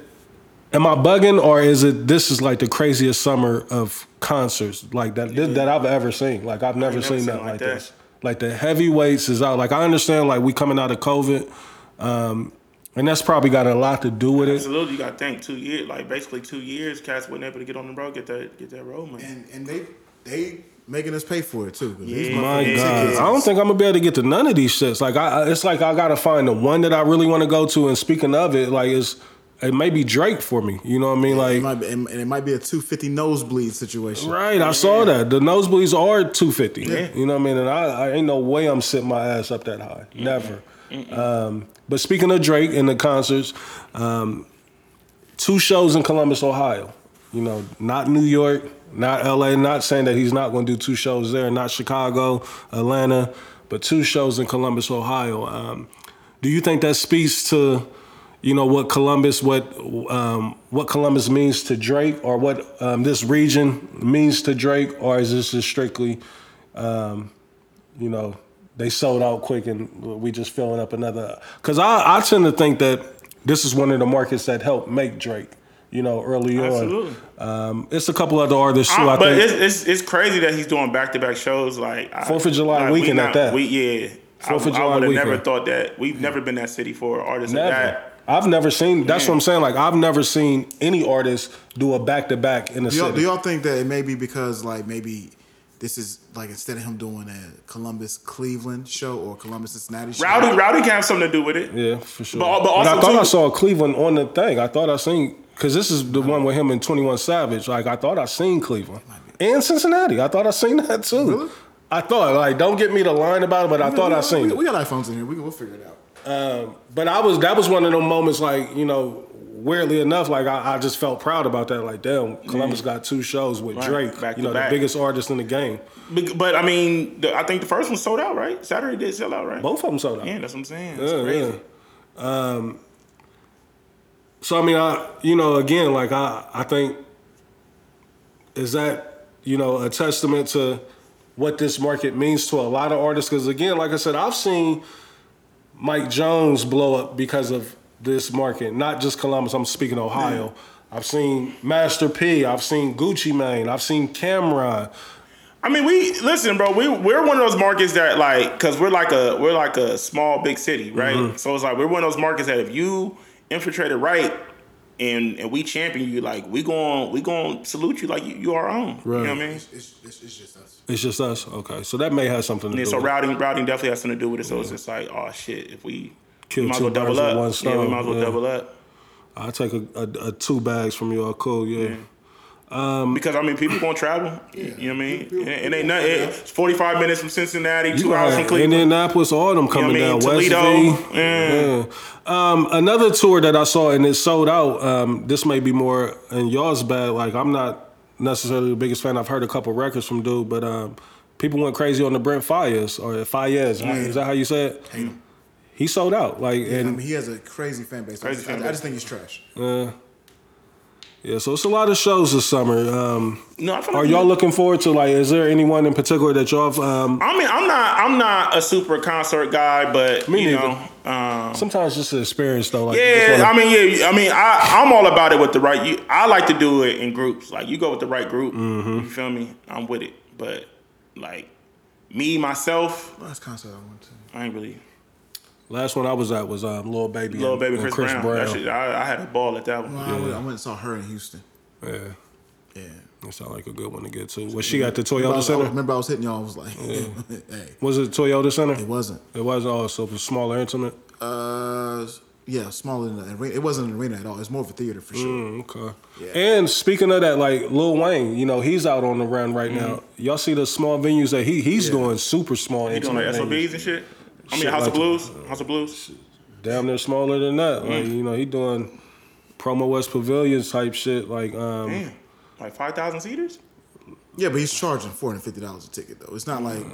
am I bugging or is it this is like the craziest summer of concerts like that that I've ever seen? Like I've never, never seen seen that like like that. this. Like the heavyweights is out. Like I understand like we coming out of COVID, um, and that's probably got a lot to do with it. Absolutely, you got to think two years, like basically two years. Cats wasn't able to get on the road, get that, get that road money. And and they they making us pay for it too. 'cause these Yeah. My motherfucking God, I don't think I'm gonna be able to get to none of these shits. Like I, I- it's like I gotta find the one that I really want to go to. And speaking of it, like it's it might be Drake for me. You know what I mean? It Like might be, and it might be a 250 nosebleed situation. Right, I saw that. The nosebleeds are two fifty. Yeah. You know what I mean? And I, I ain't no way I'm sitting my ass up that high. Never. Um, but speaking of Drake and the concerts, um, two shows in Columbus, Ohio. You know, not New York, not LA. Not saying that he's not going to do two shows there. Not Chicago, Atlanta, but two shows in Columbus, Ohio. Um, do you think that speaks to, you know, what Columbus, what um, what Columbus means to Drake, or what um, this region means to Drake, or is this just strictly, um, you know, they sold out quick and we just filling up another? Because I, I tend to think that this is one of the markets that helped make Drake. You know, early Absolutely. on. Um, it's a couple other artists too. I, Uh, but think. it's, it's it's crazy that he's doing back to back shows like I- Fourth of July like, we weekend at not- that. We, yeah, Fourth of I, July I would have never thought that. We've never been that city for artists like that. I've never seen. That's Yeah. what I'm saying. Like I've never seen any artist do a back to back in the Do y'all, do y'all think that it may be because like maybe this is like instead of him doing a Columbus Cleveland show or Columbus Cincinnati show? Rowdy Rowdy can have something to do with it. Yeah, for sure. But- But, but I thought too- I saw Cleveland on the thing. I thought I seen because this is the one with him and Twenty One Savage. Like I thought I seen Cleveland and Cincinnati. I thought I seen that too. Really? I thought like don't get me to lying about it, but I thought I seen we, it. we got iPhones in here. We we'll figure it out. But I was that was one of them moments like you know. Weirdly enough, like I, I just felt proud about that. Like, damn, Columbus got two shows with Right, Drake, back you know, back. the biggest artist in the game. But, but I mean, the, I think the first one sold out, right? Saturday did sell out, right? Both of them sold out. Yeah, that's what I'm saying. That's Yeah, crazy. yeah. Um, so I mean, I you know, again, like I I think is that you know a testament to what this market means to a lot of artists. Because again, like I said, I've seen Mike Jones blow up because of this market, not just Columbus. I'm speaking Ohio. I've seen Master P. I've seen Gucci Mane. I've seen Cam'ron. I mean, we listen, bro. We we're one of those markets that like, cause we're like a we're like a small big city, right? Mm-hmm. So it's like we're one of those markets that if you infiltrate it right, and and we champion you, like we going we going to salute you like you, you our own. You know what I mean? It's, it's, it's just us. It's just us. Okay, so that may have something to And do. so with it. routing routing definitely has something to do with it. So it's just like, oh shit, if we Kill we might as well double up. one Yeah, we might as well yeah. double up. I'll take a, a, a two bags from you. All cool, yeah. Because I mean, people gonna travel. You know what I mean? It, it ain't nothing. It's forty five minutes from Cincinnati, two You hours got from Cleveland. Indianapolis, all them You know coming what I mean? down. Toledo. V. Yeah. Yeah. Um, another tour that I saw and it sold out. Um, this may be more in y'all's bag. Like I'm not necessarily the biggest fan. I've heard a couple records from dude, but um, people went crazy on the Brent Faiyaz or Faiyaz. Is that how you say it? Hate him. He sold out. Like I and mean, he has a crazy fan base. Crazy I, fan I, base. just think he's trash. yeah, so it's a lot of shows this summer. Um, No, I are like- y'all looking forward to like? Is there anyone in particular that y'all? have, Um, I mean, I'm not. I'm not a super concert guy, but Me you neither. know, um, sometimes just an experience though. Like yeah. wanna- I mean, yeah. I mean, I, I'm all about it with the right. You, I like to do it in groups. Like you go with the right group. Mm-hmm. You feel me? I'm with it. But like me myself, Last concert I went to. I ain't really. Last one I was at was um, Lil Baby. Little and- baby and Chris, Brown. That shit, I, I had a ball at that one. Well, I, went, I went and saw her in Houston. Yeah, Yeah. that sound like a good one to get to. Was she at the Remember I, Toyota was, I Center? remember I was hitting y'all. I was like, hey, Was it Toyota Center? it wasn't. It was also it was smaller, intimate. Uh, yeah, smaller than an arena. It wasn't an arena at all. It's more of a theater for sure. Mm, okay. And speaking of that, like Lil Wayne, you know he's out on the run right now. Y'all see the small venues that he he's Mm-hmm. Yeah. doing super small, You doing like intimate venues. SOBs and shit. I mean, House like of Blues. House of Blues. Damn, they're smaller than that. Like Mm. you know he doing PromoWest Pavilions type shit. Like um, Damn, like five thousand seaters. Yeah, but he's charging four hundred fifty dollars a ticket though. It's not like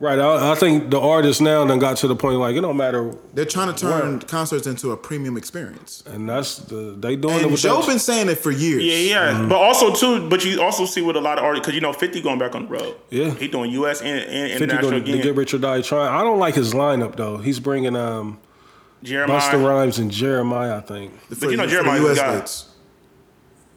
right. I, I think the artists now then got to the point like it don't matter, they're trying to turn concerts into a premium experience. and that's the they doing it And with Joe that- been saying it for years. Yeah, yeah. Mm-hmm. But also too, but you also see with a lot of artists because you know Fifty going back on the road. Yeah. he doing U.S. and, and 50 international to, to again. get rich or die trying. I don't like his lineup though. He's bringing um Jeremiah. Busta Rhymes and Jeremiah. I think. For, you know for Jeremiah's the a US guy. dates.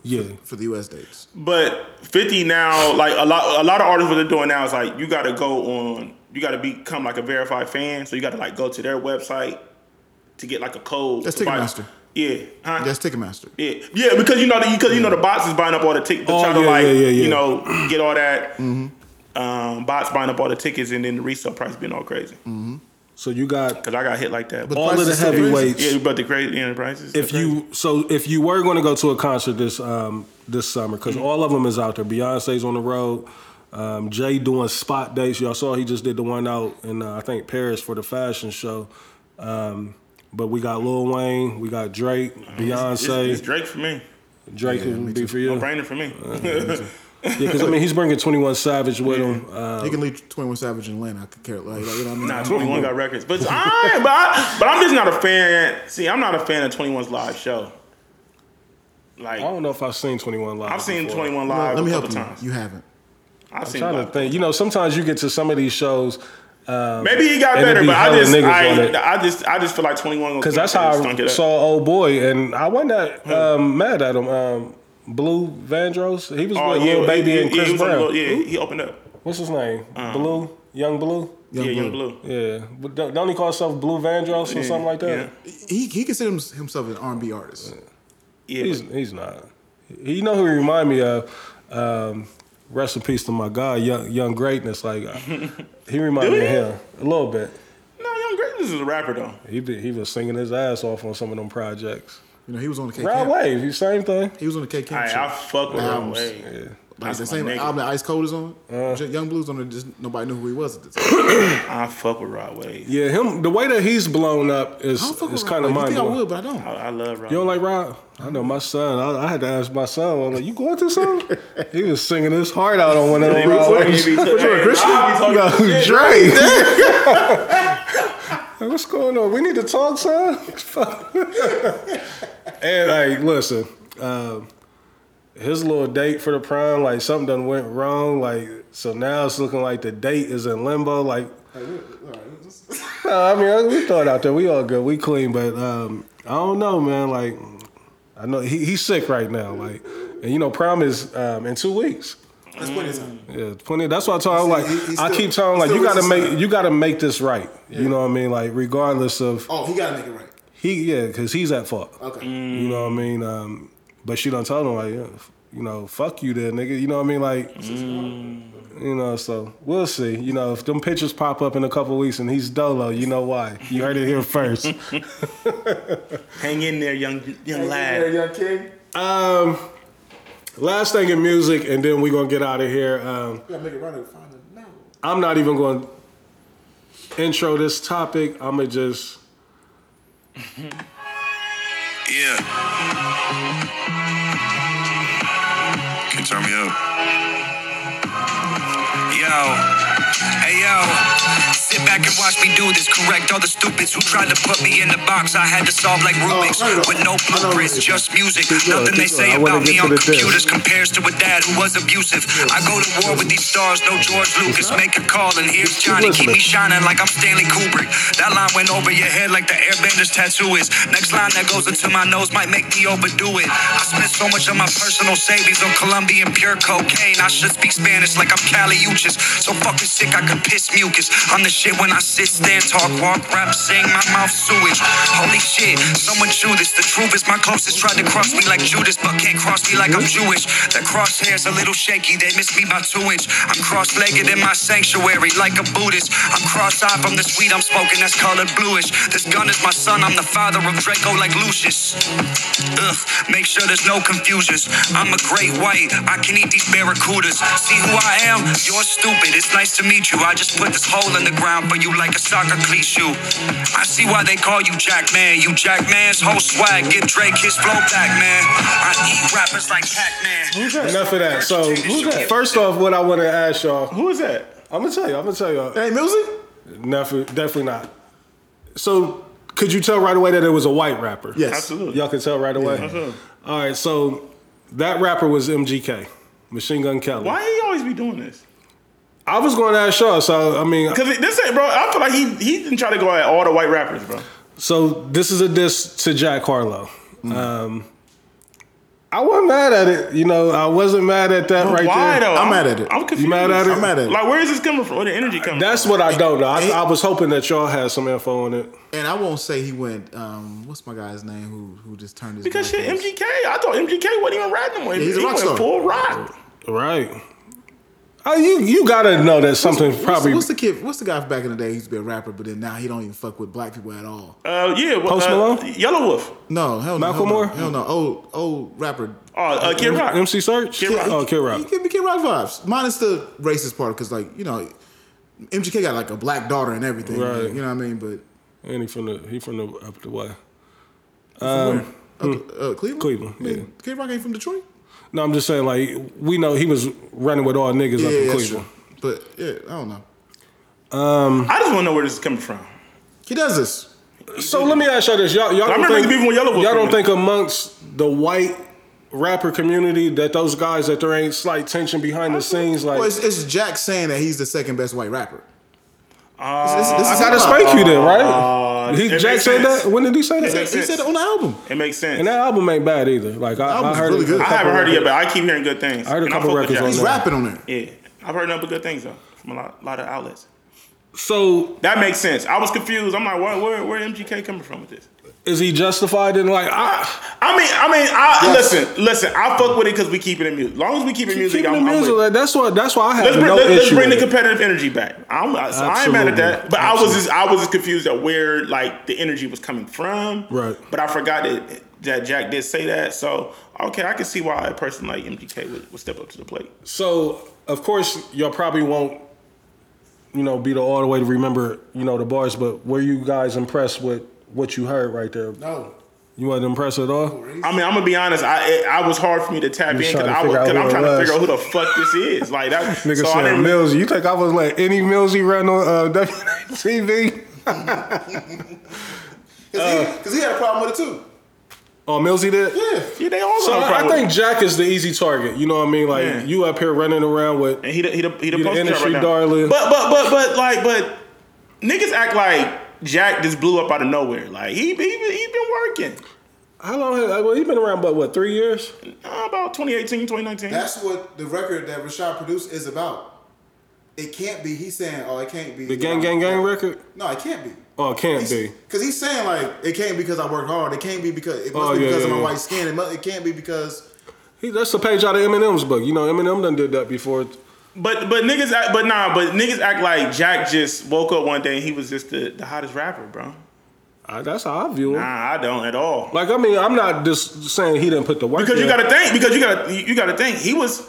Yeah. For the US dates. But Fifty now, like a lot, a lot of artists, what they're doing now is like you got to go on, you got to become like a verified fan. So you got to like go to their website to get like a code. That's to buy- Ticketmaster. Yeah, huh? That's Ticketmaster. Yeah, yeah, because you know, because you know, the bots is buying up all the tickets. Oh, trying to yeah, like, yeah, yeah, yeah. you know, get all that. Hmm. Um, bots buying up all the tickets, and then the resale price being all crazy. So you got Because I got hit like that. But all of the still crazy. heavyweights. yeah, but the crazy yeah, the prices. if you so if you were going to go to a concert this um this summer because Mm-hmm. all of them is out there. Beyonce's on the road. Um, Jay doing spot dates. Y'all saw he just did the one out in uh, I think Paris for the fashion show. Um, but we got Lil Wayne, we got Drake, it's, Beyonce. it's Drake for me. Drake Yeah, would me be too. for you. No brainer for me. Yeah, because I mean he's bringing Twenty One Savage with him. Uh, he can leave Twenty One Savage in Atlanta. I could care. Like, you know what I mean? Nah, 21 got records. But I, but, I, but I'm just not a fan. See, I'm not a fan of 21's live show. Like, I don't know if I've seen Twenty One live. I've seen 21 live Let me a help couple you. times. You haven't. I've I'm seen trying to think. You know, sometimes you get to some of these shows. Um, Maybe he got better, be but I just, niggas on it. I, I just, I just feel like 21 Because that's how I saw old boy, and I wasn't that um, mad at him. Um, Bleu Vandross, he was Oh, with yeah, Lil Baby he, and Chris he was Brown. little- yeah, he opened up. What's his name? Blue, Yung Bleu. Young yeah, Blue. Yung Bleu. Yeah, but don't, don't he call himself Bleu Vandross or something like that? Yeah, He he considers himself an R and B artist. yeah. He's he's not. He- You know who he remind me of? Um, rest in peace to my guy, Young Young Greatness. Like uh, he remind Do me of him a little bit. no, Young Greatness is a rapper though. He be, he was singing his ass off on some of them projects. You know, he was on the K Rod Wave, he same thing. He was on the K Camp I. I fuck with Albums. Rod Wave. Yeah. Like the same my nigga. album that Ice Cold is on. Uh. Yung Bleu's on it. Just nobody knew who he was at the time. I fuck with Rod Wave. Yeah, him. The way that he's blown up is I don't fuck is kind of Rod. mind You think I blowing. would, but I don't. I, I love Rod. You don't like Rod? I know my son. I, I had to ask my son. I'm like, you going to something? he was singing his heart out on one of them Rod waves. Which one, Christian? No, Drake. Like, What's going on? We need to talk, son. and like, listen, um, his little date for the prom, like something done went wrong. Like So now it's looking like the date is in limbo. Like, Like, we- all right, let's- no, I mean, we thought out there. We all good. We clean, but um, I don't know, man. Like, I know he, he's sick right now. Like, and you know, prom is um, in two weeks. That's plenty of time. Yeah, plenty. That's why I told him like He- he I keep telling him like you got to make son. you got to make this right. You know what I mean? Like regardless of Oh, he gotta make it right. he, yeah, because he's at fault. Okay. You know what I mean? Um, but she done told him like, yeah, you know, fuck you, there, nigga. You know what I mean? Like, you know. So we'll see. You know, if them pictures pop up in a couple weeks and he's dolo, you know why? You heard it here first. Hang in there, young young Hey, lad. young king. um, last thing in music, and then we're gonna get out of here. Um, You gotta make it right and find it. No. I'm not even going to intro this topic. I'm gonna just Yeah. Can you turn me up? Yo. Hey yo. Sit back and watch me do this. Correct all the stupids who tried to put me in the box. I had to solve like oh, Rubik's Oh, right on. with no I know blueprints, what it is. just music. Keep going, Nothing they keep say going. I wanna about me to on the computers compares to a dad who was abusive. I go to war with these stars, no George Lucas. Make a call and here's Johnny. Keep me shining like I'm Stanley Kubrick. That line went over your head like the airbender's tattoo is. Next line that goes into my nose might make me overdo it. I spent so much of my personal savings on Colombian pure cocaine. I should speak Spanish like I'm Kali Uchis. So fucking sick I could piss mucus. I'm the shit when I sit, stand, talk, walk, rap, sing, my mouth sewage. Holy shit, someone chew this. The truth is my closest tried to cross me like Judas, but can't cross me like I'm Jewish. The crosshair's a little shaky, they miss me by two inch. I'm cross-legged in my sanctuary like a Buddhist. I'm cross-eyed from the sweet I'm smoking that's colored bluish. This gun is my son, I'm the father of Draco like Lucius. Ugh, make sure there's no confusions. I'm a great white, I can eat these barracudas. See who I am? You're stupid, it's nice to meet you. I just put this hole in the ground for you like a soccer cleat shoe. I see why they call you Jack Man. You Jack Man's whole swag. Give Drake his flow back, man. I eat rappers like Pac-Man. enough of that. So who's that? first off, what I want to ask y'all, Who is that? I'm gonna tell you. I'm gonna tell y'all. That ain't music? Never, definitely not. So could you tell right away that it was a white rapper? Yes. Absolutely. Y'all could tell right away. All right. So that rapper was MGK, Machine Gun Kelly. Why he always be doing this? I was going to ask y'all. So I mean, Cause this ain't, bro. I feel like he he didn't try to go at all the white rappers, bro. So this is a diss to Jack Harlow. Mm. Um, I wasn't mad at it. You know, I wasn't mad at that right Why there. though? I'm mad at it. I'm confused. You mad at it? I'm mad at it. Like, where is this coming from? Where the energy coming That's from? what I don't know. I, I was hoping that y'all had some info on it. And I won't say he went. Um, what's my guy's name? Who who just turned his Because shit, MGK. I thought MGK wasn't even rapping no more. Yeah, he's a he rock went star. full rock. Right. Oh, you you gotta know that something What's, probably what's the kid? What's the guy back in the day? He used to be a rapper, but then now he don't even fuck with black people at all. Uh, yeah. well, Post uh, Malone? Yelawolf. No, hell no. Malcolm hell Moore? No, hell no. Old old rapper. Oh, uh, Kid Rock. MC Serch. Kid Rock. Oh, Kid He Rock. give me Kid Rock vibes. Minus the racist part, because like you know, MGK got like a black daughter and everything. Right. You know what I mean? But And he from the he from the up the way. uh, uh, Cleveland. Cleveland, yeah. Kid Rock ain't from Detroit. No, I'm just saying like we know he was running with all niggas Yeah, up in that's Cleveland. true. But yeah, I don't know. Um, I just want to know where this is coming from. He does this. So let me ask y'all this: y'all, y'all I don't remember think, the beef with Yelawolf y'all don't minute. think amongst the white rapper community that those guys that there ain't slight tension behind the scenes? Like Well, it's, it's Jack saying that he's the second best white rapper. Uh, This- this- this is gotta hip-hop. spank you then, right? Uh, he, it Jack said sense. that. When did he say that? said, he said it on the album. It makes sense. And that album ain't bad either. Like I, I heard really good. I haven't heard it yet, but I keep hearing good things. I heard a And couple fuck records Jack. on He's rapping on there. Yeah, I've heard nothing but good things though from a lot, lot of outlets. So That makes sense. I was confused. I'm like, where, where, where MGK coming from with this? Is he justified in like I, I mean, I mean, I, Yes. listen, listen. I fuck with it because we keep it in music. As long as we keep it in music, keeping I'm, the I'm music? with it. Like, that's what that's why I have Let's bring, no let's, let's issue. bring the with it. competitive energy back. I'm, I, so I ain't mad at that, Absolutely. but I was just, I was just confused at where like the energy was coming from. Right. But I forgot that that Jack did say that. So okay, I can see why a person like MGK would, would step up to the plate. So of course y'all probably won't, you know, be the all the way to remember, you know, the bars. But were you guys impressed with what you heard right there? No. You wasn't impressed at all. I mean, I'm gonna be honest. I it, I was hard for me to tap in You because I was, cause I'm who it trying to figure out who the fuck this is. Like that. Nigga so I said didn't. Millsy. You think I was like any Millsy run on uh, WTV? Because he, 'cause he had a problem with it too. Oh, Millsy did. Yeah. Yeah, they all So got a I, I think Jack is the easy target. You know what I mean? Like Yeah. you up here running around with And he the, he the, he the, You the poster child industry right darling. But but but but like but niggas act like Jack just blew up out of nowhere. Like he he he been working how long? Has, well, he been around, but what three years? uh, about 2018, 2019. That's what the record that Rashad produced is about. It can't be. He's saying, "Oh, it can't be." The gang, gang, gang record. No, it can't be. Oh, it can't be. Because he's saying like it can't be because I work hard. It can't be because it must Oh, be yeah, because of my yeah. white skin. It, must, it can't be because He, that's the page out of Eminem's book. You know, Eminem done did that before. But but niggas act, but nah but niggas act like Jack just woke up one day and he was just the, the hottest rapper, bro. I, that's how I view him. Nah, I don't at all. Like I mean, I'm not just saying he didn't put the work. Because you got to think. Because you got to you got to think. He was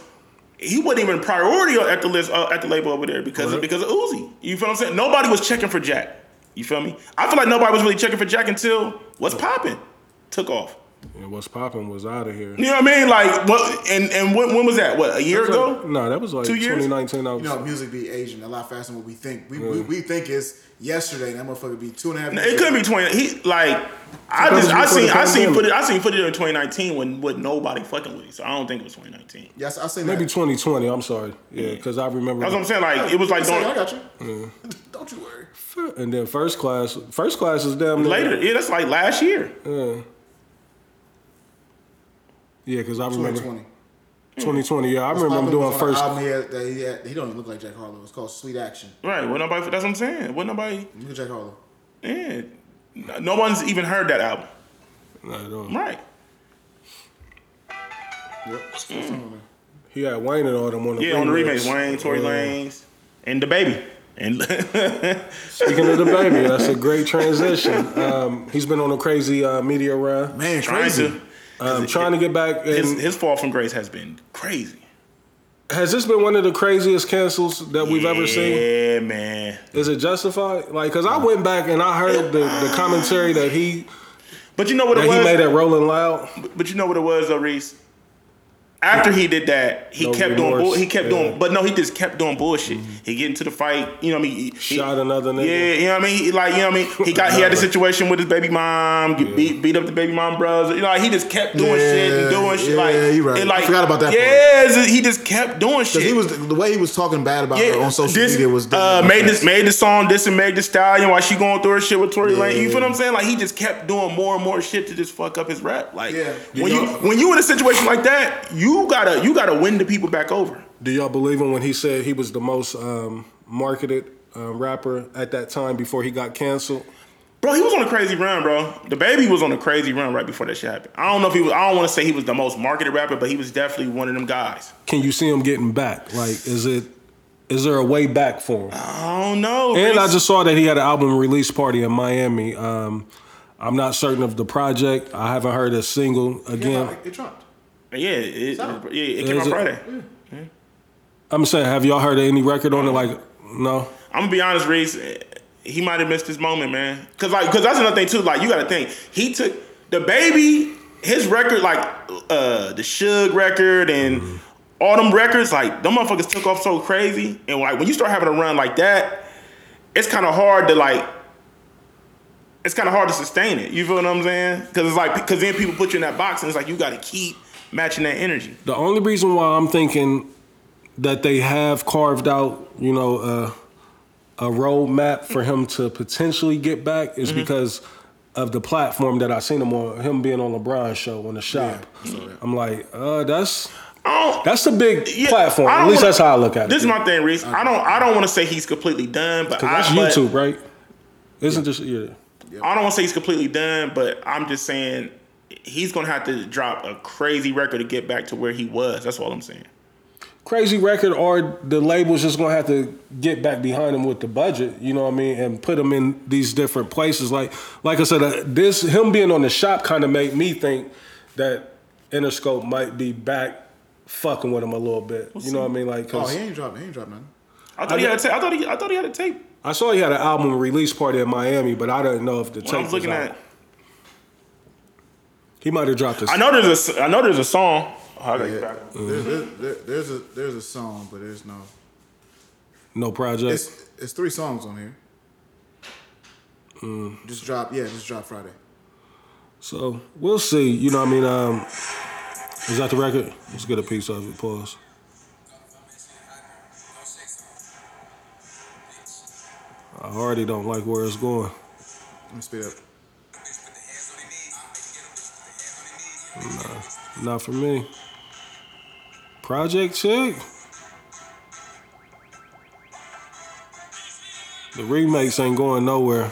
he wasn't even priority at the list uh, at the label over there because of, Right. because of Uzi. You feel what I'm saying? Nobody was checking for Jack. You feel me? I feel like nobody was really checking for Jack until what's popping took off. And what's popping was out of here. You know what I mean? Like what? And and when, when was that? What a year ago? No, that was like Two years? 2019. I was, you know music be aging a lot faster than what we think. We we, we think it's yesterday. and That motherfucker be two and a half. It couldn't be twenty. He like I just I seen I seen pandemic. footage I seen footage in 2019 when with nobody fucking with him. So I don't think it was 2019. Yes, I seen maybe that. 2020. I'm sorry. Yeah, because I remember. That's what I'm saying. Like it was like I, said, during, I got you. Don't you worry. And then first class, first class is damn later. Yeah, that's like last year. Yeah. Yeah, because I remember 2020. 2020. Yeah, I Poppin' remember doing on first. an album he, had, that he, had, he don't even look like Jack Harlow. It's called Sweet Action. Right. Well, nobody. That's what I'm saying. What nobody. Look at Jack Harlow. Yeah. No no one's even heard that album. Not at all. Right. Yep. It's the first song on there. He had Wayne and all them on the Yeah, on the remix. remix, Wayne, Tory Yeah. Lanez, and the baby. And Speaking of the baby, that's a great transition. Um, he's been on a crazy uh, media run. Man, trying crazy. Um, trying to get back. His, his fall from grace has been crazy. has this been one of the craziest cancels that we've ever seen? Yeah, man. Is it justified? Like, cause I went back and I heard the, the commentary that he But you know what that it he was. made at Rolling Loud. But you know what it was, though, Reese. After he did that, he No kept doing. remorse. Bull, he kept Yeah. Mm-hmm. doing. But no, he just kept doing bullshit. He get into the fight. You know what I mean? He, Shot another nigga. Yeah, you know what I mean. He, like you know what I mean. He got. He had a situation with his baby mom. get Beat beat up the baby mom brothers. You know, like, he just kept doing shit and Yeah, doing shit. yeah, like you right. and, like I forgot about that. Yeah, he just kept doing shit. He was the way he was talking bad about her on social this, media was uh, made this made the song this and made the stallion while she going through her shit with Tory Lane. You feel what I'm saying? Like he just kept doing more and more shit to just fuck up his rap. Like Yeah. when you when you in a situation like that, you gotta you gotta win the people back over. Do y'all believe him when he said he was the most um, marketed uh, rapper at that time before he got canceled? Bro, he was on a crazy run, bro. The baby was on a crazy run right before that shit happened. I don't know if he was. I don't want to say he was the most marketed rapper, but he was definitely one of them guys. Can you see him getting back? Like, is it is there a way back for him? I don't know. And I just saw that he had an album release party in Miami. Um, I'm not certain of the project. I haven't heard a single again. It dropped. Yeah, it, out. yeah, it came Is out it- Friday. I'm saying, have y'all heard of any record on it? Like, no. I'm gonna be honest, Reese. He might have missed his moment, man. Cause like, cause that's another thing too. Like, you gotta think. He took the baby, his record, like uh the Suge record and all them records. Like, them motherfuckers took off so crazy. And like, when you start having a run like that, it's kind of hard to like. It's kind of hard to sustain it. You feel what I'm saying? Because it's like, because then people put you in that box, and it's like you got to keep matching that energy. The only reason why I'm thinking that they have carved out, you know, uh, a roadmap for him to potentially get back is because of the platform that I seen him on, him being on LeBron's show on the shop. I'm like, uh, that's that's a big Yeah, platform. At least wanna- that's how I look at it. This is my thing, Reese. I don't. I don't want to say he's completely done, but I, that's but- YouTube, right? Isn't just yeah. I don't want to say he's completely done, but I'm just saying he's gonna have to drop a crazy record to get back to where he was. That's all I'm saying. crazy record or the label's just gonna have to get back behind him with the budget, you know what I mean, and put him in these different places. Like like I said, uh, this him being on the shop kind of made me think that Interscope might be back fucking with him a little bit. You know what I mean? Like, Oh, he ain't dropped. He ain't dropped nothing. I thought he had a tape. I thought he. I thought he had a tape. I saw he had an album release party in Miami, but I didn't know if the When tape was was looking out. at. He might have dropped this. I know there's a. I know there's a song. Oh, I gotta get Yeah. back. There, there, there, there's a there's a song, but there's no. No project. It's it's three songs on here. Mm. Just drop. Yeah, just drop Friday. So we'll see. You know what I mean? Um, is that the record? Let's get a piece of it. Pause. I already don't like where it's going. Let me speed up. Not for me. Project Chick. The remakes ain't going nowhere.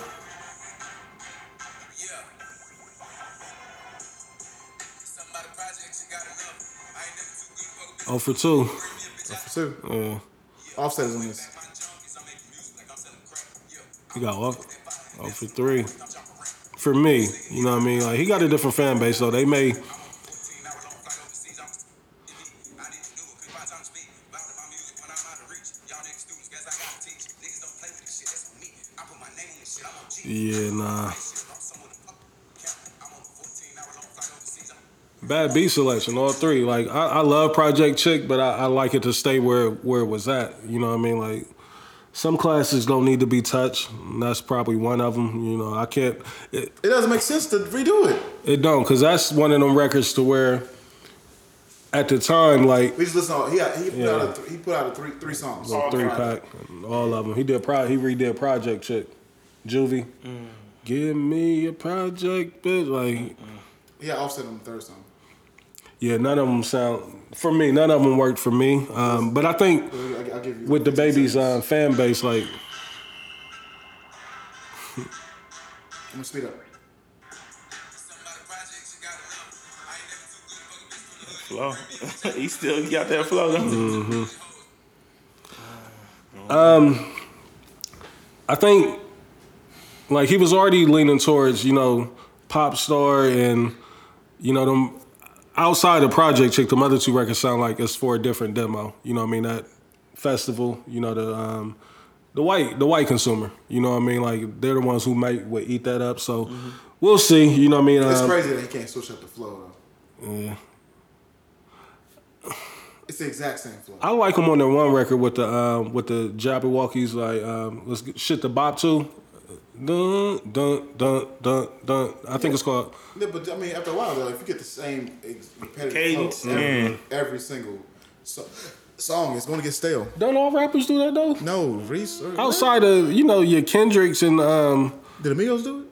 Oh for two. Oh, for two. Yeah. Offset is on this. He got off, off oh, for three. For me, you know what I mean? Like he got a different fan base, so they may. Bad beat selection, all three. Like I, I love Project Chick, but I, I like it to stay where where it was at. You know what I mean? Like some classes don't need to be touched. And that's probably one of them. You know, I can't. It, It doesn't make sense to redo it. it don't, cause that's one of them records to where, at the time, like We just listen. To, he he put Yeah. out a th- he put out a three three songs. a three pack, all of them. He did pro. He redid Project Chick, Juvie. Mm. Give me a project, bitch. Like, He got Offset on the third song. Yeah, none of them sound for me. None of them worked for me. Um, but I think I, will give you with the baby's uh, fan base, like I'm gonna speed up. Flow. he still got that flow. Though. I think like he was already leaning towards, you know, pop star and you know, them outside of Project Chick, the other two records sound like it's for a different demo. You know what I mean? That festival, you know, the um the white the white consumer. You know what I mean? Like they're the ones who might would eat that up. So we'll see. You know what I mean? It's Um, crazy that he can't switch up the flow though. yeah. It's the exact same flow. I like him on that one record with the um, with the Jabbawockeez like um, let's get shit the bop to. Dun dun dun dun dun. I think it's called. Yeah, but I mean, after a while though, if you get the same repetitive Cadence, every, yeah. every single so, song, it's gonna get stale. Don't all rappers do that though? No, Reese. or- Outside of you know your Kendricks and um, Did Amigos do it?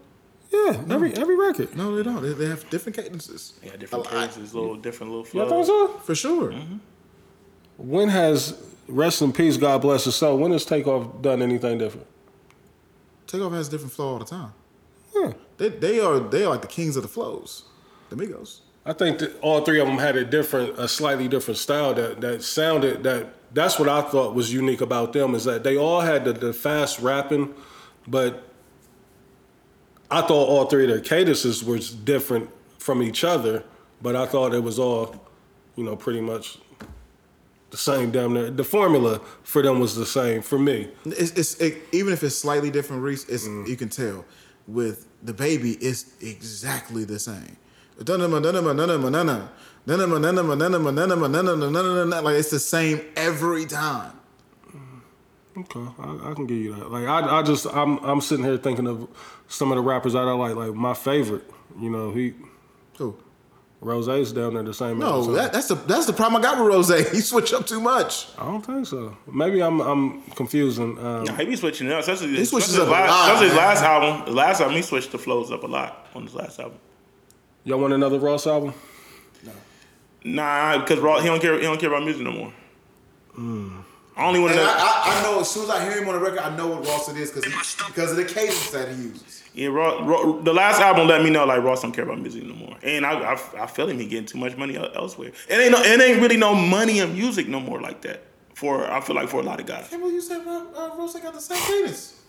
yeah, every every record. No, they don't. They, they have different cadences. Yeah, different A lot. little different little flows. Y'all think so? For sure. When has rest in peace, God bless his soul? When has Takeoff done anything different? Takeoff has a different flow all the time. Yeah. They they are they are like the kings of the flows. The Migos. I think that all three of them had a different, a slightly different style that that sounded that. That's what I thought was unique about them is that they all had the, the fast rapping, but I thought all three of their cadences was different from each other. But I thought it was all, you know, pretty much the same. Damn near the formula for them was the same for me. It's, it's it, even if it's slightly different, Reese. It's mm. you can tell with the baby. It's exactly the same. Like it's the same every time. Okay, I, I can give you that. Like I, I just I'm I'm sitting here thinking of some of the rappers that I like. Like my favorite, you know, he Who? Rose's down there the same. No, episode. that, that's the that's the problem I got with Rose. He switched up too much. I don't think so. Maybe I'm I'm confusing. Um, Nah, he be switching it up. Especially, He switches especially up a his last, lot, especially his last album. The last album, he switched the flows up a lot on his last album. y'all want another Ross album? No. Nah, because Raw, he don't care. He don't care about music no more. I only want to. I, I, I know as soon as I hear him on the record, I know what Ross it is because because of the cadence that he uses. Yeah, Raw, Raw, the last album let me know like Ross don't care about music no more, and I, I, I feel him. He getting too much money elsewhere. It ain't no, it ain't really no money in music no more like that. For I feel like for a lot of guys. Can't believe you said uh, uh, Rose got the same cadence.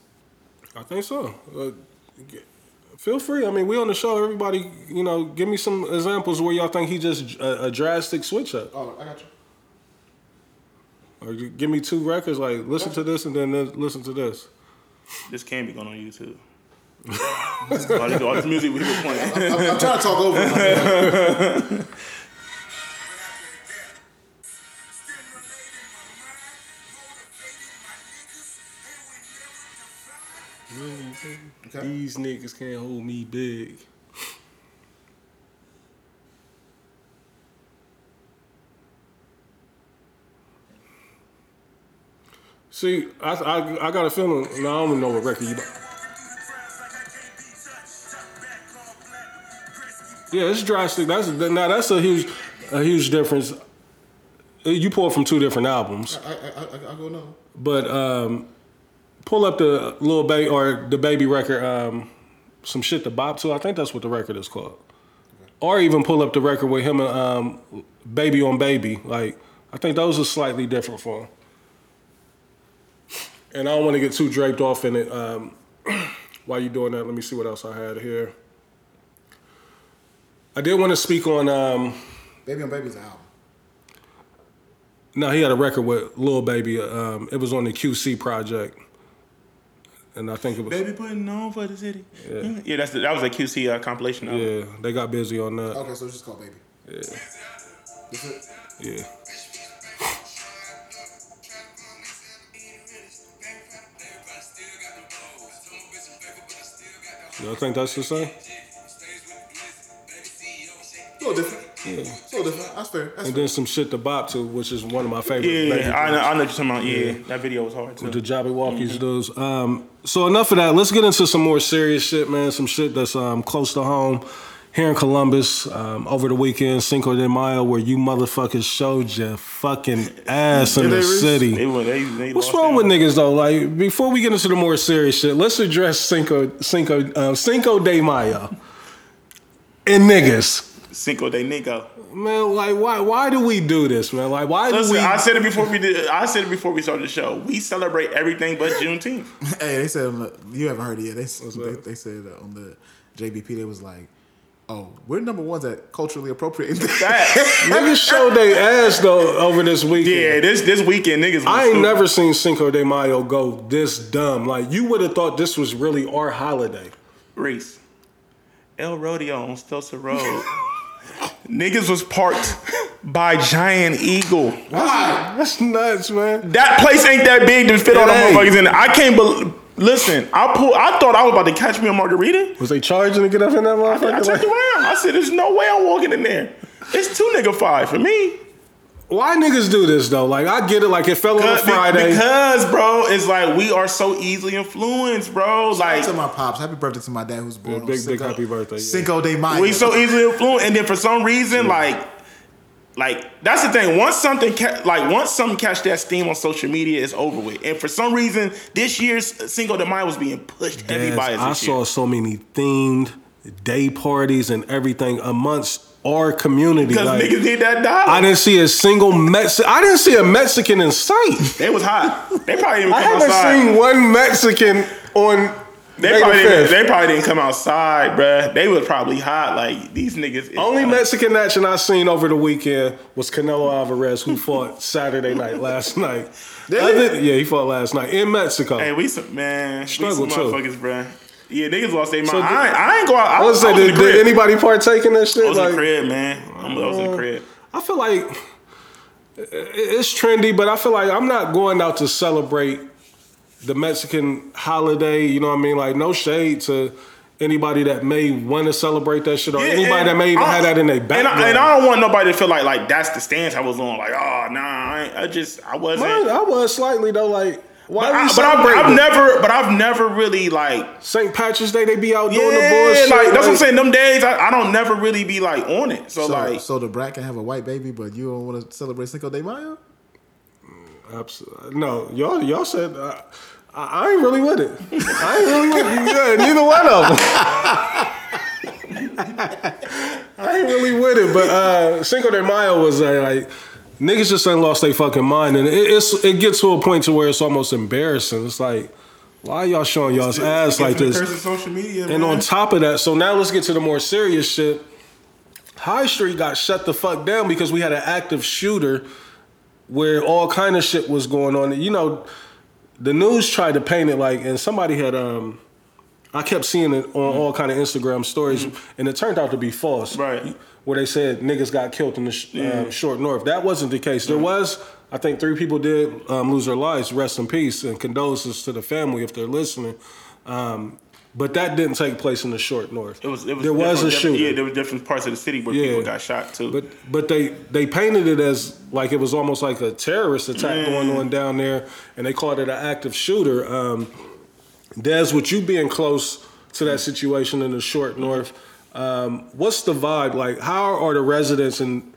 I think so. Uh, feel free. I mean, we on the show. Everybody, you know, give me some examples where y'all think he just a, a drastic switch up, Oh, I got you. or give me two records. Like listen to this and then then listen to this. This can be going on YouTube all, this, all this music we were playing. I, I, I'm, trying to talk over okay. These niggas can't hold me big. See, I, I, I got a feeling. Now I don't know what record you. Yeah, it's drastic. That's now that's a huge a huge difference. You pull from two different albums, I, I, I, I go no. but um, pull up the little baby or the baby record, um, some shit to bop to. I think that's what the record is called. Or even pull up the record with him and um, Baby on Baby. Like I think those are slightly different for him. And I don't want to get too draped off in it. Um, while you're doing that, let me see what else I had here. I did want to speak on. Um, Baby on Baby's album. no, he had a record with Lil Baby. Um, it was on the QC project, and I think it was. Baby putting on for the city. Yeah, that's the, that was a QC uh, compilation album. Yeah, they got busy on that. Okay, so it's just called Baby. Yeah, That's it? yeah. Y'all think that's the same? A little different. Yeah. It's a little different. That's fair. That's And fair. then some shit to bop to, which is one of my favorite. Yeah, Baby I know. I know you're talking about. Yeah, that video was hard too. the Jabbawockeez those. Um, so enough of that. Let's get into some more serious shit, man. Some shit that's um, close to home. Here in Columbus, um, over the weekend, Cinco de Mayo, where you motherfuckers showed your fucking ass in the city. They, were- they, they What's wrong with niggas though? Like before we get into the more serious shit, let's address Cinco Cinco um, Cinco de Mayo and niggas. Cinco de Nico? Man, like why why do we do this, man? Like why do we? I said it before we did. I said it before we started the show. We celebrate everything but Juneteenth. Hey, they said on the, you haven't heard it yet. They they, they said uh, on the JBP they was like, "Oh, we're number ones at culturally appropriate." Facts. niggas showed their ass though over this weekend. yeah, this this weekend niggas. Was I ain't stupid. never seen Cinco de Mayo go this dumb. Like you would have thought this was really our holiday. Reese. El Rodeo on Stelzer Road. niggas was parked by Giant Eagle. That's nuts, man. That place ain't that big to fit all the ain't. motherfuckers in it. I can't believe. Listen, I pull. I thought I was about to catch me a margarita. Was they charging to get up in that motherfucker? I turned Like, around. I said, "There's no way I'm walking in there." It's two nigga five for me. Why niggas do this though? Like I get it. Like it fell on a Friday. because, bro, it's like we are so easily influenced, bro. Like to my pops, happy birthday to my dad who's born Yeah, on big, big happy birthday, yeah. Cinco de Mayo. we so easily influenced, and then for some reason, like, like that's the thing. Once something, ca- like once something catch that steam on social media, it's over with. And for some reason, this year's Cinco de Mayo was being pushed heavy Yes, by. I this saw year. so many themed day parties and everything amongst our community. because Like, niggas need that dollar. I didn't see a single Mexican. I didn't see a Mexican in sight. they was hot. They probably didn't I haven't outside. seen one Mexican on. They May probably, 5th. didn't, they probably didn't come outside, bruh. They was probably hot. Like these niggas. Only hot. Mexican action I seen over the weekend was Canelo Alvarez, who fought Saturday night last night. Did yeah, he fought last night in Mexico. Hey, we some man. Struggle, we too. some motherfuckers, bruh. Yeah, niggas lost their mind. So I, ain't, I ain't go out. I, I was I say, did, did anybody partake in this shit? I was in Like, the crib, man. I'm, I was in the uh, crib. I feel like it's trendy, but I feel like I'm not going out to celebrate the Mexican holiday. You know what I mean? Like, no shade to anybody that may want to celebrate that shit, or Yeah, anybody that may even I- have that in their And background. I, and I don't want nobody to feel like like that's the stance I was on. Like, oh nah, I, I just I wasn't. Mine- I was slightly though, like. Why but I, but I've. I've never, but I've never really like. St. Patrick's Day, they be out Yeah, doing the bullshit. like that's what I'm saying. Them days, I, I don't never really be like on it. So, So, like, so the brat can have a white baby, but you don't want to celebrate Cinco de Mayo? Absolutely. No, y'all, y'all said uh, I, I ain't really with it. I ain't really with it. Yeah, neither one of them. I ain't really with it. But uh, Cinco de Mayo was uh, like niggas just ain't lost their fucking mind, and it, it's it gets to a point to where it's almost embarrassing. It's like, why y'all showing y'all's ass like this? social media, And on top of that, so now let's get to the more serious shit. High Street got shut the fuck down because we had an active shooter where all kind of shit was going on. You know, the news tried to paint it like, and somebody had um, I kept seeing it on all kind of Instagram stories, and it turned out to be false. Right. Where they said niggas got killed in the sh- um, short north. That wasn't the case. There was, I think, three people did um, lose their lives. Rest in peace and condolences to the family if they're listening. Um, but that didn't take place in the short north. It was. It was there was a shooter. Yeah, there was different parts of the city where Yeah. people got shot too. But but they they painted it as like it was almost like a terrorist attack going on down there, and they called it an active shooter. Um, Dez, with you being close to that situation in the short north, um, what's the vibe like? How are the residents and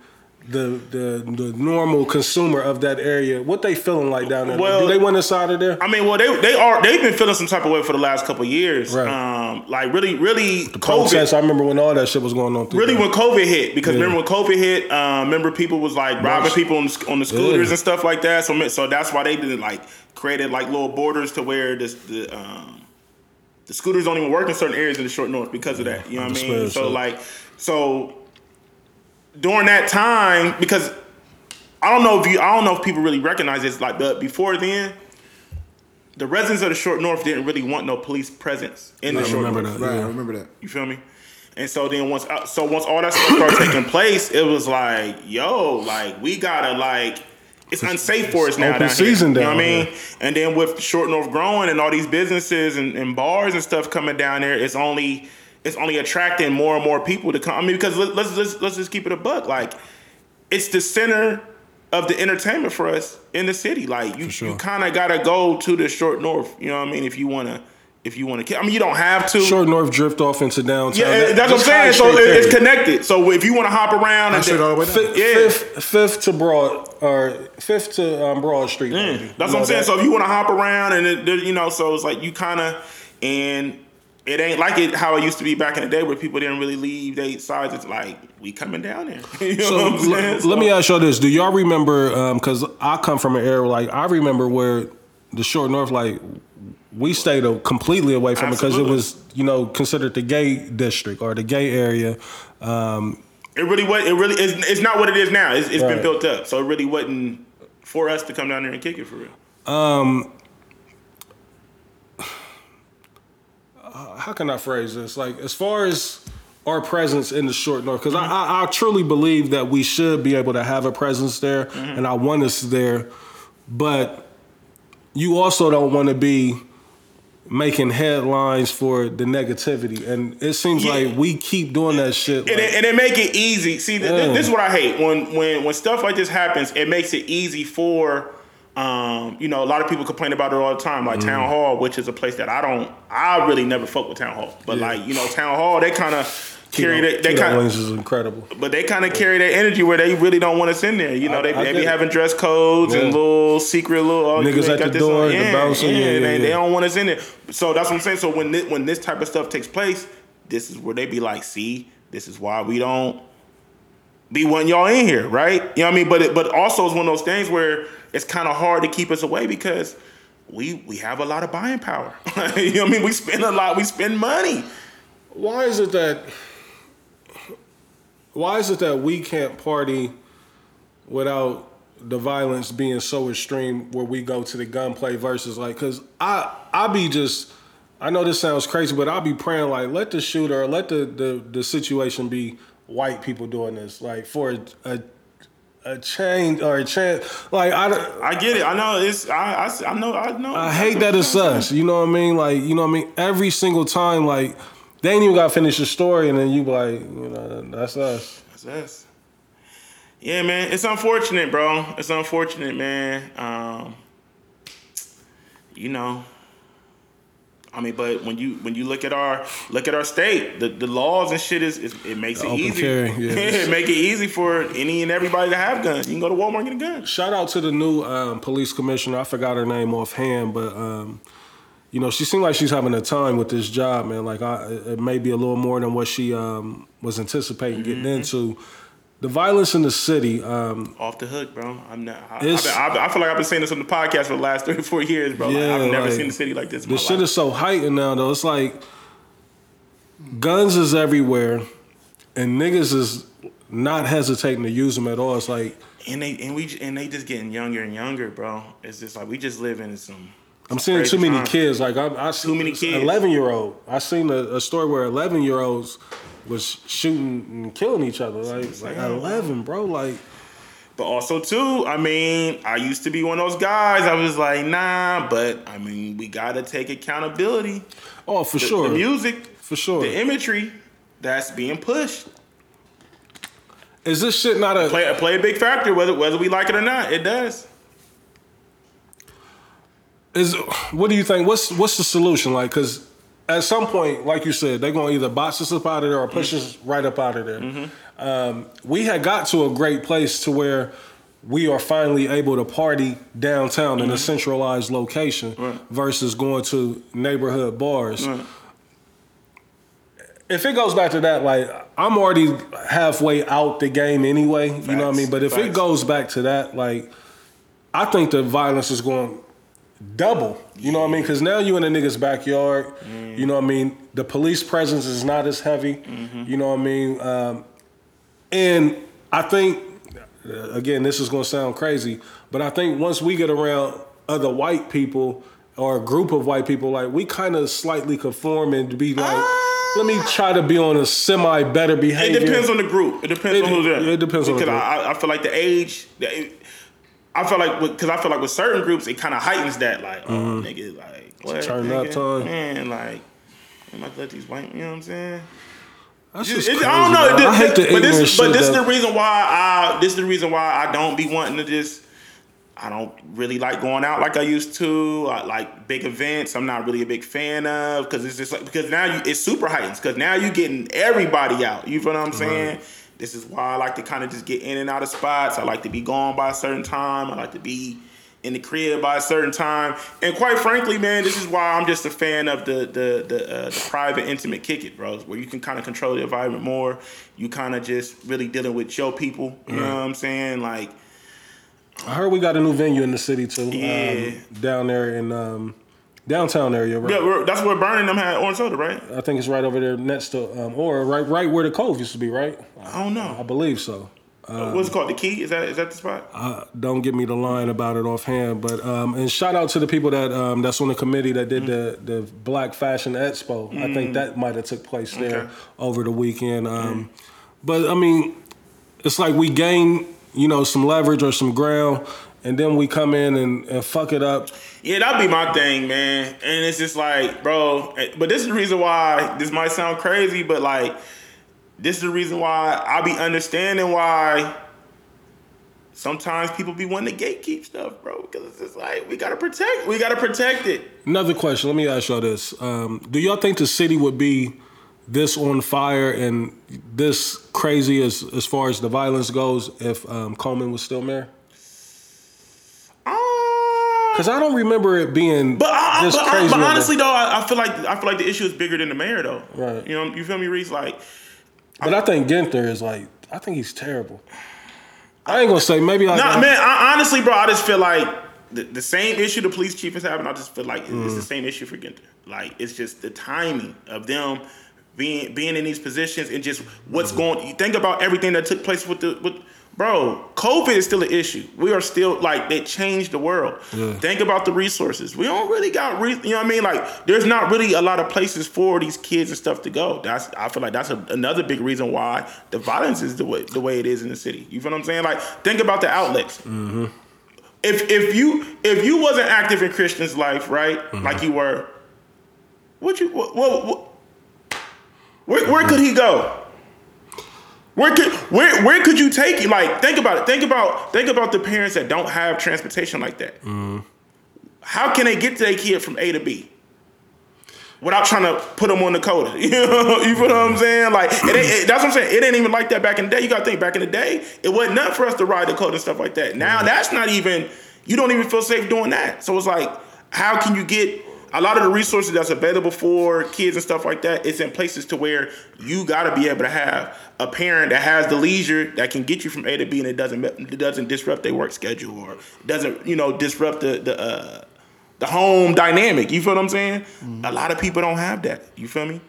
the the the normal consumer of that area? What they feeling like down there? Well- Do they want inside of there? I mean, well, they they are they've been feeling some type of way for the last couple of years. Right. Um, like really, really, the COVID. Protests. I remember when all that shit was going on. Really, there. when COVID hit, because Yeah. remember when COVID hit, uh, remember people was like robbing people on the, on the scooters Yeah. and stuff like that. So, so that's why they didn't like created like little borders to where this the um, the scooters don't even work in certain areas in the short north because of that. You know what I mean? So so- like, so during that time, because I don't know if you, I don't know if people really recognize this. Like, but before then, the residents of the short north didn't really want no police presence in the I short remember north. that. Right, I remember that. You feel me? And so then once uh, so once all that stuff started taking place, it was like, yo, like we gotta like it's unsafe for us now. open season here, down You know what I mean? And then with Short North growing and all these businesses and, and bars and stuff coming down there, it's only it's only attracting more and more people to come. I mean, because let, let's let's let's just keep it a buck. Like it's the center of the entertainment for us in the city. Like you, sure. you kind of gotta go to the Short North. You know what I mean? If you wanna, if you wanna, I mean, you don't have to. Short North drift off into downtown. Yeah, That- that's what I'm saying. So it's connected. So if you want to hop around and should all the way down. Fifth, Yeah. fifth, fifth to Broad or fifth to um, Broad Street. Yeah, that's You what I'm saying. that- So if you want to hop around and it, you know, so it's like you kind of and it ain't like it how it used to be back in the day where people didn't really leave their sides. It's like we coming down there. you know So what I'm l- saying? let me ask y'all this: Do y'all remember? Because I come from an era like I remember where the short north, like we stayed a- completely away from it because it was you know considered the gay district or the gay area. Um, It really was. It really is. It's not what it is now. It's, it's been built up. So it really wasn't for us to come down there and kick it for real. Um, how can I phrase this? Like as far as our presence in the short north, because I, I, I truly believe that we should be able to have a presence there, and I want us there, but you also don't want to be making headlines for the negativity, and it seems Yeah. like we keep doing that shit. and, like- it, and it make it easy. See, Yeah. this is what I hate when when when stuff like this happens. It makes it easy for. Um, you know, a lot of people complain about it all the time, like Mm. Town Hall, which is a place that I don't, I really never fuck with Town Hall. But Yeah. like, you know, Town Hall, they kind of carry that, they kind of, is incredible. but they kind of carry that energy where they really don't want us in there. You know, I- they, I they be it. having dress codes and little secret little oh, Niggas they at the this door, on. the yeah, yeah, yeah, they, they yeah. don't want us in there. So that's what I'm saying. So when this, when this type of stuff takes place, this is where they be like, see, this is why we don't be wanting y'all in here, right? You know what I mean? But it, but also it's one of those things where it's kind of hard to keep us away because we we have a lot of buying power. you know what I mean? We spend a lot. We spend money. Why is it that? Why is it that we can't party without the violence being so extreme? Where we go to the gunplay versus like, cause I I be just. I know this sounds crazy, but I'll be praying like let the shooter, let the the the situation be white people doing this, like for a a, a change or a chance. Like I. I get it. I know it's. I I, I know. I know. I hate that it's us. You know what I mean? Like, you know what I mean? Every single time, like, they ain't even got to finish the story, and then you be like, you know, that's us. That's us. Yeah, man. It's unfortunate, bro. It's unfortunate, man. Um, you know. I mean, but when you when you look at our look at our state, the, the laws and shit is, is it makes it Open easy. carry, yeah. it make it easy for any and everybody to have guns. You can go to Walmart and get a gun. Shout out to the new um, police commissioner. I forgot her name offhand, but um, you know, she seemed like she's having a time with this job, man. Like, I, it may be a little more than what she um, was anticipating getting into. The violence in the city. Um, Off the hook, bro. I'm not. I, been- I've- I feel like I've been saying this on the podcast for the last three or four years, bro. Like, Yeah, I've never like, seen the city like this. The shit life. is so heightened now, though. It's like guns is everywhere, and niggas is not hesitating to use them at all. It's like and they and we and they just getting younger and younger, bro. It's just like we just live in some. I'm seeing too many times. kids. Like I, I Too many kids. Eleven year old. I seen a, a story where eleven year olds was shooting and killing each other. Like, like eleven, bro. Like But also too, I mean, I used to be one of those guys. I was like, nah, but I mean, we gotta take accountability. Oh, for the, sure. the music, For sure. the imagery that's being pushed. Is this shit not a Play play a big factor whether whether we like it or not. It does. Is what do you think what's what's the solution? Like because at some point like you said they're going to either box us up out of there or push us right up out of there um, we had got to a great place to where we are finally able to party downtown in a centralized location Right. versus going to neighborhood bars. If it goes back to that, like I'm already halfway out the game anyway. You know what I mean? But if it goes back to that, like I think the violence is going double. You know what I mean? Because now you in a nigga's backyard. Mm. You know what I mean? The police presence is not as heavy. Mm-hmm. You know what I mean? Um, and I think again, this is going to sound crazy, but I think once we get around other white people or a group of white people, like we kind of slightly conform and be like, let me try to be on a semi better behavior. It depends on the group. It depends It- on they're. it depends on the because group. I, I feel like the age. the- I feel like because I feel like with certain groups it kind of heightens that like oh nigga like what Mm-hmm. turn up nigga? time. man like I'm not let these white you know what I'm saying. That's just crazy, I don't know. man. I This- hate the but this, but this is the reason why I. This is the reason why I don't be wanting to just. I don't really like going out like I used to. I like big events. I'm not really a big fan of because it's just like because now you it's super heightened because now you're getting everybody out. You feel what I'm saying? This is why I like to kind of just get in and out of spots. I like to be gone by a certain time. I like to be in the crib by a certain time. And quite frankly, man, this is why I'm just a fan of the the the, uh, the private, intimate kick it, bros, where you can kind of control the environment more. You kind of just really dealing with your people. You know what I'm saying? Like, I heard we got a new venue in the city too. Yeah. Um, down there in um, downtown area, right? yeah, that's where Burning them had orange soda, right? I think it's right over there next to, um, or right right where the Cove used to be, right? I don't know. I believe so. What's it called? The key? Is that is that the spot? Uh, don't give me the line about it offhand, but um, and shout out to the people that um, that's on the committee that did the the Black Fashion Expo. I think that might have took place there Okay. over the weekend. Um, But I mean, it's like we gain you know some leverage or some ground, and then we come in and, and fuck it up. Yeah, that'd be my thing, man. And it's just like, bro. eh, But this is the reason why this might sound crazy, but like, this is the reason why I be understanding why sometimes people be wanting to gatekeep stuff, bro. Because it's just like we gotta protect, we gotta protect it. Another question. Let me ask y'all this: um, Do y'all think the city would be this on fire and this crazy as as far as the violence goes if um, Coleman was still mayor? Because I don't remember it being But, I, this but, crazy. but honestly, though, I, I feel like I feel like the issue is bigger than the mayor, though. Right. You know, you feel me, Reese? Like, but I think Ginther is like, I think he's terrible. I ain't gonna say maybe I. Nah, man. I, honestly, bro, I just feel like the, the same issue the police chief is having. I just feel like Mm. it's the same issue for Ginther. Like it's just the timing of them being being in these positions and just what's Mm. going. You think about everything that took place with the with. Bro, COVID is still an issue. We are still like they changed the world. Yeah. Think about the resources. We don't really got, re- you know what I mean? Like, there's not really a lot of places for these kids and stuff to go. That's I feel like that's a, another big reason why the violence is the way the way it is in the city. You feel what I'm saying? Like, think about the outlets mm-hmm. if if you if you wasn't active in Christian's life, right, mm-hmm. like you were, what you what, what, what where where could he go? Where could where where could you take it? Like think about it. Think about think about the parents that don't have transportation like that. Mm-hmm. How can they get their kid from A to B? Without trying to put them on the COTA, you know, you feel what I'm saying? Like it ain't, it- that's what I'm saying. It ain't even like that back in the day. You got to think back in the day, it wasn't nothing for us to ride the COTA and stuff like that. Now mm-hmm. that's not even. You don't even feel safe doing that. So it's like, how can you get a lot of the resources that's available for kids and stuff like that? It's in places to where you got to be able to have a parent that has the leisure that can get you from A to B, and it doesn't it doesn't disrupt their work schedule or doesn't you know disrupt the the. Uh, the home dynamic. You feel what I'm saying? A lot of people don't have that. You feel me?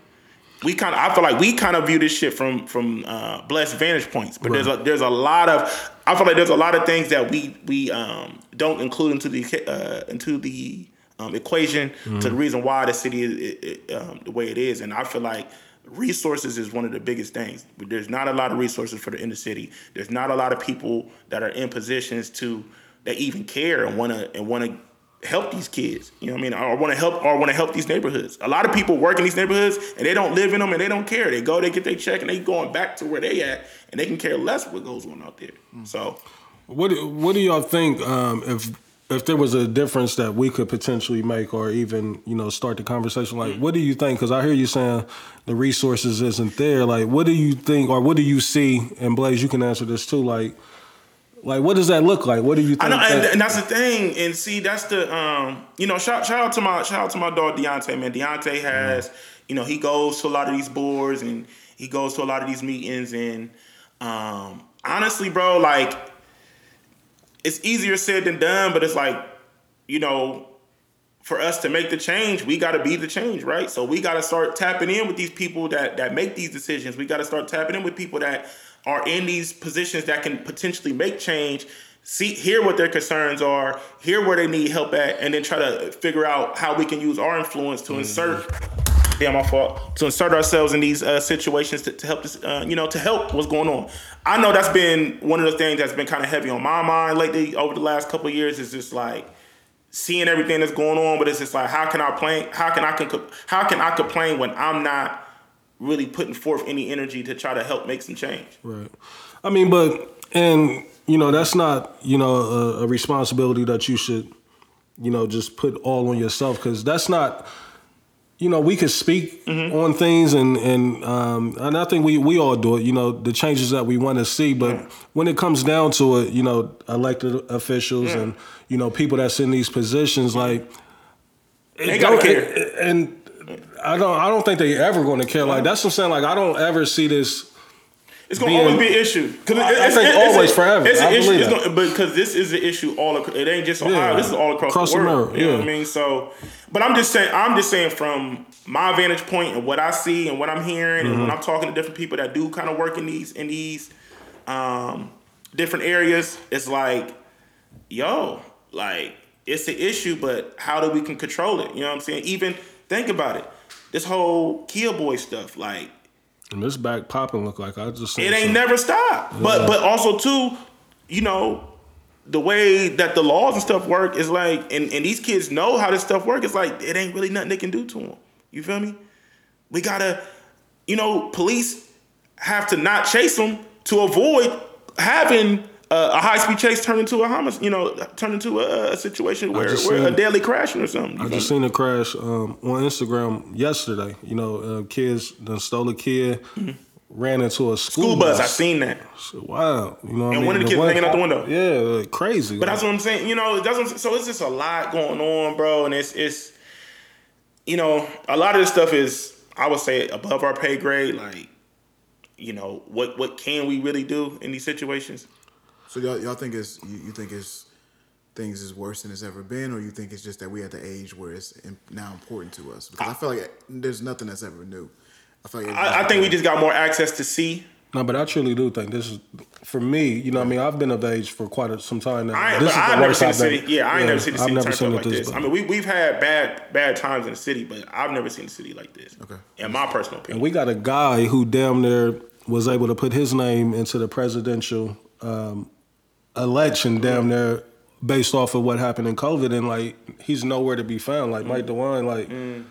We kind of, I feel like we kind of view this shit from from uh, blessed vantage points, but there's a there's a lot of I feel like there's a lot of things that we we um, don't include into the uh, into the um, equation to the reason why the city is it, it, um, the way it is, and I feel like resources is one of the biggest things. There's not a lot of resources for the inner city. There's not a lot of people that are in positions to that even care and want to and want to help these kids. You know what I mean? Or want to help or want to help these neighborhoods. A lot of people work in these neighborhoods and they don't live in them and they don't care. They go, they get their check and they going back to where they at and they can care less what goes on out there. So What what do y'all think um, if if there was a difference that we could potentially make, or even you know start the conversation? Like, what do you think? Because I hear you saying the resources isn't there. Like, what do you think, or what do you see? And Blaze, you can answer this too. Like, like what does that look like? What do you think? I know, and, that- and that's the thing. And see, that's the um, you know, shout shout out to my shout out to my dog Deontay, man. Deontay has, you know, he goes to a lot of these boards and he goes to a lot of these meetings. And um, honestly, bro, like it's easier said than done, but it's like, you know, for us to make the change, we got to be the change, right? So we got to start tapping in with these people that that make these decisions. We got to start tapping in with people that are in these positions that can potentially make change. See, hear what their concerns are, hear where they need help at, and then try to figure out how we can use our influence to insert. Mm-hmm. Damn, my fault. To insert ourselves in these uh, situations to, to help this, uh, you know, to help what's going on. I know that's been one of the things that's been kind of heavy on my mind lately over the last couple years. Is just like seeing everything that's going on, but it's just like how can I play? How can I how can I complain when I'm not really putting forth any energy to try to help make some change? Right. I mean, but and you know that's not you know a, a responsibility that you should you know just put all on yourself because that's not you know we could speak Mm-hmm. on things and and um, and I think we we all do it. You know the changes that we want to see, but when it comes down to it, you know elected officials and you know people that's in these positions like They gotta don't- care. and. I don't. I don't think they ever going to care. Like that's what I'm saying. Like I don't ever see this. It's gonna being- always be an issue. 'Cause I- I it's- think it's- always, it's- forever. It's an I issue. It's gonna, because this is an issue all. Across, it ain't just Ohio. Yeah. This is all across, Across the world. You know yeah. what I mean? So, but I'm just saying. I'm just saying from my vantage point and what I see and what I'm hearing and when Mm-hmm. I'm talking to different people that do kind of work in these in these um, different areas. It's like, yo, like it's an issue, but how do we can control it? You know what I'm saying? Even think about it. This whole Kia Boy stuff, like And this back popping look like I just. It ain't some- never stopped. But but also too, you know, the way that the laws and stuff work is like, and, and these kids know how this stuff work. It's like it ain't really nothing they can do to them. You feel me? We gotta, you know, police have to not chase them to avoid having a, a high speed chase turn into a homicide. You know, turn into a, a situation where, where a seen- deadly crashing or something. I feel just seen a crash um, on Instagram yesterday. You know, uh, kids done stole a kid, ran into a school, Mm-hmm. School bus, I seen that. Wow, you know, what I And mean? one of the kids hanging out the window. Yeah, like, crazy. But that's what I'm saying. You know, that's what I'm, so it's just a lot going on, bro. And it's it's you know a lot of this stuff is I would say above our pay grade. Like, you know, what what can we really do in these situations? So y'all, y'all think it's you, you think it's things is worse than it's ever been, or you think it's just that we at the age where it's im- now important to us? Because I feel like there's nothing that's ever new. I feel like I, I think we just got more access to see. no, but I truly do think this is for me. You know, what I mean, I've been of age for quite a, some time now. I, ain't, this but I've never seen the city. been- Yeah, I ain't never seen the city I've never seen up it like this. bad. I mean, we we've had bad bad times in the city, but I've never seen the city like this. Okay. In my personal opinion. And we got a guy who damn near was able to put his name into the presidential um, election, damn near based off of what happened in COVID, and like he's nowhere to be found. Like Mike mm. DeWine, like. Mm.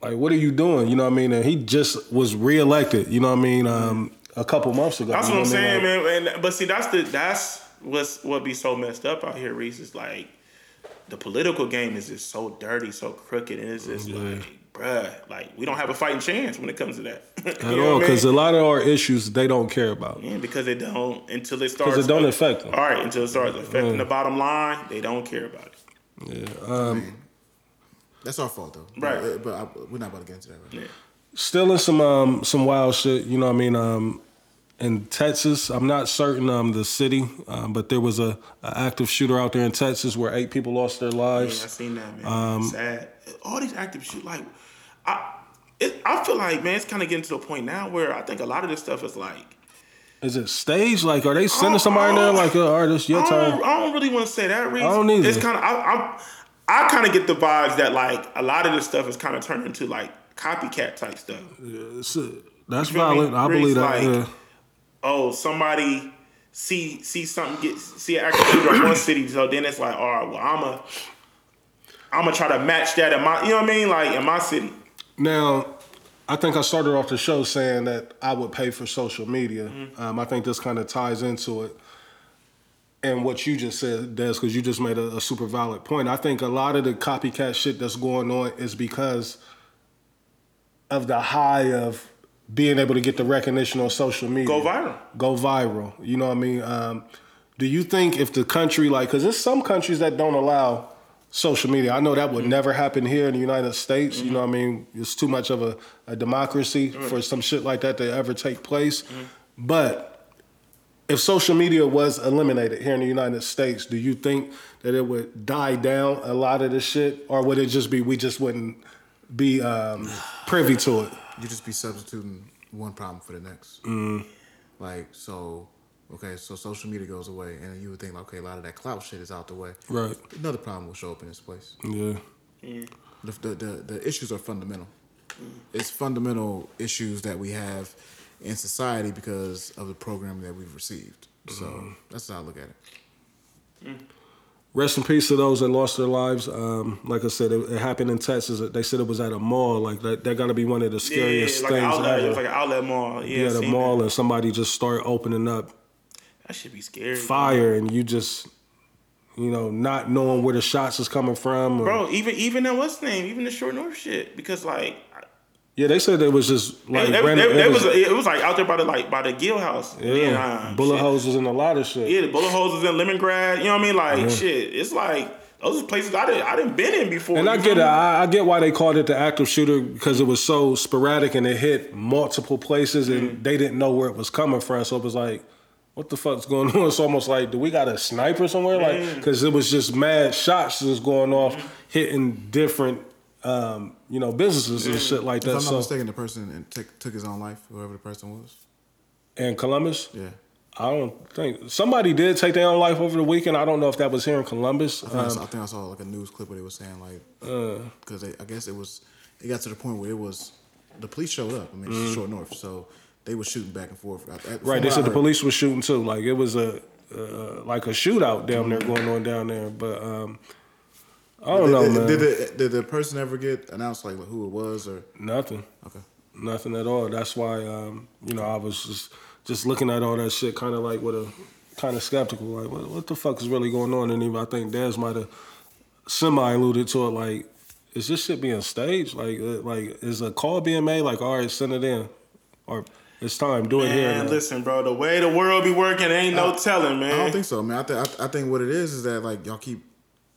Like what are you doing? You know what I mean? And he just was reelected. You know what I mean? Mm. Um, a couple months ago. That's you what I'm mean? saying, man. And but see, that's the that's what's what be so messed up out here, Reese. Is like the political game is just so dirty, so crooked, and it's just like, bruh, like we don't have a fighting chance when it comes to that At all, what I because mean? a lot of our issues they don't care about. Yeah, because they don't until it starts. Because it don't affect them. All right, until it starts affecting the bottom line, they don't care about it. Yeah. Um, that's our fault though. Right. But, but I, we're not about to get into that. Right? Yeah. still in some um, some wild shit. You know what I mean? Um, in Texas, I'm not certain um, the city, um, but there was a, a active shooter out there in Texas where eight people lost their lives. Yeah, lives. I seen that, man. Um, Sad. All these active shoot, like, I, it, I feel like, man, it's kind of getting to a point now where I think a lot of this stuff is like. Is it staged? Like, are they sending somebody in there like, artist, your I I don't really want to say that, Reese. I don't either. It's kind of I, I, I kind of get the vibes that like a lot of this stuff is kind of turned into like copycat type stuff. Uh, that's You feel me? valid. I Reese, believe that. like, yeah. Oh, somebody see see something get see shooter in one city, so then it's like, all right, well, I'm a I'm gonna try to match that in my, you know what I mean, like in my city. Now, I think I started off the show saying that I would pay for social media. Mm-hmm. Um, I think this kind of ties into it. And what you just said, Dez, because you just made a, a super valid point. I think a lot of the copycat shit that's going on is because of the high of being able to get the recognition on social media. Go viral. Go viral. You know what I mean? Um, do you think if the country, like, because there's some countries that don't allow social media. I know that would never happen here in the United States. You know what I mean? It's too much of a, a democracy mm. for some shit like that to ever take place. Mm. But if social media was eliminated here in the United States, do you think that it would die down a lot of the shit, or would it just be we just wouldn't be um, privy to it? You just be substituting one problem for the next. Mm. Like so, okay, so social media goes away, and you would think, okay, a lot of that clout shit is out the way. Right. Another problem will show up in this place. Yeah. The the the, the issues are fundamental. It's fundamental issues that we have in society because of the programming that we've received. So that's how I look at it. Rest in peace to those that lost their lives. Um, like I said, it, it happened in Texas. They said it was at a mall. Like that, that got to be one of the Yeah, yeah, scariest like things outlet. ever. It was like an outlet mall. Yeah, yeah, at a mall That. and somebody just start opening up that should be scary. fire, and you just, you know, not knowing where the shots is coming from. or- Bro, even even that what's the name? Even the short north shit. Because like yeah, they said it was just like it, it, random- it- it it was- was it was like out there by the like by the Gill house. yeah, bullet shit. was in a lot of shit. Yeah, the bullet holes was in lemongrass. You know what I mean? Like shit. It's like those are places I didn't I didn't been in before. And I get it. I, I get why they called it the active shooter because it was so sporadic and it hit multiple places and Mm-hmm. they didn't know where it was coming from. So it was like, what the fuck's going on? It's almost like, do we got a sniper somewhere? Like, because it was just mad shots just going off, Mm-hmm. hitting different, um, you know, businesses and shit like If that. I'm not So mistaken, the person and took took his own life, whoever the person was. in Columbus, Yeah. I don't think somebody did take their own life over the weekend. I don't know if that was here in Columbus. I think, I, Um, saw, I think I saw like a news clip where they were saying like, because I guess it was, it got to the point where it was, the police showed up. I mean, it's short north, so they were shooting back and forth. Right, they said the police was shooting too. Like it was a uh, like a shootout down there going on down there. But um, I don't Did, know, did, man. did the, did the person ever get announced like who it was or? Nothing, Okay. nothing at all. That's why um, you know I was just just looking at all that shit, kind of like with a kind of skeptical, like what, what the fuck is really going on? And even I think Dez might have semi alluded to it, like. Is this shit being staged? Like, uh, like is a call being made? Like, all right, send it in, or it's time, do it here. Man, listen, bro. The way the world be working, ain't no telling, man. I don't think so, man. I, th- I, th- I think what it is is that like y'all keep,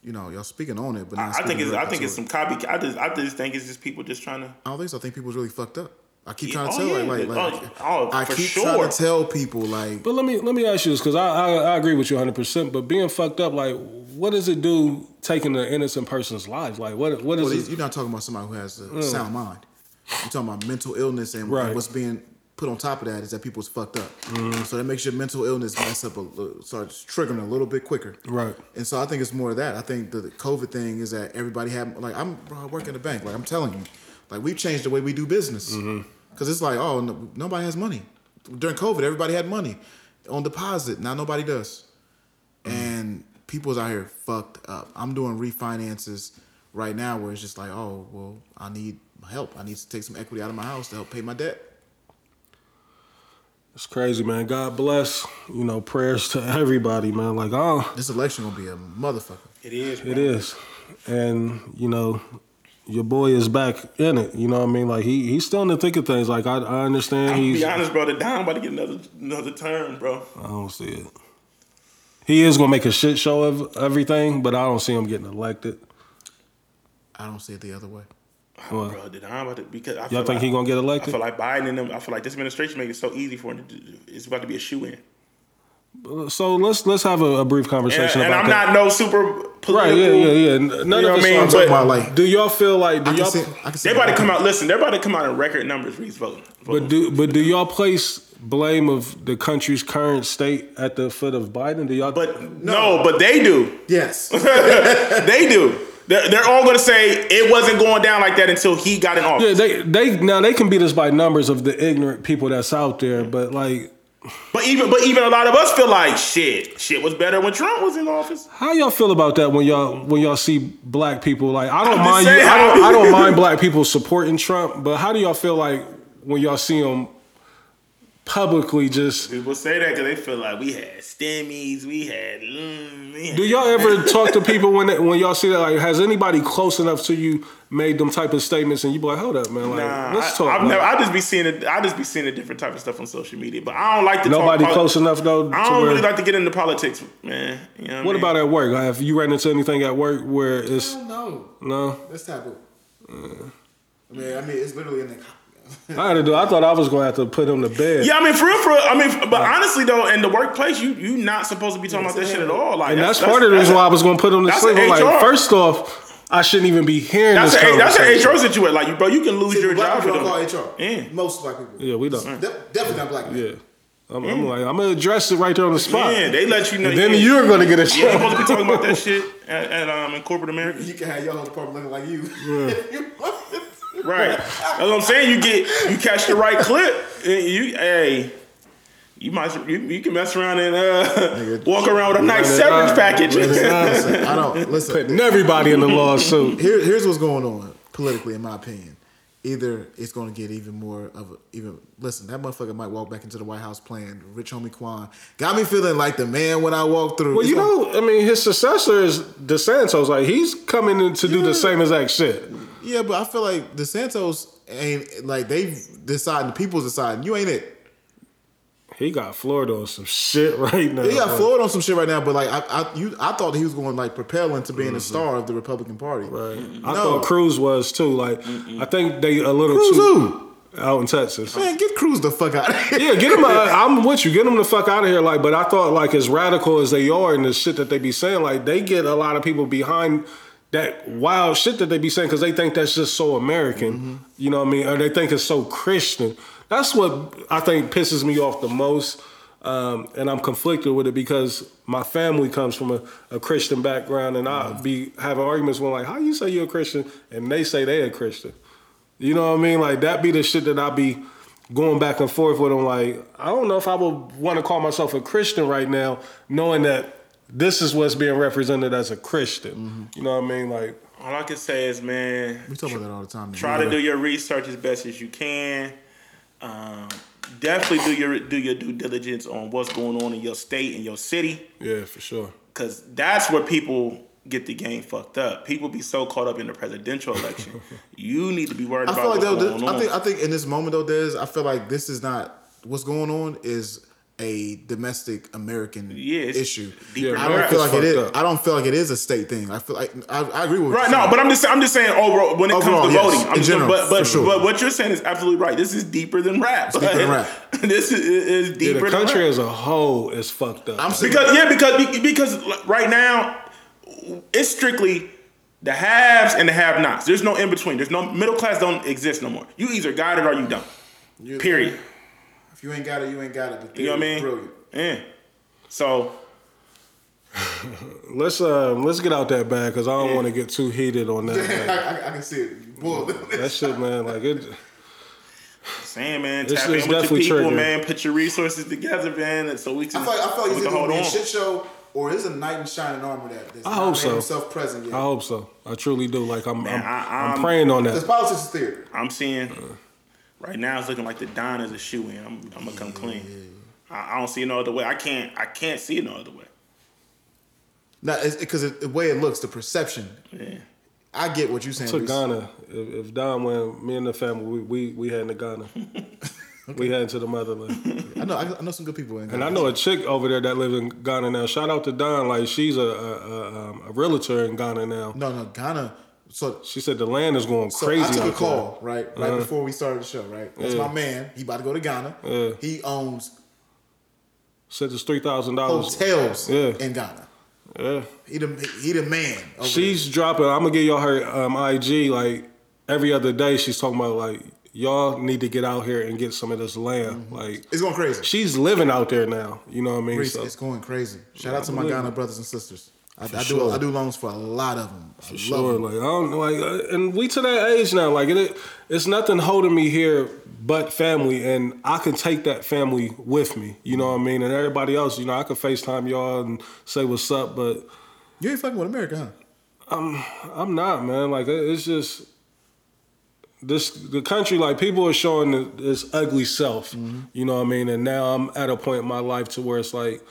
you know, y'all speaking on it, but not I, I think it's I think it's it. some copy. I just I just think it's just people just trying to. I don't think so. I think people's really fucked up. I keep Yeah, trying to oh, tell yeah. like, like, Oh, oh, I for keep sure. trying to tell people like, But let me let me ask you this because I, I I agree with you 100. percent But being fucked up, like, what does it do taking an innocent person's life? Like, what what is well, it? you're not talking about somebody who has a mm. sound mind. You're talking about mental illness and Right. what's being put on top of that is that people's fucked up. Mm-hmm. So that makes your mental illness mess up a little, starts triggering a little bit quicker. Right. And so I think it's more of that. I think the COVID thing is that everybody had like I'm bro, I work in the bank. Like I'm telling you, like we've changed the way we do business. Mm-hmm. Because it's like oh no, nobody has money during COVID. Everybody had money on deposit. Now nobody does. And people's out here fucked up. I'm doing refinances right now where it's just like oh well I need help. I need to take some equity out of my house to help pay my debt. It's crazy, man. God bless. You know, prayers to everybody, man. Like, oh, This election gonna be a motherfucker. It is. it is, and you know, your boy is back in it. You know what I mean? Like he he's still in the thick of things. Like I I understand I'm he's. be honest, bro. The Don about to get another another turn, bro. I don't see it. He is gonna make a shit show of everything, but I don't see him getting elected. I don't see it the other way. What? Bro, the Don about to because I Y'all think like, he gonna get elected? I feel like Biden and them. I feel like this administration make it so easy for him to. do It's about to be a shoe in. So let's let's have a, a brief conversation and about I'm that. not no super political. Right, yeah, yeah, yeah. None You of know what I mean? are- I'm talking But- about like Do y'all feel like do I can y'all see I can see about to come out. Listen, they're about to come out in record numbers for these voting. but do but do y'all place blame of the country's current state at the foot of Biden? Do y'all But no, but they do. Yes. They do. They're, they're all going to say it wasn't going down like that until he got in office. Yeah, they they now they can beat us by numbers of the ignorant people that's out there, but like But even but even a lot of us feel like shit. Shit was better when Trump was in office. How y'all feel about that when y'all when y'all see black people like I don't I'm mind you I don't I don't mind black people supporting Trump, but how do y'all feel like when y'all see him publicly just People say that because they feel like we had stimmies, we had. Mm, we had do y'all ever talk to people when they, when y'all see that like has anybody close enough to you made them type of statements and you be like hold up man like Nah, let's I, talk I've never. I just be seeing it. I just be seeing a different type of stuff on social media. But I don't like to nobody talk close enough though I don't where- really like to get into politics, man. You know what, what about at work have you ran into anything at work where it's No, no that's taboo. I mean, I mean, it's literally in the. I had to do I thought I was gonna have to put him to bed Yeah, I mean, for real, for real. I mean, but honestly though, in the workplace, you you not supposed to be talking about that shit at all. Like, And that's, part of the reason why I was gonna put him to that's sleep. an I'm like, HR. first off, I shouldn't even be hearing That's this a, that's an conversation. HR situation. Like, you, bro, you can lose See, your black job for people don't them. call HR. Yeah. Most black people. Yeah, we don't. De- definitely not black people. Yeah, I'm, I'm like, I'm gonna address it right there on the spot. Yeah, they let you know. and then yeah, you're gonna get a shit. You ain't shot. supposed to be talking about that shit at, at um in corporate America. You can have your whole department looking like you. Right. That's what I'm saying. You get you catch the right clip. and You hey. You might you, you can mess around and uh, walk around with a nice Run severance up. package. Listen, I don't listen. Putting everybody in the lawsuit. Here, here's what's going on politically, in my opinion. Either it's going to get even more of a even. Listen, that motherfucker might walk back into the White House playing Rich Homie Quan. Got me feeling like the man when I walk through. Well, It's you gonna- know, I mean, his successor is DeSantis. Like, he's coming in to do the same exact shit. Yeah, but I feel like DeSantis ain't like they deciding. The people's deciding. You ain't it. He got Florida on some shit right now. He got Floyd on some shit right now, but like I, I, you, I thought he was going like propel into being a star of the Republican Party. Right. I No. thought Cruz was too. Like, I think they a little Cruz too out in Texas. Man, get Cruz the fuck out of here. Yeah, get him. Uh, I'm with you. Get him the fuck out of here. Like, but I thought like as radical as they are and the shit that they be saying, like they get a lot of people behind that wild shit that they be saying because they think that's just so American. You know what I mean? Or they think it's so Christian. That's what I think pisses me off the most. Um, and I'm conflicted with it because my family comes from a, a Christian background, and I be having arguments with like, how you say you're a Christian, and they say they a Christian. You know what I mean? Like that be the shit that I be going back and forth with them. Like I don't know if I would want to call myself a Christian right now, knowing that this is what's being represented as a Christian. You know what I mean? Like All I can say is, man, We talk about that all the time. try to do your research as best as you can. Um, definitely do your do your due diligence on what's going on in your state and your city, yeah, for sure. because that's where people get the game fucked up. People be so caught up in the presidential election. you need to be worried I about feel like what's though, going this, on. I think I think in this moment though, Dez, I feel like this is not what's going on is a domestic American Yeah, issue. Yeah, I don't feel like it fucked is. up. I don't feel like it is a state thing. I feel like I, I agree with Right, no, but I'm just I'm just saying overall when it Overall, comes to yes, voting, I'm in just, general, but but, sure. but what you're saying is absolutely right. This is deeper than rap. deeper than rap. this is, is Yeah, deeper the than country rap. as a whole is fucked up. I'm sick. Because yeah, because because right now it's strictly the haves and the have-nots. There's no in between. There's no middle class. Don't exist no more. You either got it or you don't. You- Period. If you ain't got it, you ain't got it. But You know what I mean? Brilliant. Yeah. So let's um, let's get out that bag because I don't want to get too heated on that. I, Like, I, I can see it. Boy, that shit, man. Like it. saying, man, tap it's in with your people, triggered. man. Put your resources together, man, and so we can. I feel like, I feel like we it's either gonna be a on. shit show or it's a knight in shining armor that, that's I hope so. himself present yet. I hope so. I truly do. Like I'm, Man, I'm, I- I'm, I'm- praying on that. Because politics is theater. I'm seeing right now it's looking like the Don is a shoe in. I'm, I'm gonna come clean. I, I don't see no other way. I can't. I can't see no other way. No, it's because the way it looks, the perception. Yeah. I get what you're saying. To Reese. Ghana. If, if Don went, me and the family, we we, we heading to Ghana. We heading to the motherland. I know. I, I know some good people in. Ghana. And I know a chick over there that lives in Ghana now. Shout out to Don. Like she's a a, a, um, a realtor in Ghana now. No, no, Ghana. So, She said the land is going so crazy. I took a call right, right Uh-huh. before we started the show. Right, that's Yeah. my man. He about to go to Ghana. Yeah. He owns there. Said it's three thousand dollars. hotels Yeah. in Ghana. Yeah. He the he the man. She's dropping. I'm gonna give y'all her um, IG like every other day. She's talking about like y'all need to get out here and get some of this land. Like. It's going crazy. she's living out there now. You know what I mean? Reese, So it's going crazy. Shout out to my Ghana brothers and sisters. I, I do sure. I do loans for a lot of them. I sure, love them. like I don't know, like, uh, and we to that age now. Like it, it's nothing holding me here but family, and I can take that family with me. You know what I mean? And everybody else, you know, I can FaceTime y'all and say what's up, but You ain't fucking with America, huh? I'm not, man. Like it's just this the country. Like people are showing th- this ugly self. You know what I mean? And now I'm at a point in my life to where it's like,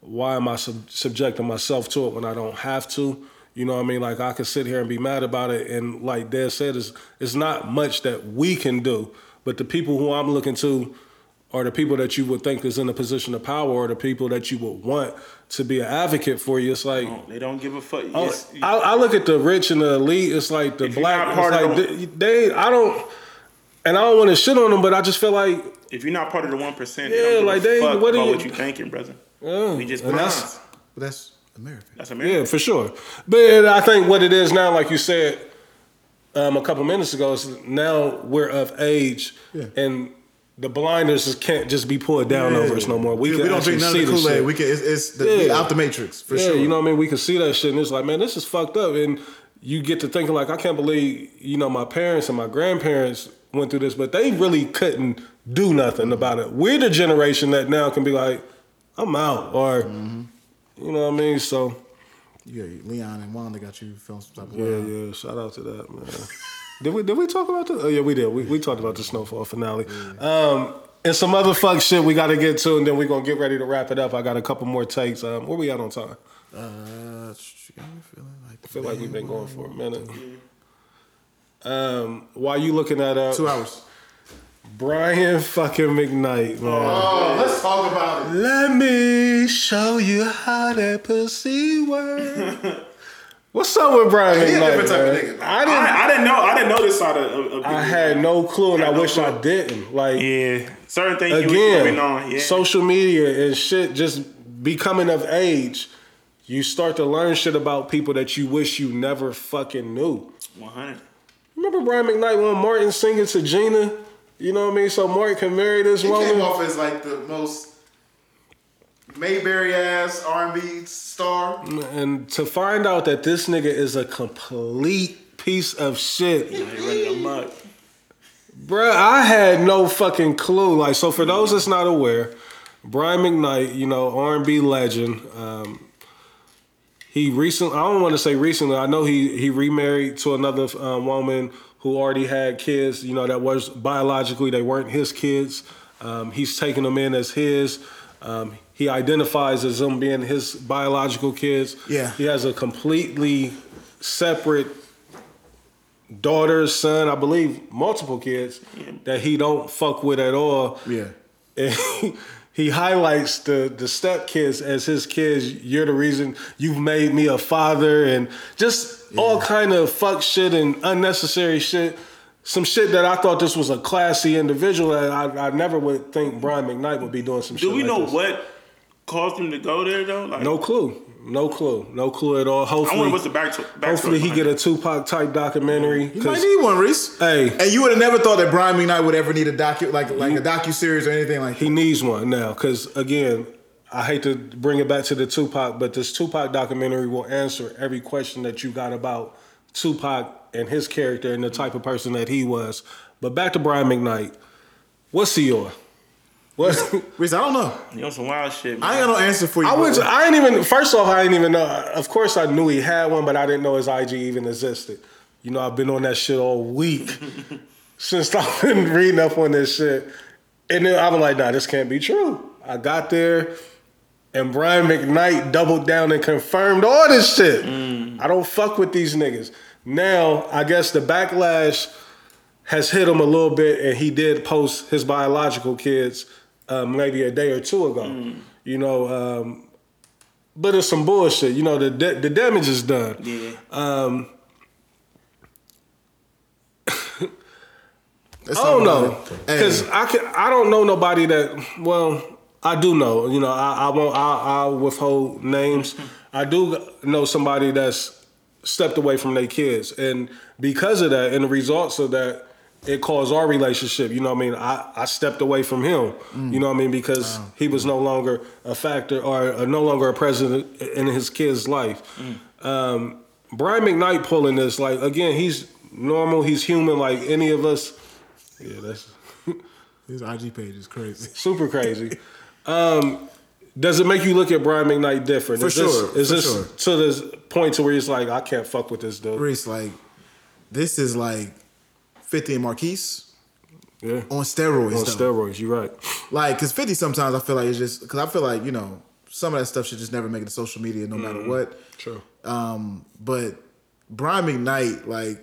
why am I sub- subjecting myself to it when I don't have to? You know what I mean? Like I can sit here and be mad about it, and like Dad said, it's it's not much that we can do. But the people who I'm looking to are the people that you would think is in a position of power, or the people that you would want to be an advocate for you. It's like. Oh, They don't give a fuck. Oh, Yes, I, I look at the rich and the elite. It's like the black. part it's of like the- they, they- I don't, and I don't want to shit on them, but I just feel like, if you're not part of the one percent, Yeah, like they- what are you- what you thinking, brother. Yeah, We just and that's. But that's America. That's America. yeah, for sure. But I think what it is now, like you said um, a couple minutes ago, is now we're of age, Yeah. and the blinders just can't just be pulled down over us no more. We, We, can we don't drink none see of the the Kool Aid. shit. We can. It's, it's the, we Yeah. out the matrix for yeah, sure. you know what I mean? We can see that shit, and it's like, man, this is fucked up. And you get to thinking, like, I can't believe, you know, my parents and my grandparents went through this, but they really couldn't do nothing about it. We're the generation that now can be like, I'm out, or, you know what I mean? So, Yeah, Leon and Wanda got you feeling some type of yeah, way. yeah, shout out to that, man. did we did we talk about this? Oh yeah, we did. We, we talked about the snowfall finale. Um, and some other fuck shit we got to get to, and then we're gonna get ready to wrap it up. I got a couple more takes. Um, where we at on time? Uh, she got me feeling like I feel like we've been going for a minute. Um, while you looking at uh, two hours. Brian fucking McKnight, man. Oh, let's talk about it. Let me show you how that pussy works. What's up with Brian He a McKnight? different type of man? nigga. I didn't. I, I didn't know. I didn't know this side of. of, of I had no clue, and I no wish I didn't. Like Yeah, certain things you wish you again, on. Yeah, social media and shit just becoming of age. You start to learn shit about people that you wish you never fucking knew. one hundred. Remember Brian McKnight when Martin singing to Gina? You know what I mean? So Martin can marry this woman. He came off as like the most Mayberry ass R and B star. And to find out that this nigga is a complete piece of shit. They. Bruh, I had no fucking clue. Like, so for those that's not aware, Brian McKnight, you know, R&B legend. Um, he recently, I don't want to say recently. I know he he remarried to another um, woman who already had kids. You know, that was biologically they weren't his kids. Um, he's taking them in as his. Um, he identifies as them being his biological kids. Yeah. He has a completely separate daughter, son, I believe, multiple kids that he don't fuck with at all. Yeah. And he, he highlights the the step kids as his kids. You're the reason you've made me a father, and just all kind of fuck shit and unnecessary shit. Some shit that I thought this was a classy individual. And I, I never would think Brian McKnight would be doing some shit. Do we like know this. what caused him to go there though? Like, No clue. No clue. No clue at all. I Hopefully, wonder what's the back. back hopefully he get a Tupac type documentary. You might 'cause- need one, Reese. Hey. and you would have never thought that Brian McKnight would ever need a docu like like a docu series or anything like He that. needs one now, because again, I hate to bring it back to the Tupac, but this Tupac documentary will answer every question that you got about Tupac and his character and the type of person that he was. But back to Brian McKnight. What's Eeyore? What? Reese, I don't know. You know some wild shit. Man. I ain't got no answer for you. I bro. was. I ain't even. First off, I didn't even know. Of course, I knew he had one, but I didn't know his IG even existed. You know, I've been on that shit all week since I've been reading up on this shit, and then I was like, "Nah, this can't be true." I got there, and Brian McKnight doubled down and confirmed all this shit. I don't fuck with these niggas. Now, I guess the backlash has hit him a little bit, and he did post his biological kids um, maybe a day or two ago. You know, um, but it's some bullshit. You know, the da- the damage is done. Yeah. Let's I don't know because I can. I don't know nobody that. Well, I do know. You know, I, I won't. I, I withhold names. I do know somebody that's stepped away from their kids, and because of that, and the results of that, it caused our relationship. You know, what I mean, I, I stepped away from him. You know, what I mean, because he was no longer a factor or uh, no longer a president in his kid's life. Um, Brian McKnight pulling this like again. He's normal. He's human, like any of us. Yeah, that's His IG page is crazy. Super crazy. um, does it make you look at Brian McKnight different? For is this, sure, Is for this sure. to this point to where he's like, I can't fuck with this dude? Reese, like, this is like 50 and Marquise Yeah. on steroids. On though. steroids, you're right. Like, cause 50 sometimes I feel like it's just, cause I feel like, you know, some of that stuff should just never make it to social media no matter what. True. Um, but Brian McKnight, like,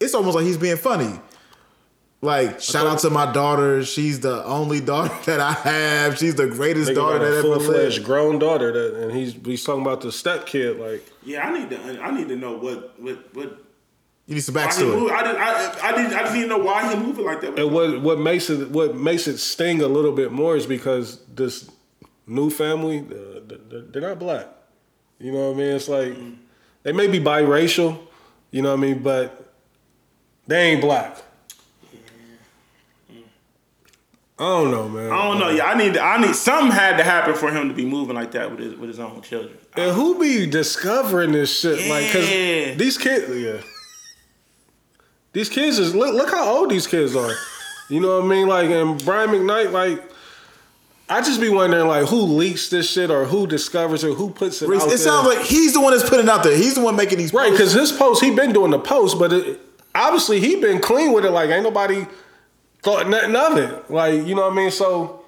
it's almost like he's being funny. Like, shout out to my daughter. She's the only daughter that I have. She's the greatest daughter that a ever full fledged lived. grown daughter that, and he's he's talking about the step kid. Like, Yeah, I need to. I need to know what what what. You need some Why he backstory. move, I, did, I, I, did, I just need to know why he moving like that. and what what makes it what makes it sting a little bit more is because this new family they're- they're not black. You know what I mean? It's like mm-hmm. they may be biracial. You know what I mean? But they ain't black. I don't know, man. I don't know. Yeah, I need. I need. Something had to happen for him to be moving like that with his with his own children. And who be discovering this shit? Like, cause these kids, yeah, these kids is look, look how old these kids are. You know what I mean? Like, and Brian McKnight, like, I just be wondering, like, who leaks this shit or who discovers it, who puts it Reese, out it there. sounds like he's the one that's putting it out there. He's the one making these right, because his post, he been doing the post, but it, obviously he been clean with it. Like, ain't nobody thought nothing of it. Like, you know what I mean? So.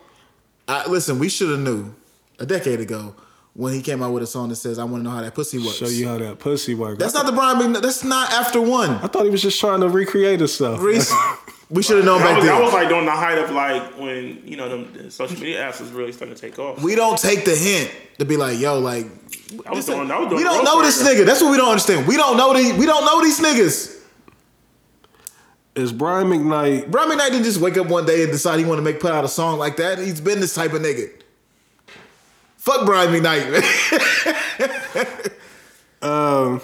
I, listen, we should have knew a decade ago when he came out with a song that says, "I want to know how that pussy works." Show you how that pussy works. That's not the Brian McKnight. That's not after one. I thought he was just trying to recreate himself. Reese, we should have known That back was, then. that was like during the height of like when you know them the social media apps was really starting to take off. we don't take the hint to be like, "Yo, like." I was doing. I was doing we don't know this nigga. That's what we don't understand. We don't know these. We don't know these niggas. Is Brian McKnight Brian McKnight didn't just wake up one day and decide he want to make put out a song like that. He's been this type of nigga. Fuck Brian McKnight, man. Um,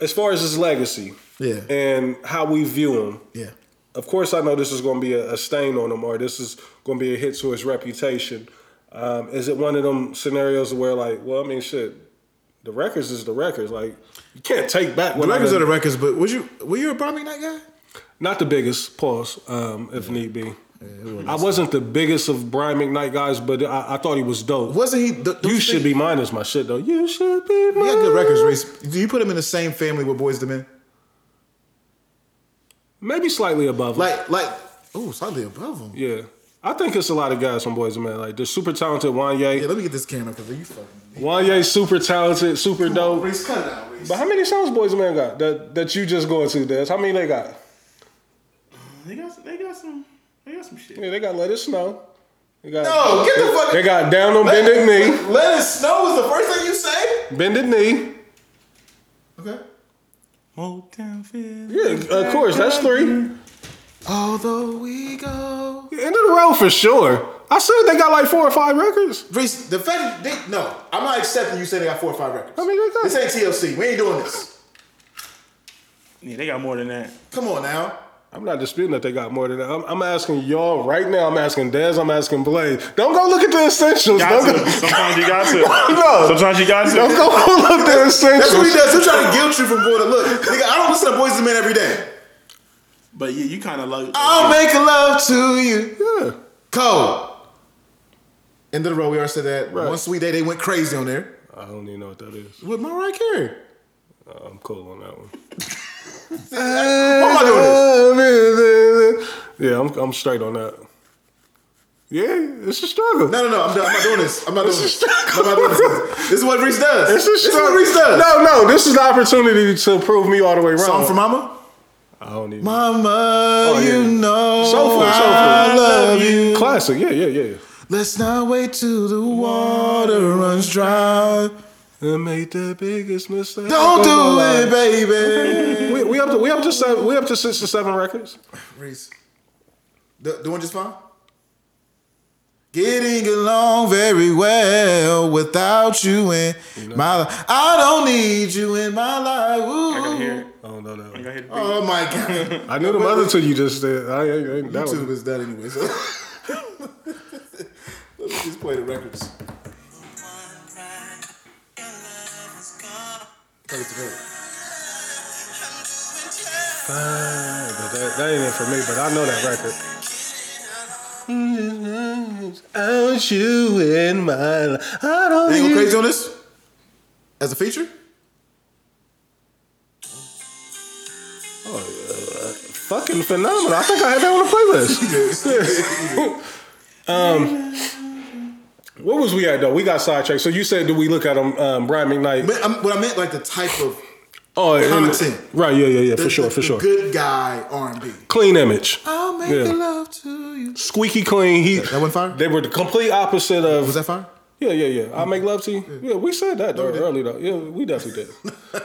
as far as his legacy Yeah. and how we view him, yeah. of course, I know this is going to be a, a stain on him, or this is going to be a hit to his reputation. Um, is it one of them scenarios where, like, well, I mean, shit, the records is the records. Like, you can't take back The records are the records, but was you were you a Brian McKnight guy? Not the biggest, pause, um, if need be. I wasn't the biggest of Brian McKnight guys, but I, I thought he was dope. Wasn't he? th- You should be mine is my shit though. You should be mine. He had good records, Reese. Do you put him in the same family with Boyz II Men? Maybe slightly above. him. Like, like, oh, slightly above him. yeah. I think it's a lot of guys from Boys and Men. Like they're super talented. Wanya, Yeah, let me get this camera because you fucking. Wanya, super talented, super dope. Reese, cut it out, Reese. But how many songs Boys and Men got that that you just going to? Dez? How many they got? They got. They got some. They got some shit. Yeah, they got Let It Snow. They got No, get the fuck. They got Down on Bended Knee. Let it snow is the first thing you say. Bended Knee. Okay. Motown Philly. Yeah, of course. That's three. Although we go. End of the road for sure. I said they got like four or five records. Reese, the fact they no, I'm not accepting you saying they got four or five records. I mean, they got- this ain't TLC. We ain't doing this. Yeah, they got more than that. Come on now. I'm not disputing that they got more than that. I'm, I'm asking y'all right now. I'm asking Dez. I'm asking Blaze. Don't go look at the essentials. Got Don't to. go, Sometimes you got to. no. Sometimes you got to. Don't go look at the essentials. That's what he does. He's trying to guilt you from going to look. Nigga, I don't listen to Boys and Men every day. But yeah, you kind of like. I'll make love to you. Yeah. Cole. End of the road. We already said that. Right. One sweet day, they went crazy on there I don't even know what that is. with Mariah Carey. Uh, I'm cool on that one. Why am I doing this? Yeah, I'm, I'm straight on that. Yeah, it's a struggle. No, no, no. I'm, done. I'm not doing this. I'm not doing this. I'm not doing this. This is what Reese does. It's a this is struggle. what Reese does. No, no, this is the opportunity to prove me all the way wrong. Song for Mama. I don't even. Mama, Oh, yeah. you know Soulful, I love you. Classic. Yeah, yeah, yeah. Let's not wait till the water runs dry. And made the biggest mistake. Don't do it, baby. We, we up to we up to seven. We up to six to seven records. Reese, do- doing just fine. Getting along very well without you in my life. I don't need you in my life. Ooh. I gotta hear it. Oh, I don't know that. One. gotta hear the beat. Oh my god. I knew the other two you just said. I ain't, ain't that YouTube one. is done anyway. So let me just play the records. Play it together. but that, that ain't it for me. But I know that record. Out you in my life. I don't Ain't go crazy on this as a feature. Oh, uh, fucking phenomenal. I think I had that on the playlist. um, what was we at though? We got sidetracked. So you said, do we look at him, um, Brian McKnight? But I'm, what I meant like the type of Oh, and- Content. right? Yeah, yeah, yeah, the, for sure, the- for sure. good guy R and B. Clean image, I'll make Yeah. love to you. squeaky clean. He That wasn't fire? They were the complete opposite of. Was that fire? Yeah, yeah, yeah. I make love to you. Yeah, we said that though early though. Yeah, we definitely did.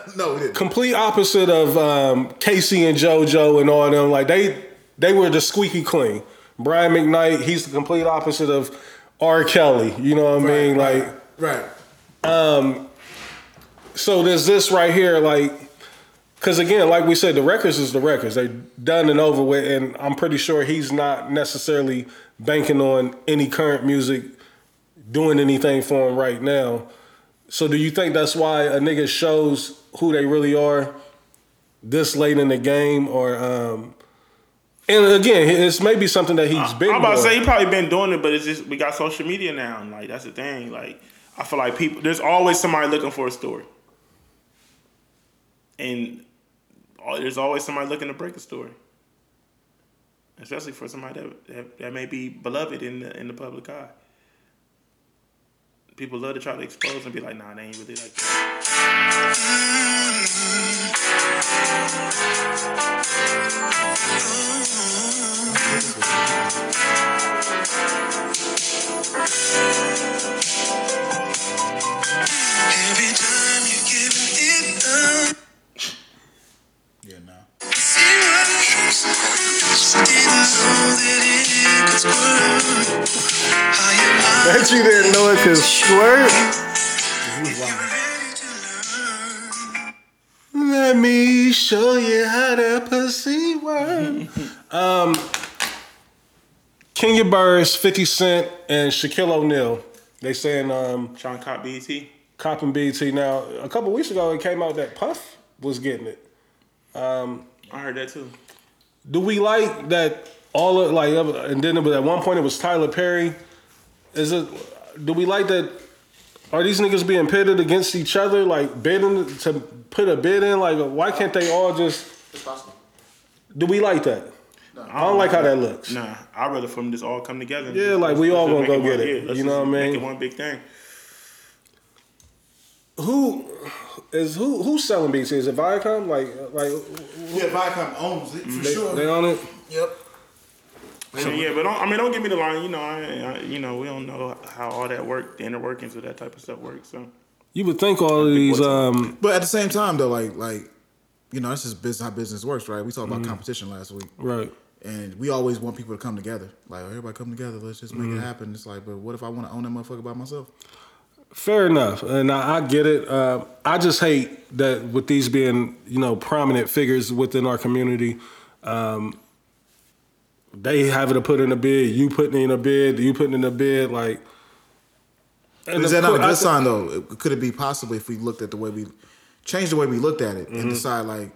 no, we didn't. complete opposite of um, K-Ci and JoJo and all them. Like they they were the squeaky clean. Brian McKnight, he's the complete opposite of R. Kelly. You know what I mean? Like right. So there's this right here, like because again, like we said, the records is the records. They done and over with, and I'm pretty sure he's not necessarily banking on any current music doing anything for him right now. So do you think that's why a nigga shows who they really are this late in the game, or um, and again, it's maybe something that he's been. I'm about to say he probably been doing it, but it's just we got social media now, and like that's the thing. Like I feel like people, there's always somebody looking for a story, and there's always somebody looking to break a story, especially for somebody that that, that may be beloved in the in the public eye. People love to try to expose and be like, "Nah, they ain't really like that." Time Bet you didn't know it could squirt. ready to learn. Let me show you how that pussy work. um, Kenya Barris, 50 Cent, and Shaquille O'Neal. They saying um, Sean Cop BET. copping BT. Now, a couple weeks ago, it came out that Puff was getting it. Um I heard that too. Do we like that all of like and then it at one point it was Tyler Perry? Is it do we like that are these niggas being pitted against each other like bidding to put a bid in like why can't they all just It's possible. do we like that? I don't like how that looks. Nah, I'd rather for them just all come together. Yeah, like, we all gonna go get it. yeah, You know what I Make mean? it one big thing. Who is who who's selling BT? Is it Viacom? Like like Yeah, Viacom owns it for they, sure. they own it? Yep. So, yeah, but don't, I mean, don't get me the line. You know, I, I, you know, we don't know how all that work, the inner workings of that type of stuff works. So You would think all of these um But at the same time, though, like like you know, that's just business how business works, right? We talked about competition last week, right. and we always want people to come together. Like everybody come together, let's just make Mm-hmm. it happen. It's like, but what if I want to own that motherfucker by myself? Fair enough, and I, I get it. Uh, I just hate that with these being, you know, prominent figures within our community, um, they having to put in a bid. You putting in a bid. You putting in a bid. Like, Is that not a good sign though? Could it be possibly if we looked at the way we change the way we looked at it Mm-hmm. and decide like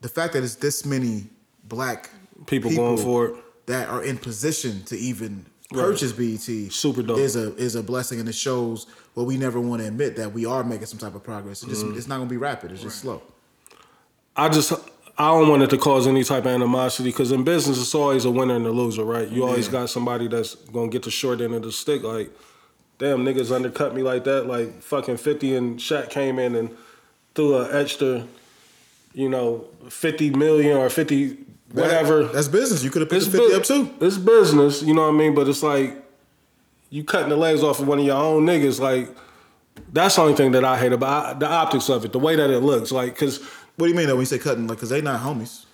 the fact that it's this many black People going for it. that are in position to even purchase BET Super dope. is a is a blessing and it shows what we never want to admit that we are making some type of progress. It just Mm-hmm. it's not gonna be rapid. It's just slow. I just I don't want it to cause any type of animosity because in business it's always a winner and a loser, right? You always Yeah. got somebody that's gonna get the short end of the stick. Like, damn niggas undercut me like that. Like fucking Fifty and Shaq came in and threw an extra, you know, fifty million or fifty whatever. That's business. You could have put It's the fifty bu- up too. It's business, you know what I mean. But it's like you cutting the legs off of one of your own niggas. Like that's the only thing that I hate about the optics of it, the way that it looks. Like because. What do you mean though when you say cutting? Like, cause they not homies.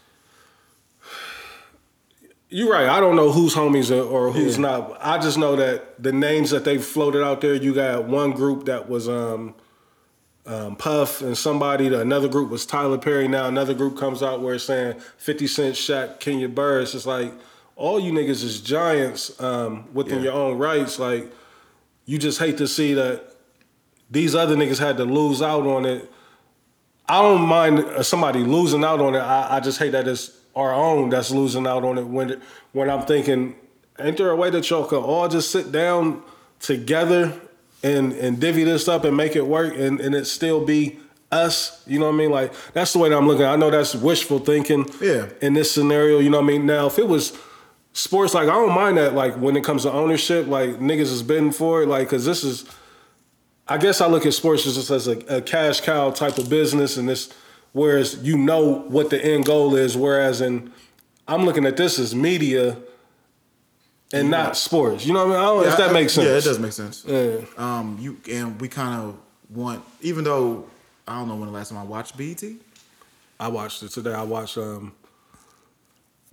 You're right. I don't know who's homies or- or who's Yeah. not. I just know that the names that they floated out there. You got one group that was um, um, Puff and somebody. Another group was Tyler Perry. Now another group comes out where it's saying Fifty Cent, Shaq, Kenya Burr. It's just like all you niggas is giants um, within Yeah. your own rights. Like you just hate to see that these other niggas had to lose out on it. I don't mind uh, somebody losing out on it. I, I just hate that it's our own that's losing out on it. When when I'm thinking, ain't there a way that y'all can all just sit down together and and divvy this up and make it work and and it still be us? You know what I mean? Like that's the way that I'm looking. I know that's wishful thinking. Yeah. In this scenario, you know what I mean. Now, if it was sports, like I don't mind that. Like when it comes to ownership, like niggas is bidding for it. Like because this is. I guess I look at sports just as a, a cash cow type of business, and this, whereas you know what the end goal is, whereas in, I'm looking at this as media, and not sports. You know what I mean? I don't know if that I- makes sense. Yeah, it does make sense. Yeah. Um, you and we kind of want, even though I don't know when the last time I watched BET. I watched it today. I watched um,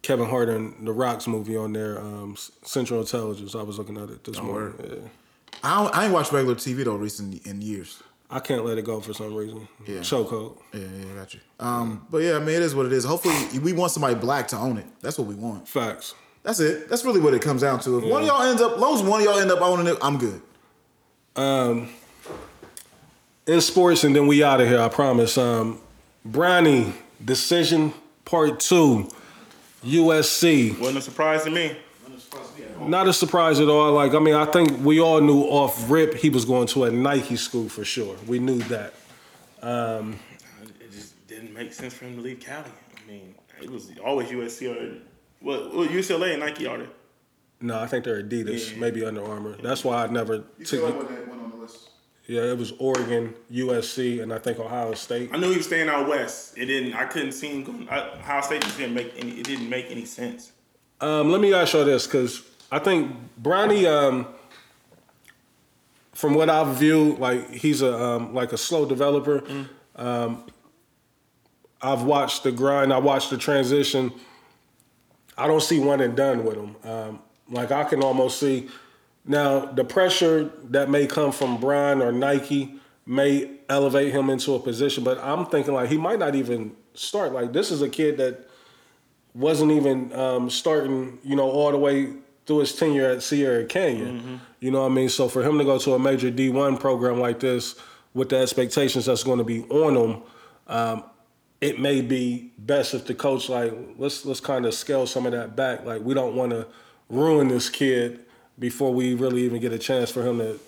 Kevin Hart and The Rock's movie on there, um, Central Intelligence. I was looking at it this morning. Yeah. I don't, I ain't watched regular TV though recent in years. I can't let it go for some reason. Yeah. Chokehold. Yeah, yeah, I got you. Um, but yeah, I mean, it is what it is. Hopefully, we want somebody black to own it. That's what we want. Facts. That's it. That's really what it comes down to. If one of y'all ends up, as long as one of y'all end up owning it, I'm good. Um, in sports, and then we out of here. I promise. Um, Bronny decision part two, USC. Wasn't a surprise to me. Not a surprise at all. Like I mean, I think we all knew off rip he was going to a Nike school for sure. We knew that. Um, It just didn't make sense for him to leave Cali. I mean, it was always USC or what? Well, UCLA and Nike are there. no, I think they're Adidas, Yeah. maybe Under Armour. That's why I never took. it. went on the list. Yeah, it was Oregon, USC, and I think Ohio State. I knew he was staying out west. It didn't. I couldn't see him going. I, Ohio State just didn't make any. It didn't make any sense. Um, let me ask you this, because I think Bronny, um, from what I've viewed, like he's a um, like a slow developer. Um, I've watched the grind. I watched the transition. I don't see one and done with him. Um, like I can almost see now the pressure that may come from Brian or Nike may elevate him into a position, but I'm thinking like he might not even start. Like this is a kid that wasn't even um, starting, you know, all the way through his tenure at Sierra Canyon. You know what I mean? So for him to go to a major D1 program like this with the expectations that's going to be on him, um, it may be best if the coach like let's let's kind of scale some of that back. Like we don't want to ruin this kid before we really even get a chance for him to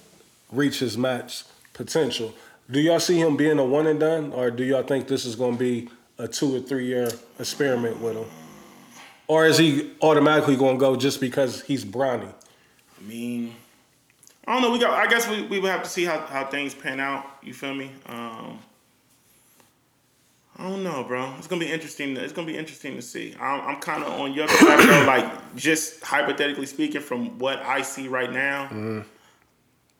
reach his match potential. Do y'all see him being a one and done, or do y'all think this is going to be a two or three year experiment with him? Or is he automatically going to go just because he's Bronny? I mean, I don't know. We got. I guess we, we would have to see how, how things pan out. You feel me? Um, I don't know, bro. It's gonna be interesting. It's gonna be interesting to see. I'm, I'm kind of on your side, though. Like just hypothetically speaking, from what I see right now,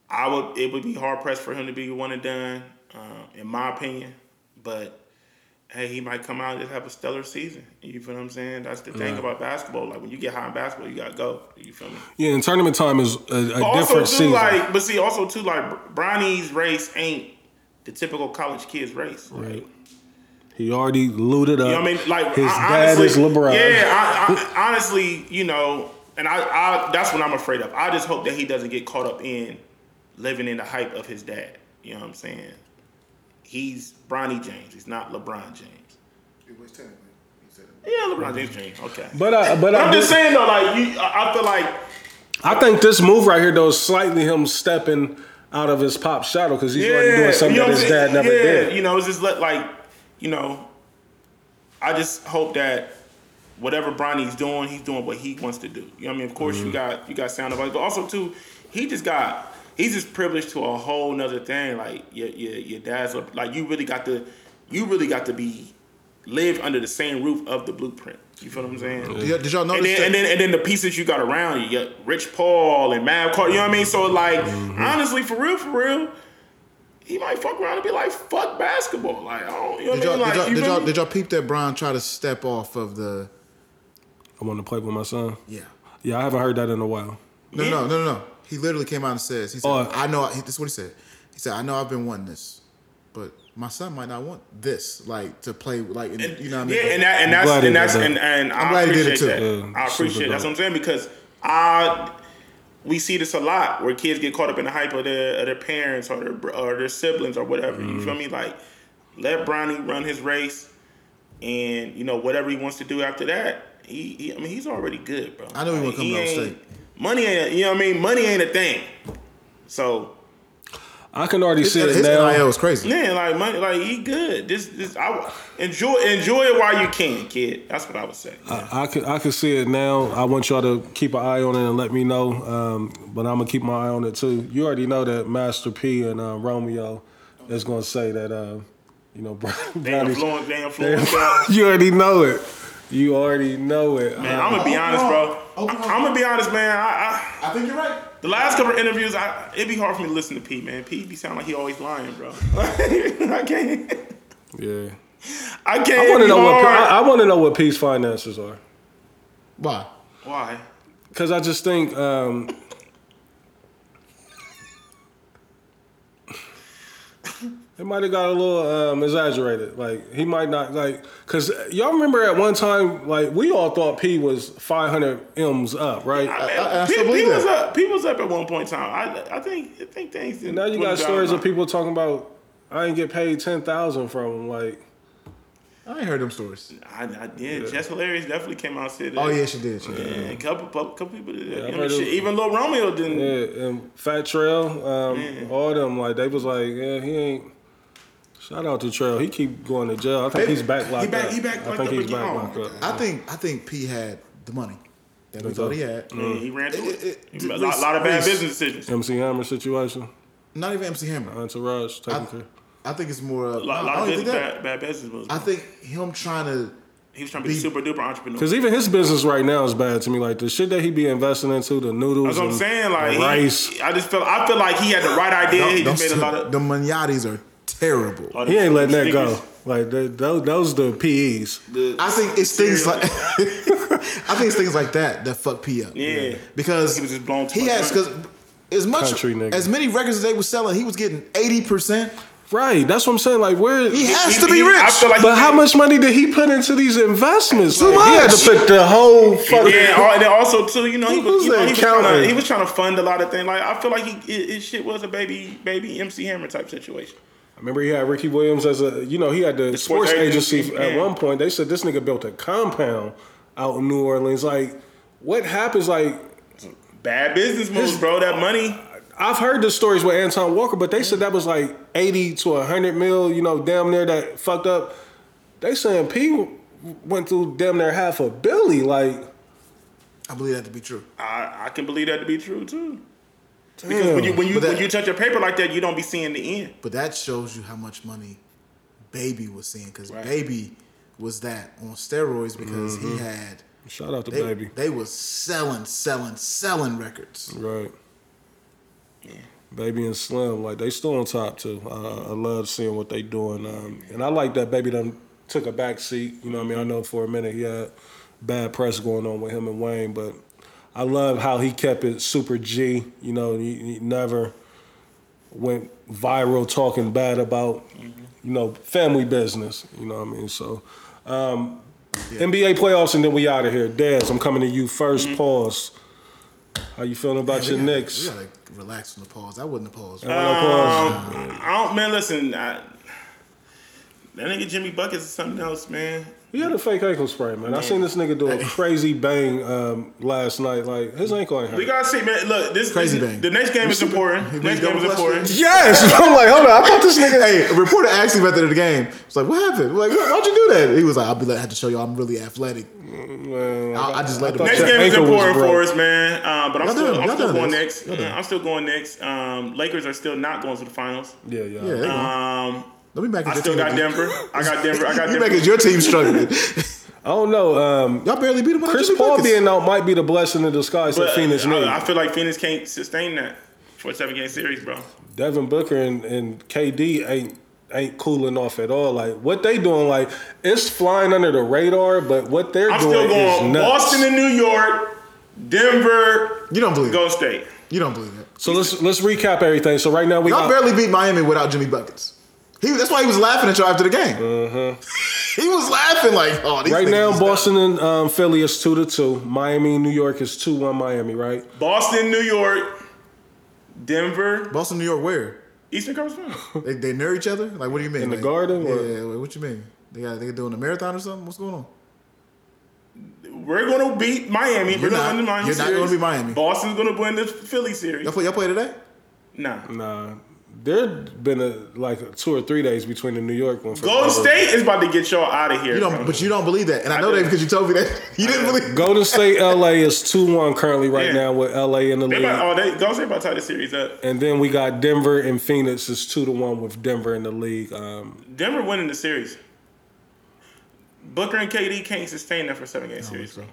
I would. It would be hard pressed for him to be one and done, uh, in my opinion. But hey, he might come out and just have a stellar season. You feel what I'm saying? That's the thing about basketball. Like when you get high in basketball, you gotta go. You feel me? Yeah, and tournament time is a, a also different too, season. like, but see, also too, like Bronny's race ain't the typical college kid's race. Right. He already looted up. You know what I mean? Like his I- dad honestly, is LeBron. Yeah, I, I, honestly, you know, and I, I, that's what I'm afraid of. I just hope that he doesn't get caught up in living in the hype of his dad. You know what I'm saying? He's Bronny James. He's not LeBron James. Yeah, LeBron James. James. Okay. But I, but, But I I'm uh, just saying though, like you, I I feel like I think this move right here though is slightly him stepping out of his pop shadow because he's already doing something you know that his dad never yeah, did. You know, it's just like, you know, I just hope that whatever Bronny's doing, he's doing what he wants to do. You know what I mean? Of course, Mm-hmm. you got you got sound advice, but also too, he just got he's just privileged to a whole nother thing. Like your your your dad's like you really got to you really got to be live under the same roof of the blueprint. You feel what I'm saying? Did, did y'all And notice then, that? and then and then the pieces you got around you, you got Rich Paul and Mav Carter. You know what I mean? So like, Mm-hmm. honestly, for real, for real, he might fuck around and be like, "Fuck basketball." Like, I don't, you know did what I y'all. Like, did, y'all, you did, y'all, did y'all peep that Brian try to step off of the? I want to play with my son. Yeah. Yeah, I haven't heard that in a while. No, no, no, no, no. He literally came out and says, he said, Oh. I know, he, this is what he said. He said, I know I've been wanting this, but my son might not want this, like, to play, like, in, you know what I mean? yeah, and that, and that's and that's that. and, and I'm glad he did it too. that. Yeah, I appreciate super that's what I'm saying because I we see this a lot where kids get caught up in the hype of their of their parents or their or their siblings or whatever. You Mm-hmm. feel me? Like Let Bronny run his race, and you know whatever he wants to do after that. He, he I mean, he's already good, bro. I know he wanna come to State. Money ain't, you know what I mean? Money ain't a thing. So I can already see it his now. NIL is crazy. yeah, like money, like he good. This, this, I enjoy, enjoy it while you can, kid. That's what I would say. I can I can see it now. I want y'all to keep an eye on it and let me know. Um, but I'm gonna keep my eye on it too. You already know that Master P and uh, Romeo is gonna say that. Uh, you know, They Bronny's- influence, they they- influence. you already know it. You already know it. Man, Uh, I'm gonna be honest, bro. Open up. I'm gonna be honest, man. I, I think you're right. I, the last couple of interviews, I, it'd be hard for me to listen to P, man. P be sound like he always lying, bro. I can't. yeah. I can't. I want to know what hard. I, I want to know what P's finances are. Why? Why? Because I just think um, it might have got a little um, exaggerated. Like he might not like because y'all remember at one time like we all thought P was 500 m's up, right? I, mean, I- I P, P was up. P was up at one point in time. I, I think, I think things. And now you got stories of people talking about I didn't get paid ten thousand from him. Like I ain't heard them stories. I, I did. Jess Hilarious definitely came out and said that. Oh yeah, she did. She did. Yeah, a couple, couple people did that. I've You heard shit, it- even Lil Romeo didn't. yeah, and Fat Trel, um, all them like they was like yeah he ain't. Shout out to Trel. He keep going to jail. I think They- he's back locked he back- up. he back I think up he's again. back Oh, locked up. I think I think P had the money that we thought he had. Yeah, he ran through It- it. it- a Reese- lot, lot of bad Reese- business decisions. MC Hammer situation. Not even MC Hammer. Entourage taking I, care. I think it's more. A Uh, lot, I lot don't of business, think that. bad, bad business moves. I think him trying to. he was trying to be, be- super duper entrepreneur. Because even his business right now is bad to me. Like the shit that he be investing into, the noodles, That's what I'm and saying. Like the he- rice. I just feel. I feel like he had the right idea. he just made a lot of. the Manyatis are terrible. He ain't letting that go. sneakers. Like the, those, those the PEs. The- I think it's things like. I think it's things like that that fuck P up. Yeah. because He was just blown too He has because as much as many records as they was selling, he was getting eighty percent. Right. That's what I'm saying. Like where. He has He- to be he- rich. I feel like but how much money did he put into these investments? Too Like, He had to put the whole fucking. Yeah, and then also too, you know, he was, you know, he was, trying to, he was trying to fund a lot of things. Like I feel like he, his his shit was a baby, baby MC Hammer type situation. Remember, he had Ricky Williams as a. You know, he had the, sports sports, agency, agency, at one point. They said this nigga built a compound out in New Orleans. Like, what happens? Like, Bad business moves, bro. That money. I've heard the stories with Antoine Walker, but they said that was like 80 to 100 mil, you know, damn near that fucked up. They saying P went through damn near half a billy. Like, I believe that to be true. I, I can believe that to be true too. Because damn. when you when you But that- when you touch a paper like that, you don't be seeing the end. But that shows you how much money Baby was seeing because Right. Baby was that on steroids because he had shout out to they, Baby. they was selling, selling, selling records. Right. Baby and Slim, like they still on top too. Uh, I love seeing what they doing, um, and I like that Baby done took a back seat. You know, what I mean, I know for a minute he had bad press going on with him and Wayne, but I love how he kept it super G. You know, he, he never went viral talking bad about you know family business. You know what I mean? So. Um, NBA playoffs and then we out of here. Dez, I'm coming to you 1st Pause. How you feeling about We your gotta- Knicks? We gotta relax from the pause. I wouldn't have paused. No pause. Um, I don't, man. Listen, I, that nigga Jimmy Buckets is something else, man. He had a fake ankle sprain, man. I seen this nigga do a crazy bang um, last night. Like his ankle ain't hurt. We gotta see, man. Look, this Crazy this- bang. The next game is important. He Next game is important. Yes, I'm like, hold on. I thought this nigga. Hey, a reporter asked him at the end of the game. It's like, what happened? We're like, "Why- why'd you do that? He was like, I'll be. like, I had to show you I'm really athletic. Man, I, I just let him. thought Next game is important for us, man. Uh, but I'm Y'all still, done- I'm still going this. next. Uh, I'm still going next. Um, Lakers are still not going to the finals. Yeah, yeah. Yeah, there you. Um, Let me back I still got Denver. I got Denver. I got You Denver. making your team struggling. I don't know. Um, Y'all barely beat him. without Chris Jimmy Paul Buckets. being out might be the blessing in disguise that Phoenix needs. I, I feel like Phoenix can't sustain that for a seven game series, bro. Devin Booker and, and KD ain't ain't cooling off at all. Like what they doing, like it's flying under the radar, but what they're doing. I'm doing still is going nuts. Boston and New York, Denver, You don't believe it. Golden State. You don't believe that. so let's let's recap everything. So right now we Y'all got barely beat Miami without Jimmy Buckets. He, that's why he was laughing at y'all after the game. he was laughing like, oh, these right now is Boston and um, Philly is two to two. Miami, New York is two one Miami. Right. Boston, New York, Denver. Boston, New York, where? Eastern Conference Finals. They, they near each other? Like, what do you mean? In the garden, Yeah, or- yeah, like, what you mean? They got they doing a marathon or something? What's going on? We're gonna beat Miami. You're We're gonna not. win the Miami You're not gonna beat Miami. Boston's gonna win the Philly series. Y'all play, y'all play today? Nah. Nah, there been a like two or three days between the New York one. for- Golden State is about to get y'all out of here. You don't, but you don't believe that, and I, I know that because you told me that you didn't believe. Golden State, LA is two one currently right Yeah. now with LA in the They league, about, oh, they, Golden State about to tie the series up. and then we got Denver and Phoenix is two to one with Denver in the league. Um, Denver winning the series. Booker and KD can't sustain that for seven game series, bro.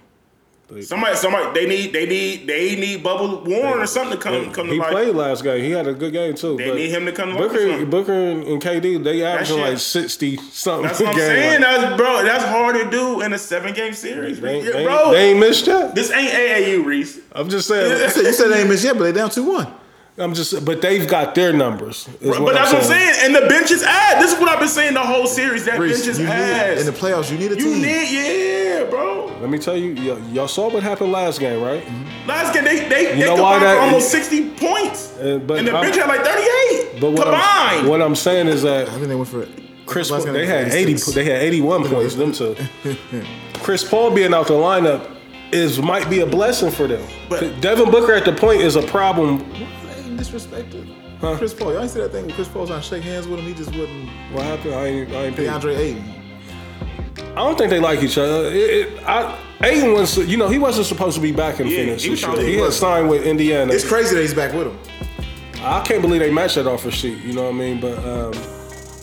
They- Somebody, somebody, they need, they need, they need Bubble Warren or something to come, come to he life. played last game. He had a good game too. They but need him to come to or Booker. Booker and, and KD, they averaging like sixty something. That's what I'm game. saying, Like, that's, bro. That's hard to do in a seven game series, they, they- bro. they ain't missed yet. this ain't AAU, Reese. I'm just saying. You said, you said they ain't missed yet, but they down two one. I'm just, but they've got their numbers. is But that's what I'm saying. And the bench is ass. This is what I've been saying the whole series. That Reese, bench is you need in the playoffs. You need a you team. need, yeah, bro. Let me tell you, y- y'all saw what happened last game, right? Last game, they they, they know combined why for that- almost 60 points. Uh, but and the I'm- bench had like 38 But what I'm, combined. what I'm saying is that I think they went for it. Chris, Last game they was had 80, they had 81 points. Them two. Chris Paul being out the lineup is might be a blessing for them. But- Devin Booker at the point is a problem. They disrespected. Huh? Chris Paul, y'all ain't see that thing. when Chris Paul's trying to shake hands with him. He just wouldn't. What happened? I ain't, I ain't paying. DeAndre Ayton. I don't think they like each other. It, it, I, Ayton was, you know, he wasn't supposed to be back in Yeah, Phoenix. he was this trying year. to- He he had was. signed with Indiana. It's crazy that he's back with him. I can't believe they matched that offer sheet. You know what I mean? But um,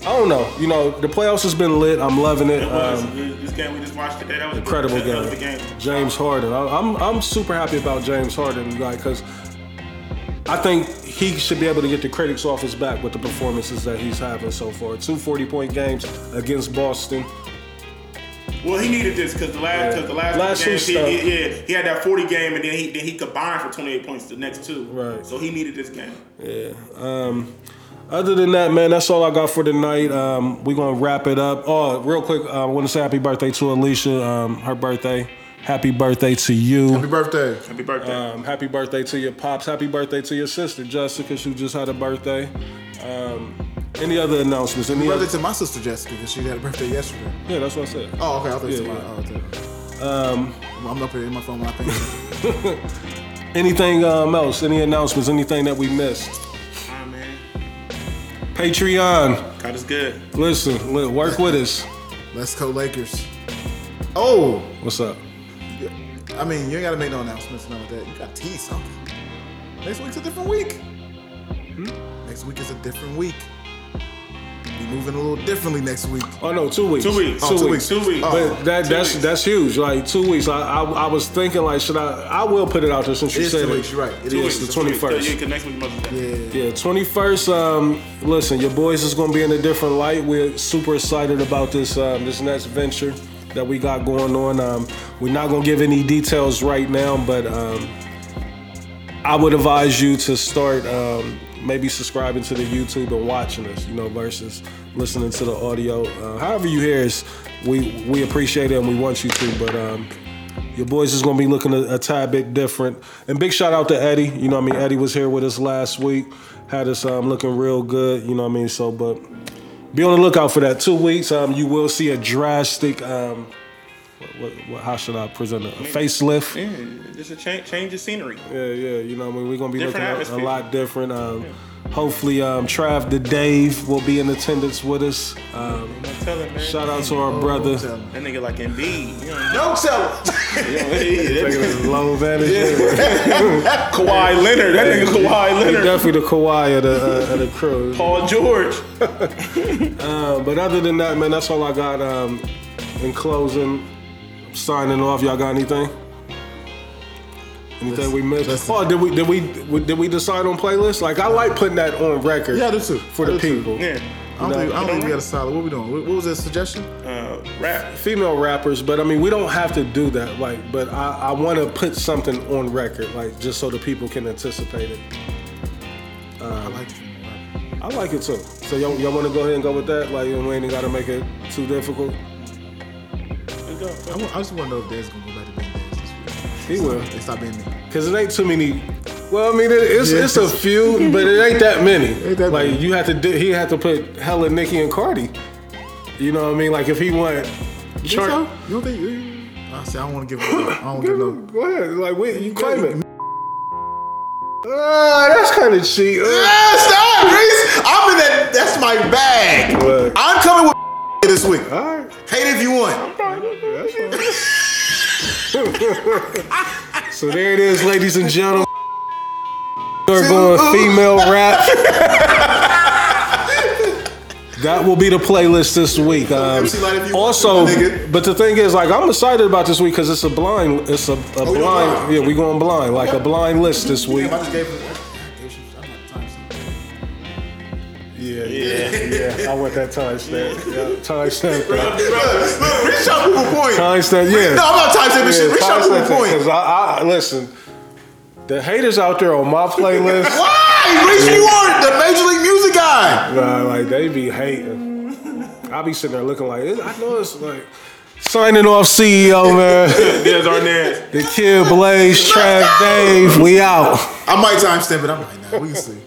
I don't know. You know, the playoffs has been lit. I'm loving it. It was. Um, this game we just watched today. That was a good- incredible that was a game. game. James Harden. I, I'm I'm super happy about James Harden, like, because I think he should be able to get the critics off his back with the performances that he's having so far. Two 40 point games against Boston. Well, he needed this because the last, cause the last, Last two games, he, he, yeah, he had that 40 game and then he then he combined for 28 points the next two. Right. So he needed this game. Yeah. Um, other than that, man, that's all I got for tonight. Um, we're gonna wrap it up. Oh, real quick, uh, I want to say happy birthday to Alicia. Um, her birthday. Happy birthday to you. Happy birthday. Happy birthday. Um, happy birthday to your pops. Happy birthday to your sister Jessica. She just had a birthday. Um, any other announcements? Any Birthday other? to my sister Jessica because she had a birthday yesterday. Yeah, that's what I said. Oh, okay. I thought you said Yeah, my. yeah. Oh, okay. Um, I'm up here in my phone when I think. Anything um, else? Any announcements? Anything that we missed? Man. Patreon. God is good. Listen, work with us. Let's go Lakers. Oh, What's up? I mean, you ain't gotta make no announcements, none of that. You gotta tease something. Next week's a different week. Hmm? Next week is a different week. Be moving a little differently next week. Oh no, two weeks. Two weeks. Oh, two weeks. Two weeks. Oh. But that Two that's weeks. that's huge. Like two weeks. I, I I was thinking like should I? I will put it out there since It you said two it. weeks, you're right. It Two is. weeks. the 21st. Yeah, 'cause next week Mother's Day. Yeah. Yeah, 21st. Um, listen, your boys is gonna be in a different light. We're super excited about this um, this next venture that we got going on. Um, we're not gonna give any details right now, but um, I would advise you to start um, maybe subscribing to the YouTube and watching us. You know, versus listening to the audio. Uh, however you hear us, we we appreciate it and we want you to. But um, your boys is gonna be looking a, a tad bit different. And big shout out to Eddie. You know, what I mean, Eddie was here with us last week, had us um, looking real good. You know, what I mean, so but be on the lookout for that. Two weeks, um, you will see a drastic. Um, what, what, what, how should I present it? A facelift. Yeah, just a change, change of scenery. Yeah, yeah. You know, what I mean, we're gonna be Different looking at a lot different. Um, Hopefully, um, Trav the Dave will be in attendance with us. Um, I'm telling man. shout out to our brother. Tell him. That nigga like Embiid. You know, Don't tell him. yeah, that Low vantage. nigga Kawhi Leonard. That nigga Kawhi He Leonard. definitely the Kawhi of the, uh, of the crew. Paul George. Uh, but other than that, man, that's all I got. Um, in closing, signing off. Y'all got anything? Anything we missed? listen. Oh, did we did we did we decide on playlist? Like I like putting that on record. Yeah, I do too. For I the do too. people. Yeah. I don't think, I don't think we got a solid. What we doing? What, what was that suggestion? Uh, rap. female rappers, but I mean, we don't have to do that. Like, but I, I want to put something on record, like just so the people can anticipate it. I like it. I like it too. So y'all, y'all want to go ahead and go with that? Like, we ain't got to make it too difficult. I, want, I just want to know if Dad's gonna go back to being Dad this week. He will, They stop being me. cause it ain't too many. Well, I mean, it, it's it's a few, but it ain't that many. Ain't that like many. you have to, do, he had to put hella Nicki and Cardi. You know what I mean? Like if he went, You think so? You don't think? I say I don't want to give. Up. I don't want to give up. go ahead. Like wait, you claim it. Ah, that's kind of cheap. Uh, stop, Reese. I'm in that. That's my bag. What? I'm coming with this week. all right. Hate if you want. So there it is, ladies and gentlemen. We're going female rap. That will be the playlist this week. Um, MC Lyte if you want also, to, my nigga. but the thing is, like, I'm excited about this week because it's a blind. It's a, a going blind. blind? Yeah, we going blind, like a blind list this week. Yeah, yeah, yeah. I want that timestamp. Yeah, timestamp. look, Reese trying to prove a point. Timestamp. Yeah. No, I'm not time stamping shit. To prove a point. Because I, I listen. The haters out there on my playlist. Why? Reese, you are the Major League Music guy. Nah, like they be hating. I be sitting there looking like I know it's like signing off CEO man. There's Arnaz. the kid Blaze, Trav, Dave, we out. I might time stamp it. I might not. We can see.